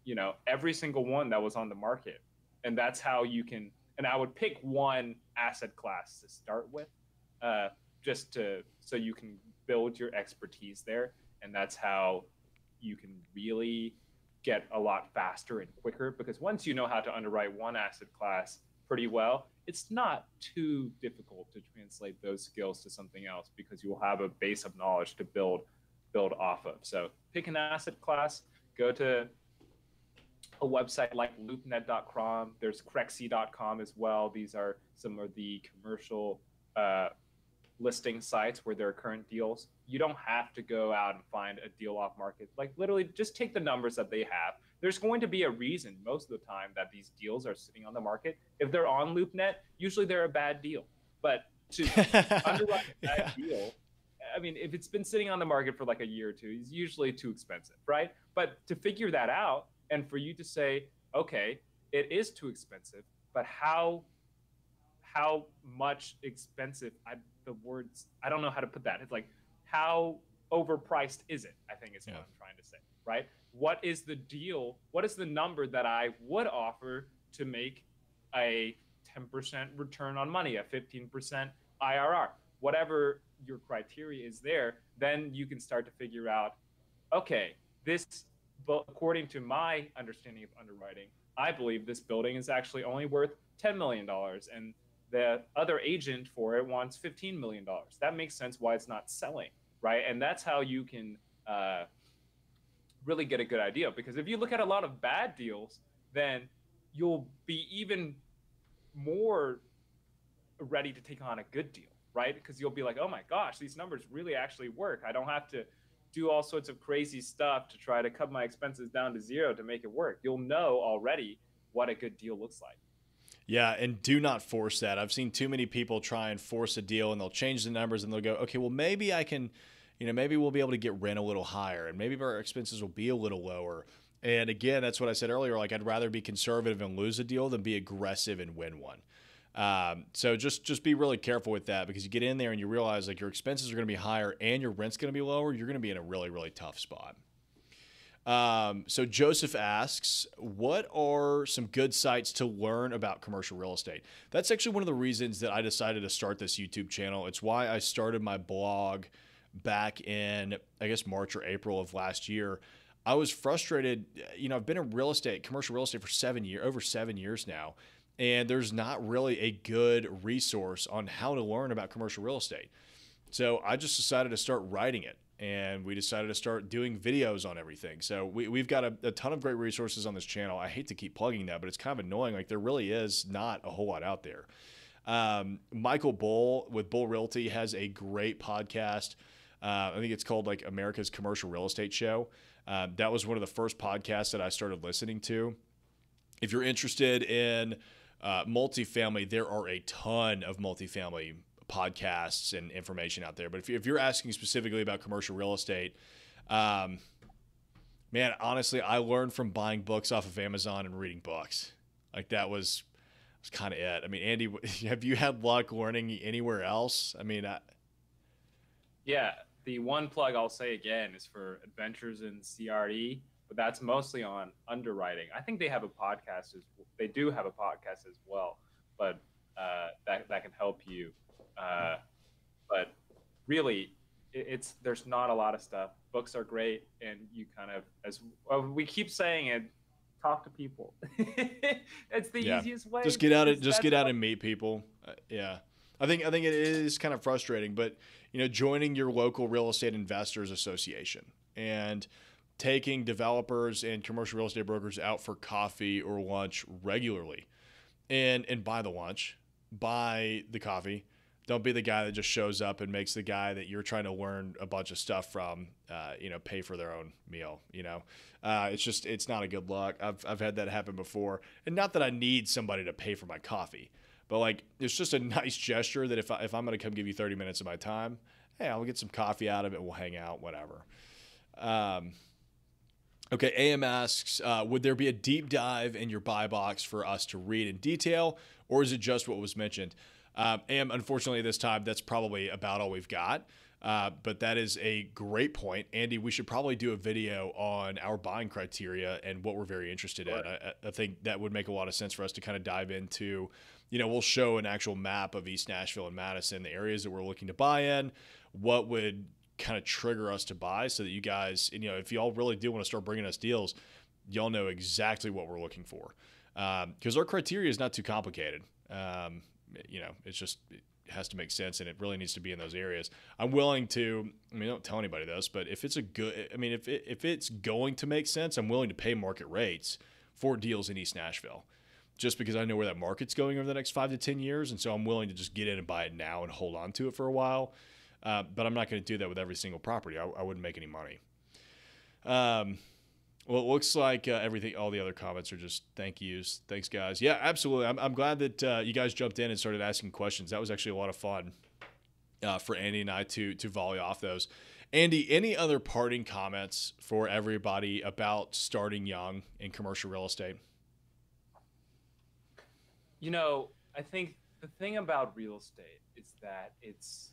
you know, every single one that was on the market. And that's how you can and I would pick one asset class to start with, uh, just to so you can build your expertise there, and that's how you can really get a lot faster and quicker. Because once you know how to underwrite one asset class pretty well, it's not too difficult to translate those skills to something else because you will have a base of knowledge to build build off of. So pick an asset class, go to a website like loopnet.com. There's crexi.com as well. These are some of the commercial uh, listing sites where there are current deals. You don't have to go out and find a deal off market. Like literally, just take the numbers that they have. There's going to be a reason most of the time that these deals are sitting on the market. If they're on LoopNet, usually they're a bad deal. But to underwrite a bad yeah. deal, I mean, if it's been sitting on the market for like a year or two, it's usually too expensive, right? But to figure that out, and for you to say, okay, it is too expensive, but how how much expensive? I, the words I don't know how to put that. It's like how overpriced is it? I think is what. I'm trying to say, right? What is the deal? What is the number that I would offer to make a 10% return on money, a 15% IRR, whatever your criteria is there, then you can start to figure out, okay, this according to my understanding of underwriting, I believe this building is actually only worth $10 million and the other agent for it wants $15 million. That makes sense why it's not selling, right? And that's how you can uh, really get a good idea. Because if you look at a lot of bad deals, then you'll be even more ready to take on a good deal, right? Because you'll be like, oh my gosh, these numbers really actually work. I don't have to do all sorts of crazy stuff to try to cut my expenses down to zero to make it work. You'll know already what a good deal looks like. Yeah, and do not force that. I've seen too many people try and force a deal and they'll change the numbers and they'll go, okay, well, maybe I can, you know, maybe we'll be able to get rent a little higher and maybe our expenses will be a little lower. And again, that's what I said earlier. Like, I'd rather be conservative and lose a deal than be aggressive and win one. Um, so just just be really careful with that because you get in there and you realize like your expenses are going to be higher and your rent's going to be lower. You're going to be in a really really tough spot. Um, so Joseph asks, what are some good sites to learn about commercial real estate? That's actually one of the reasons that I decided to start this YouTube channel. It's why I started my blog back in, I guess, March or April of last year. I was frustrated. You know, I've been in real estate, commercial real estate for seven years, over seven years now, and there's not really a good resource on how to learn about commercial real estate. So I just decided to start writing it and we decided to start doing videos on everything. So we, we've got a, a, ton of great resources on this channel. I hate to keep plugging that, but it's kind of annoying. Like there really is not a whole lot out there. Um, Michael Bull with Bull Realty has a great podcast. Uh, I think it's called like America's Commercial Real Estate Show. Uh, that was one of the first podcasts that I started listening to. If you're interested in uh, multifamily, there are a ton of multifamily podcasts and information out there. But if, you're asking specifically about commercial real estate, um, man, honestly, I learned from buying books off of Amazon and reading books. Like that was was kind of it. I mean, Andy, have you had luck learning anywhere else? I mean, I... yeah, the one plug I'll say again is for Adventures in CRE, but that's mostly on underwriting. I think they have a podcast as they do have a podcast as well, but uh, that that can help you uh, but really, it, it's there's not a lot of stuff. Books are great, and you kind of as well, we keep saying it. Talk to people. it's the yeah. easiest way. Just get out and just get out and meet people. Uh, yeah. I think I think it is kind of frustrating, but you know, joining your local real estate investors association and taking developers and commercial real estate brokers out for coffee or lunch regularly, and and buy the lunch, buy the coffee, don't be the guy that just shows up and makes the guy that you're trying to learn a bunch of stuff from, uh, you know, pay for their own meal. You know, uh, it's just it's not a good look. I've I've had that happen before, and not that I need somebody to pay for my coffee, but like it's just a nice gesture that if I, if I'm going to come give you 30 minutes of my time, hey, I'll get some coffee out of it. We'll hang out, whatever. Um, Okay, AM asks, uh, would there be a deep dive in your buy box for us to read in detail, or is it just what was mentioned? Uh, and unfortunately, this time, that's probably about all we've got. Uh, but that is a great point. Andy, we should probably do a video on our buying criteria and what we're very interested sure. in. I, I, think that would make a lot of sense for us to kind of dive into, you know, we'll show an actual map of East Nashville and Madison, the areas that we're looking to buy in, what would kind of trigger us to buy so that you guys, you know, if y'all really do want to start bringing us deals, y'all know exactly what we're looking for. Because um, our criteria is not too complicated. Um, you know, it's just it has to make sense and it really needs to be in those areas. I'm willing to, I mean, don't tell anybody this, but if it's a good, I mean, if, it, if it's going to make sense, I'm willing to pay market rates for deals in East Nashville just because I know where that market's going over the next five to 10 years. And so I'm willing to just get in and buy it now and hold on to it for a while. Uh, but I'm not going to do that with every single property. I, I wouldn't make any money. Um, well, it looks like uh, everything, all the other comments are just thank yous. Thanks, guys. Yeah, absolutely. I'm, I'm glad that uh, you guys jumped in and started asking questions. That was actually a lot of fun uh, for Andy and I to to volley off those. Andy, any other parting comments for everybody about starting young in commercial real estate? You know, I think the thing about real estate is that it's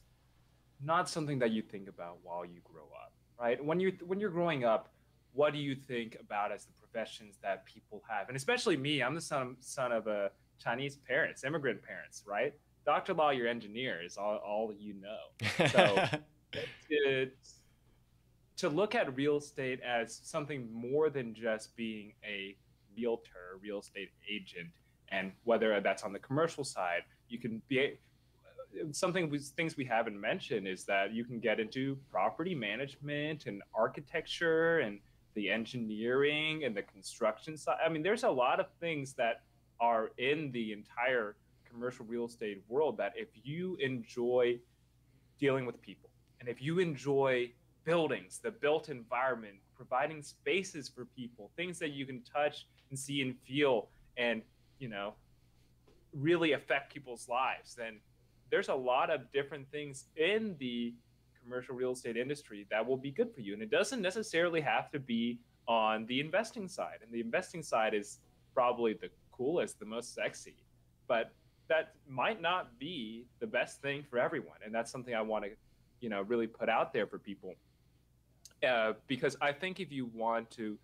not something that you think about while you grow up, right? When you when you're growing up what do you think about as the professions that people have? And especially me, I'm the son son of a Chinese parents, immigrant parents, right? Doctor, lawyer, engineer is all, all you know. So to, to look at real estate as something more than just being a realtor, real estate agent, and whether that's on the commercial side, you can be something things we haven't mentioned is that you can get into property management and architecture and the engineering and the construction side. I mean, there's a lot of things that are in the entire commercial real estate world that if you enjoy dealing with people and if you enjoy buildings, the built environment, providing spaces for people, things that you can touch and see and feel and, you know, really affect people's lives, then there's a lot of different things in the commercial real estate industry that will be good for you. And it doesn't necessarily have to be on the investing side. And the investing side is probably the coolest, the most sexy. But that might not be the best thing for everyone. And that's something I want to, you know, really put out there for people. uh, because I think if you want to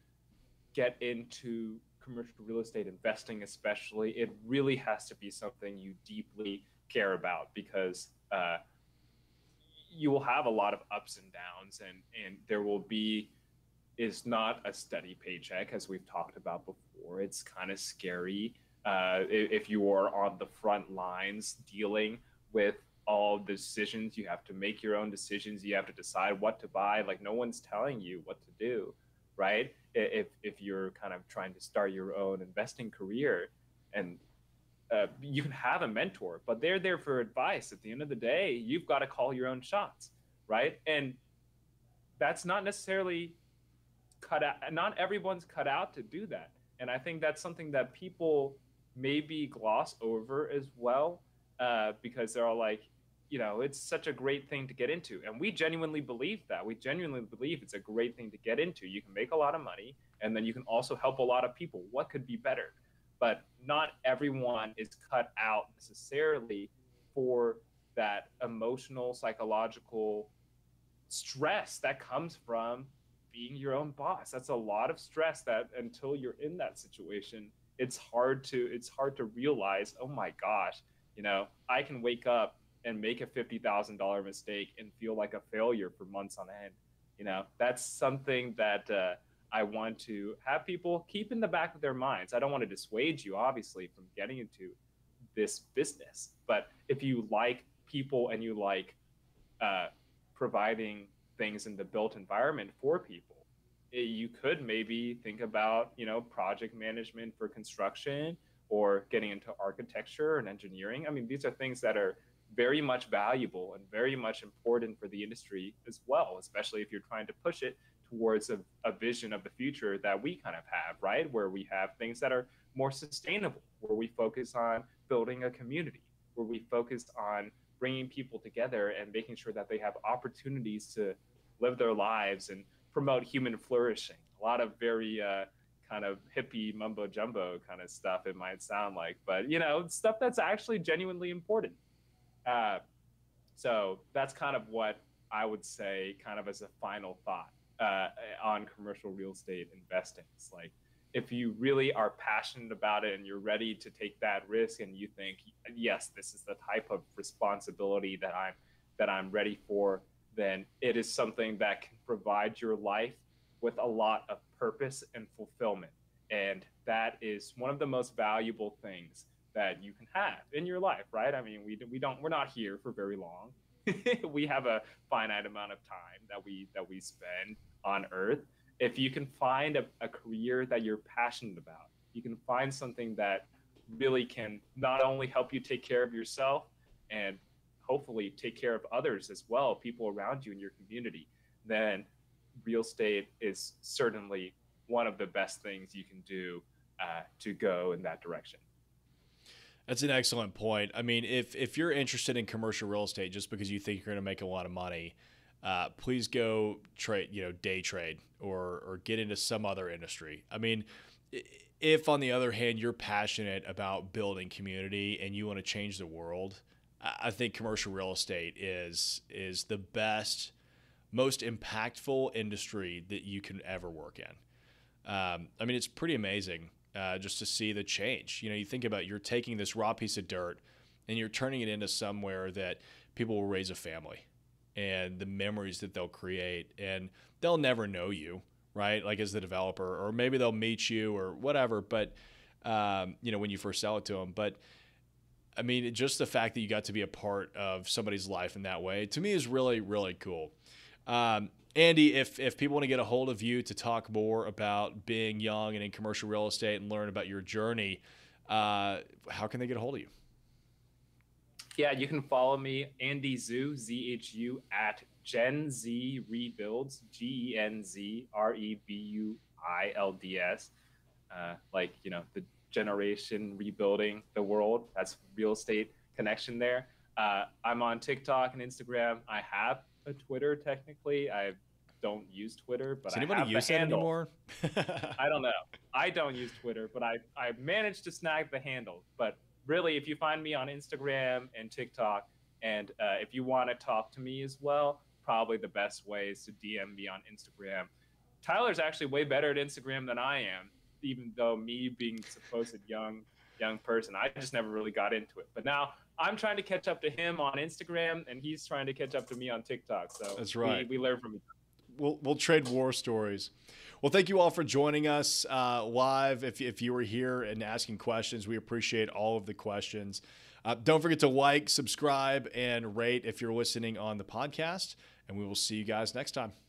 get into commercial real estate investing, especially, it really has to be something you deeply care about because uh, you will have a lot of ups and downs, and and there will be is not a steady paycheck as we've talked about before. It's kind of scary uh, if you are on the front lines dealing with all the decisions. You have to make your own decisions. You have to decide what to buy. Like no one's telling you what to do, right? If if you're kind of trying to start your own investing career, and uh, you can have a mentor, but they're there for advice. At the end of the day, you've got to call your own shots, right? And that's not necessarily cut out. Not everyone's cut out to do that. And I think that's something that people maybe gloss over as well, uh, because they're all like, you know, it's such a great thing to get into. And we genuinely believe that. We genuinely believe it's a great thing to get into. You can make a lot of money and then you can also help a lot of people. What could be better? But not everyone is cut out necessarily for that emotional, psychological stress that comes from being your own boss. That's a lot of stress that until you're in that situation, it's hard to it's hard to realize, oh my gosh, you know, I can wake up and make a $50,000 mistake and feel like a failure for months on end. You know, that's something that uh, I want to have people keep in the back of their minds. I don't want to dissuade you, obviously, from getting into this business. But if you like people and you like uh, providing things in the built environment for people, eh, you could maybe think about, you know, project management for construction or getting into architecture and engineering. I mean, these are things that are very much valuable and very much important for the industry as well, especially if you're trying to push it towards a, a vision of the future that we kind of have, right? Where we have things that are more sustainable, where we focus on building a community, where we focus on bringing people together and making sure that they have opportunities to live their lives and promote human flourishing. A lot of very uh, kind of hippie mumbo jumbo kind of stuff it might sound like, but you know, stuff that's actually genuinely important. Uh, so that's kind of what I would say, kind of as a final thought uh, on commercial real estate investing. It's like if you really are passionate about it and you're ready to take that risk, and you think, yes, this is the type of responsibility that I'm that I'm ready for, then it is something that can provide your life with a lot of purpose and fulfillment. And that is one of the most valuable things that you can have in your life, right? I mean, we we don't we're not here for very long. we have a finite amount of time that we that we spend on earth. If you can find a, a career that you're passionate about, you can find something that really can not only help you take care of yourself and hopefully take care of others as well, people around you in your community, then real estate is certainly one of the best things you can do uh, to go in that direction. That's an excellent point. I mean, if if you're interested in commercial real estate just because you think you're going to make a lot of money, uh, please go trade, you know, day trade or or get into some other industry. I mean, if on the other hand you're passionate about building community and you want to change the world, I think commercial real estate is is the best, most impactful industry that you can ever work in. Um, I mean, it's pretty amazing uh, just to see the change. You know, you think about you're taking this raw piece of dirt and you're turning it into somewhere that people will raise a family and the memories that they'll create and they'll never know you right? Like as the developer or maybe they'll meet you or whatever but um, you know when you first sell it to them but i mean just the fact that you got to be a part of somebody's life in that way to me is really really cool. Um, Andy, if, if people want to get a hold of you to talk more about being young and in commercial real estate and learn about your journey, uh, how can they get a hold of you? Yeah, you can follow me, Andy Zhu, Z H U, at Gen Z Rebuilds, G E N Z R E B U I L D S. Uh, like, you know, the generation rebuilding the world. That's real estate connection there. Uh, I'm on TikTok and Instagram. I have a Twitter technically. I don't use Twitter, but Does anybody use handle. anymore? I don't know. I don't use Twitter, but I I managed to snag the handle. But really, if you find me on Instagram and TikTok, and uh, if you want to talk to me as well, probably the best way is to DM me on Instagram. Tyler's actually way better at Instagram than I am, even though me being supposed young young person, I just never really got into it. But now I'm trying to catch up to him on Instagram, and he's trying to catch up to me on TikTok. So that's right. We, we learn from each other. We'll, we'll trade war stories. Well, thank you all for joining us uh, live. If, if you were here and asking questions, we appreciate all of the questions. Uh, don't forget to like, subscribe, and rate if you're listening on the podcast. And we will see you guys next time.